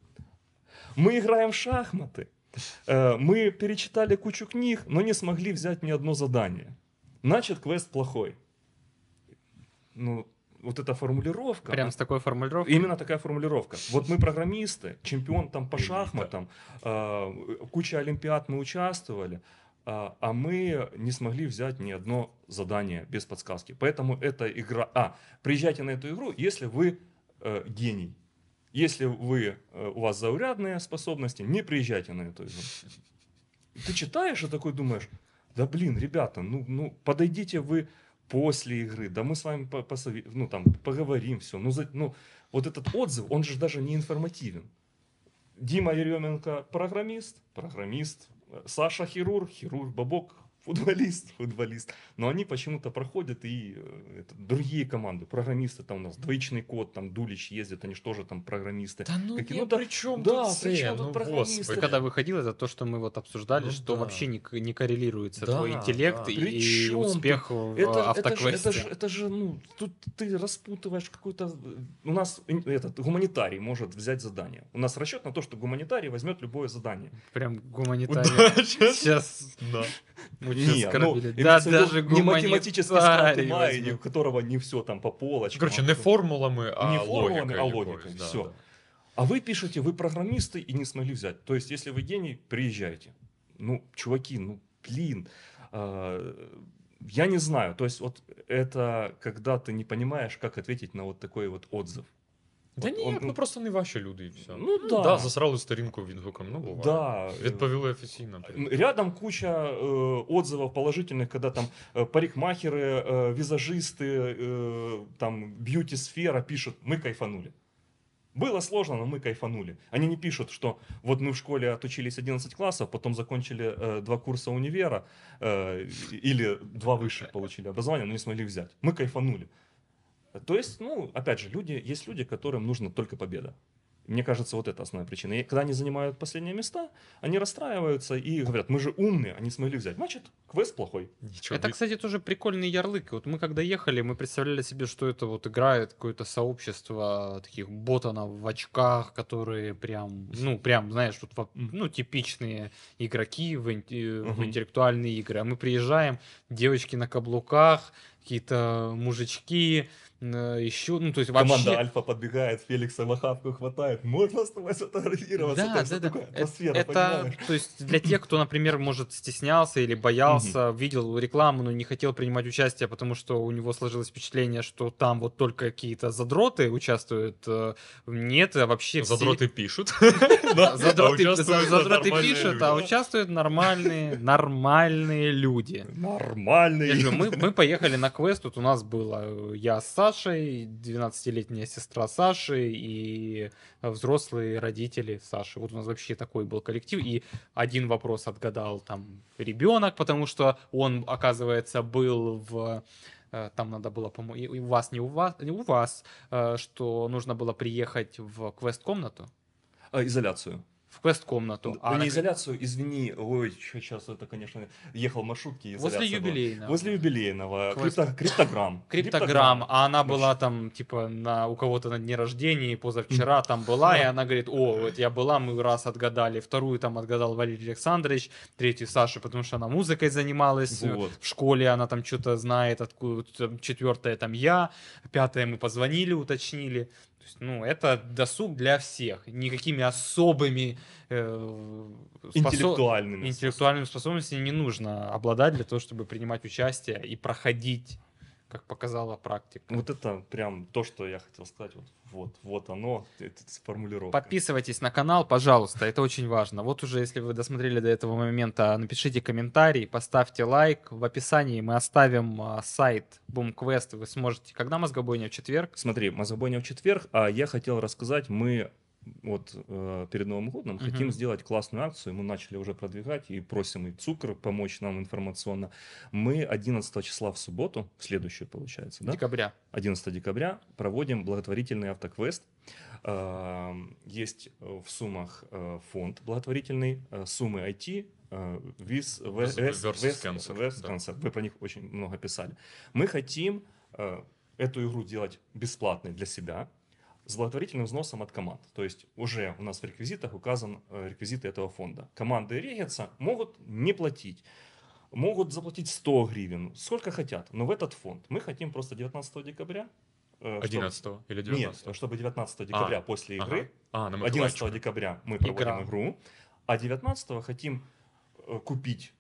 мы играем в шахматы, э, мы перечитали кучу книг, но не смогли взять ни одно задание. Значит, квест плохой. Ну, вот эта формулировка. Прям а- с такой формулировкой? Именно такая формулировка. Вот мы программисты, чемпион там по шахматам, а, куча олимпиад мы участвовали, а а мы не смогли взять ни одно задание без подсказки. Поэтому эта игра... А, приезжайте на эту игру, если вы э, гений. Если вы, э, у вас заурядные способности, не приезжайте на эту игру. Ты читаешь и такой думаешь, да блин, ребята, ну, ну подойдите вы после игры, да мы с вами по- ну, там, поговорим, все. Ну, за- ну, вот этот отзыв, он же даже не информативен. Дима Еременко программист, программист, Саша хирург, хирург, Бабок футболист, футболист. Но они почему-то проходят и э, это, другие команды, программисты, там у нас двоичный код, там Дулич ездит, они же тоже там программисты. Та ну, Какие- ну, да- при чому да, тут при це? чому тут ну, програмісти? господи. Когда выходил, это то, что мы вот обсуждали, Ну что да. вообще не, не коррелируется Да, твой интеллект да. и, и успех в Это, это, же, автоквесте. это, же, это же, ну, тут ты распутываешь какой-то... э, У нас этот гуманитарий может взять задание. У нас расчет на то, что гуманитарий возьмет любое задание. Прям гуманитарий. Удача. Сейчас Да. Мы Не, сейчас ну, оскорбили. имеется Да, даже не математический склад ума, у которого не все там по полочкам. Короче, а не формулами, а Не формулами, а логікою, якоюсь, да, всё. да. А вы пишете, вы программисты и не смогли взять. То есть, если вы гений, приезжайте. Ну, чуваки, ну, блин. а, я не знаю. То есть, вот это когда ты не понимаешь, как ответить на вот такой вот отзыв. Да От ні, он- ну просто не ваші люди і все. Ну, да. да, засрали сторінку відгуком, ну буває. Да. э, Відповіли офіційно. Рядом куча э, отзывов положительных, когда там э, парикмахеры, э, визажисты, э, там бьюти-сфера пишут, мы кайфанули. Было сложно, но мы кайфанули. Они не пишут, что вот мы в школе отучились 11 классов, потом закончили э, два курса универа э, или два высших получили образование, но не смогли взять. Мы кайфанули. То есть, ну, опять же, люди, есть люди, которым нужна только победа. Мне кажется, вот это основная причина. И когда они занимают последние места, они расстраиваются и говорят, мы же умные, они смогли взять. Значит, квест плохой. Нічого. Это, кстати, тоже прикольный ярлык. Вот мы когда ехали, мы представляли себе, что это вот играет какое-то сообщество таких ботанов в очках, которые прям, ну, прям, знаешь, во- ну, типичные игроки в, инте- в интеллектуальные игры. А мы приезжаем, девочки на каблуках, какие-то мужички, еще, ну, то есть вообще... Команда Альфа подбегает, Феликса в охапку хватает. Можно с тобой сфотографироваться? Да, Там да, да. Э- атмосфера, Это, понимаешь? то есть для тех, кто, например, может стеснялся или боялся, видел рекламу, но не хотел принимать участие, потому что у него сложилось впечатление, что там вот только какие-то задроты участвуют. э, Нет, а вообще все- задроты, участвують за- задроты пишут, а участвуют нормальные, нормальные люди. Мы, мы поехали на квест, тут у нас было э, я с Сашей, 12-летняя сестра Саши и взрослые родители Саши. Вот у нас вообще такой был коллектив. И один вопрос отгадал там ребенок, потому что он, оказывается, был в э, там надо было, по-моему, у вас, не у вас, не у вас, э, что нужно было приехать в квест-комнату. А, изоляцию. В квест-комнату. А А на- изоляцию, извини. Ой, сейчас это, конечно, ехал в маршрутке. возле изоляция была. юбилейного. Возле юбилейного. Квест. Крипто- криптограмм. Криптограмм, а она была там, типа, на, у кого-то на дне рождения, позавчера там была, и она говорит, о, вот я была, мы раз отгадали, вторую там отгадал Валерий Александрович, третью Саша, потому что она музыкой занималась, э, Вот. в школе она там что-то знает, откуда, четвертая там я, пятая мы позвонили, уточнили. То есть, ну, это досуг для всех, никакими особыми э, способ- Интеллектуальными. интеллектуальными способностями не нужно обладать для того, чтобы принимать участие и проходить, как показала практика. Вот это прям то, что я хотел сказать. Вот, вот, вот оно, это формулировка. Подписывайтесь на канал, пожалуйста, это очень важно. Вот уже, если вы досмотрели до этого момента, напишите комментарий, поставьте лайк. В описании мы оставим а, сайт BoomQuest, вы сможете... Когда мозгобойня? В четверг? Смотри, мозгобойня в четверг, а я хотел рассказать, мы вот э, перед Новым годом Мгм. хотим сделать классную акцию, мы начали уже продвигать и просим и Цукр помочь нам информационно. Мы 11 числа в субботу, следующую получается, да? Декабря. 11 декабря проводим благотворительный автоквест. Э, Есть в суммах э, фонд благотворительный, э, суммы IT, Cancer, да. West Cancer. Вы про них очень много писали. Мы хотим э, эту игру делать бесплатной для себя, с благотворительным взносом от команд. То есть уже у нас в реквизитах указан э, реквизиты этого фонда. Команды регица могут не платить, могут заплатить 100 гривен, сколько хотят, но в этот фонд. Мы хотим просто 19 декабря. э, чтоб- 11 или 19 Нет, чтобы 19 декабря после Ага. игры, А, на 11 Миколаївчика. декабря мы проводим Игра. игру, а 19 хотим э, купить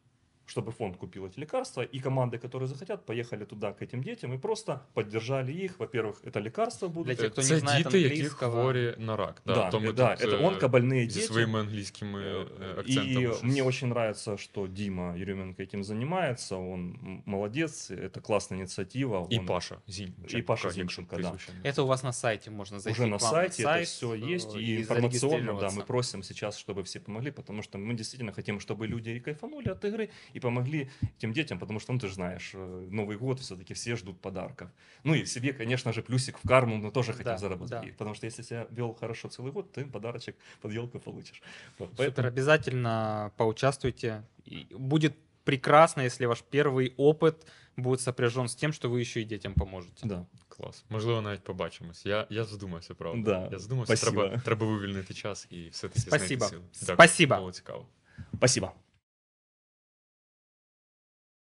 чтобы фонд купил эти лекарства, и команды, которые захотят, поехали туда к этим детям и просто поддержали их. Во-первых, это лекарства будут. Для тех, кто не Це знає діти, які англійського. хворі на рак. да, то ми да, тут, это е, онкобольные зі дети. своїми англійськими е, И акцентами. щось. мне очень нравится, что Дима Еременко этим занимается. Он м- молодец, это классная инициатива. І он- Паша Зінченко. І Паша якщо Зінченко, да. прізвище не Это у вас на сайте можно зайти. уже к на вам сайте это сайт, все э, есть, и и информационно, да, зарегистрироваться. мы просим сейчас, чтобы все помогли, потому что мы действительно хотим, чтобы люди и кайфанули от игры, и помогли этим детям, потому что, ну, ты же знаешь, э, Новый год все-таки все ждут подарков. Ну и себе, конечно же, плюсик в карму мы тоже хотим Да, заработать, да. И потому что если себя вел хорошо целый год, ты подарочек под елку получишь. Вот, Супер, поэтому- обязательно поучаствуйте. И будет прекрасно, если ваш первый опыт будет сопряжен с тем, что вы еще и детям поможете. Да. Клас. Можливо, навіть побачимось. Я, я задумався, правда. Да, Я задумався, спасибо. треба, треба вивільнити час і все-таки Спасибо. знайти сили. Спасибо. Було цікаво. Спасибо.